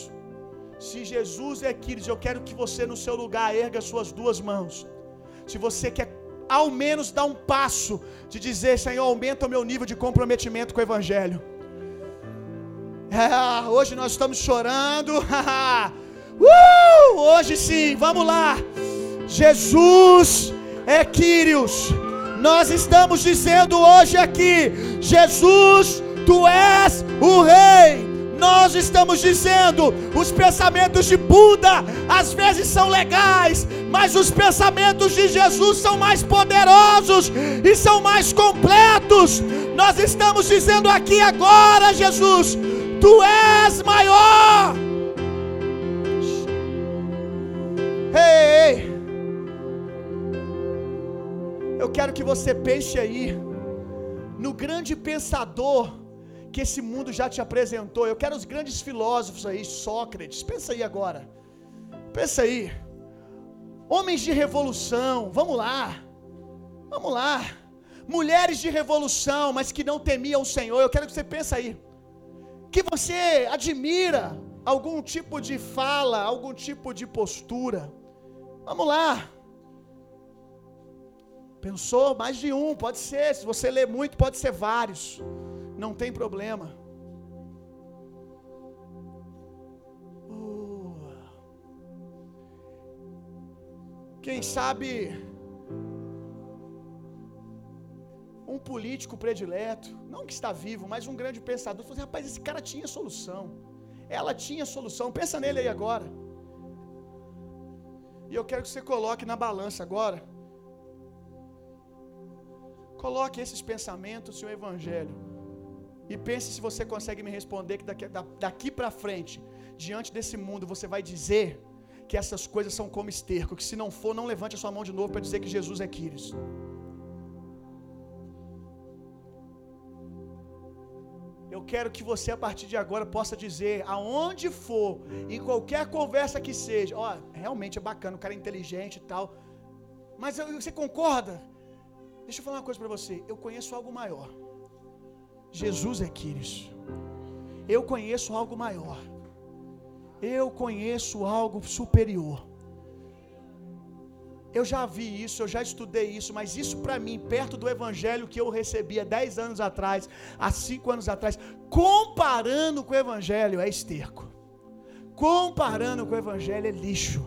se Jesus é Quírios, eu quero que você no seu lugar erga suas duas mãos. Se você quer ao menos dar um passo de dizer: Senhor, aumenta o meu nível de comprometimento com o Evangelho. É, hoje nós estamos chorando. uh, hoje sim, vamos lá. Jesus é Quírios. Nós estamos dizendo hoje aqui: Jesus, tu és o Rei. Nós estamos dizendo, os pensamentos de Buda às vezes são legais, mas os pensamentos de Jesus são mais poderosos e são mais completos. Nós estamos dizendo aqui agora, Jesus, tu és maior. Ei, ei. Eu quero que você pense aí no grande pensador que esse mundo já te apresentou. Eu quero os grandes filósofos aí, Sócrates. Pensa aí agora. Pensa aí. Homens de revolução, vamos lá. Vamos lá. Mulheres de revolução, mas que não temiam o Senhor. Eu quero que você pense aí. Que você admira algum tipo de fala, algum tipo de postura. Vamos lá. Pensou? Mais de um, pode ser. Se você ler muito, pode ser vários. Não tem problema. Uh. Quem sabe um político predileto, não que está vivo, mas um grande pensador, falou assim, rapaz, esse cara tinha solução. Ela tinha solução. Pensa nele aí agora. E eu quero que você coloque na balança agora. Coloque esses pensamentos no Evangelho. E pense se você consegue me responder que daqui, daqui para frente, diante desse mundo, você vai dizer que essas coisas são como esterco. Que se não for, não levante a sua mão de novo para dizer que Jesus é Quírios. Eu quero que você a partir de agora possa dizer aonde for, em qualquer conversa que seja, ó, realmente é bacana, o cara é inteligente e tal. Mas você concorda? Deixa eu falar uma coisa para você. Eu conheço algo maior. Jesus é Quírios. Eu conheço algo maior. Eu conheço algo superior. Eu já vi isso, eu já estudei isso, mas isso para mim, perto do evangelho que eu recebia 10 anos atrás, há 5 anos atrás, comparando com o evangelho, é esterco. Comparando com o evangelho, é lixo.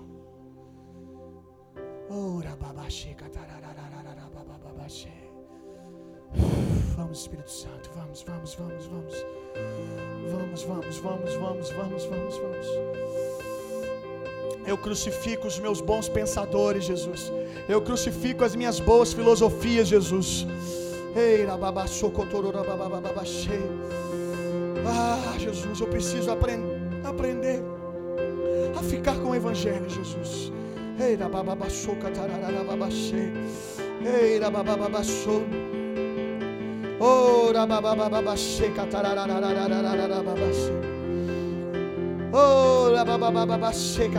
Vamos, Espírito Santo, vamos, vamos, vamos, vamos. Vamos, vamos, vamos, vamos, vamos, vamos, vamos. Eu crucifico os meus bons pensadores, Jesus. Eu crucifico as minhas boas filosofias, Jesus. Ah, Jesus, eu preciso aprender a ficar com o Evangelho, Jesus. Ei. Ei, rababababaçô. Oh, rababababaxê,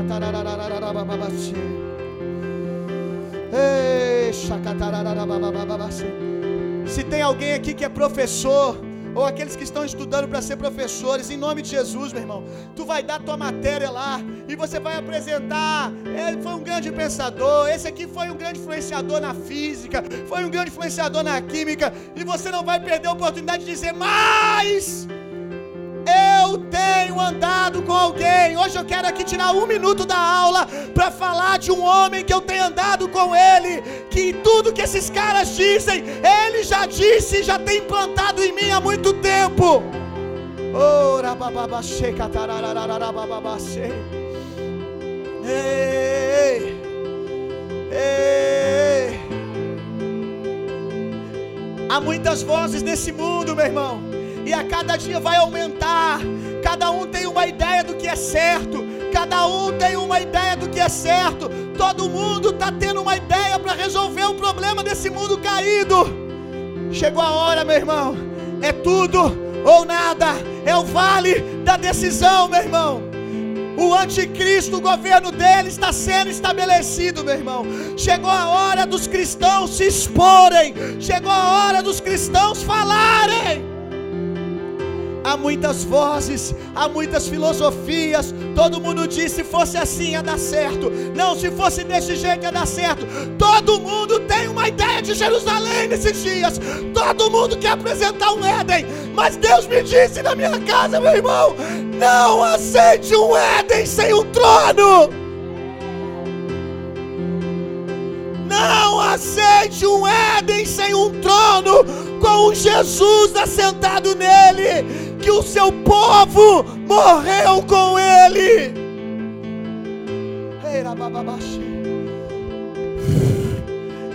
é ou aqueles que estão estudando para ser professores, em nome de Jesus, meu irmão, tu vai dar tua matéria lá e você vai apresentar. Ele foi um grande pensador, esse aqui foi um grande influenciador na física, foi um grande influenciador na química, e você não vai perder a oportunidade de dizer mais andado com alguém. Hoje eu quero aqui tirar um minuto da aula para falar de um homem que eu tenho andado com ele. Que tudo que esses caras dizem, ele já disse, já tem implantado em mim há muito tempo. Ora Ei. Há muitas vozes nesse mundo, meu irmão e a cada dia vai aumentar. Cada um tem uma ideia do que é certo, cada um tem uma ideia do que é certo. Todo mundo está tendo uma ideia para resolver o problema desse mundo caído. Chegou a hora, meu irmão. É tudo ou nada. É o vale da decisão, meu irmão. O anticristo, o governo dele está sendo estabelecido, meu irmão. Chegou a hora dos cristãos se exporem. Chegou a hora dos cristãos falarem há muitas vozes, há muitas filosofias. Todo mundo diz: se fosse assim ia dar certo. Não, se fosse desse jeito ia dar certo. Todo mundo tem uma ideia de Jerusalém nesses dias. Todo mundo quer apresentar um Éden. Mas Deus me disse na minha casa, meu irmão: não aceite um Éden sem um trono. Não aceite um Éden sem um trono, com Jesus assentado nele que o seu povo morreu com ele.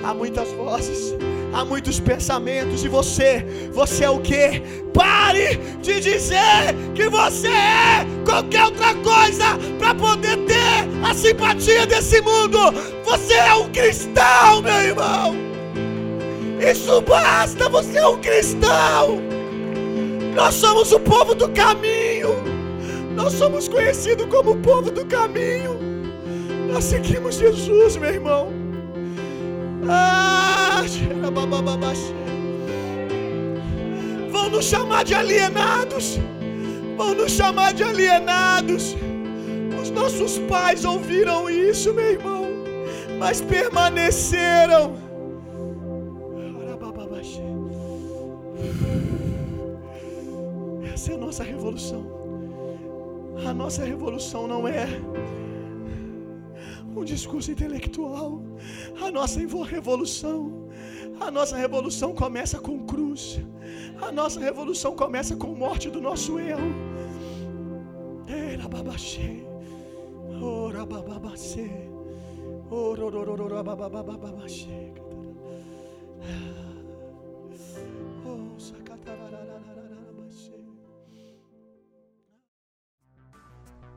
Há muitas vozes, há muitos pensamentos, e você, você é o que? Pare de dizer que você é qualquer outra coisa para poder ter a simpatia desse mundo. Você é um cristão, meu irmão. Isso basta, você é um cristão. Nós somos o povo do caminho. Nós somos conhecidos como o povo do caminho. Nós seguimos Jesus, meu irmão. Ah, vão nos chamar de alienados. Vão nos chamar de alienados. Os nossos pais ouviram isso, meu irmão, mas permaneceram. Essa é a nossa revolução. A nossa revolução não é um discurso intelectual. A nossa revolução, a nossa revolução começa com cruz. A nossa revolução começa com morte do nosso eu. Era babachê. Ora bababacê. Ora bababababachê.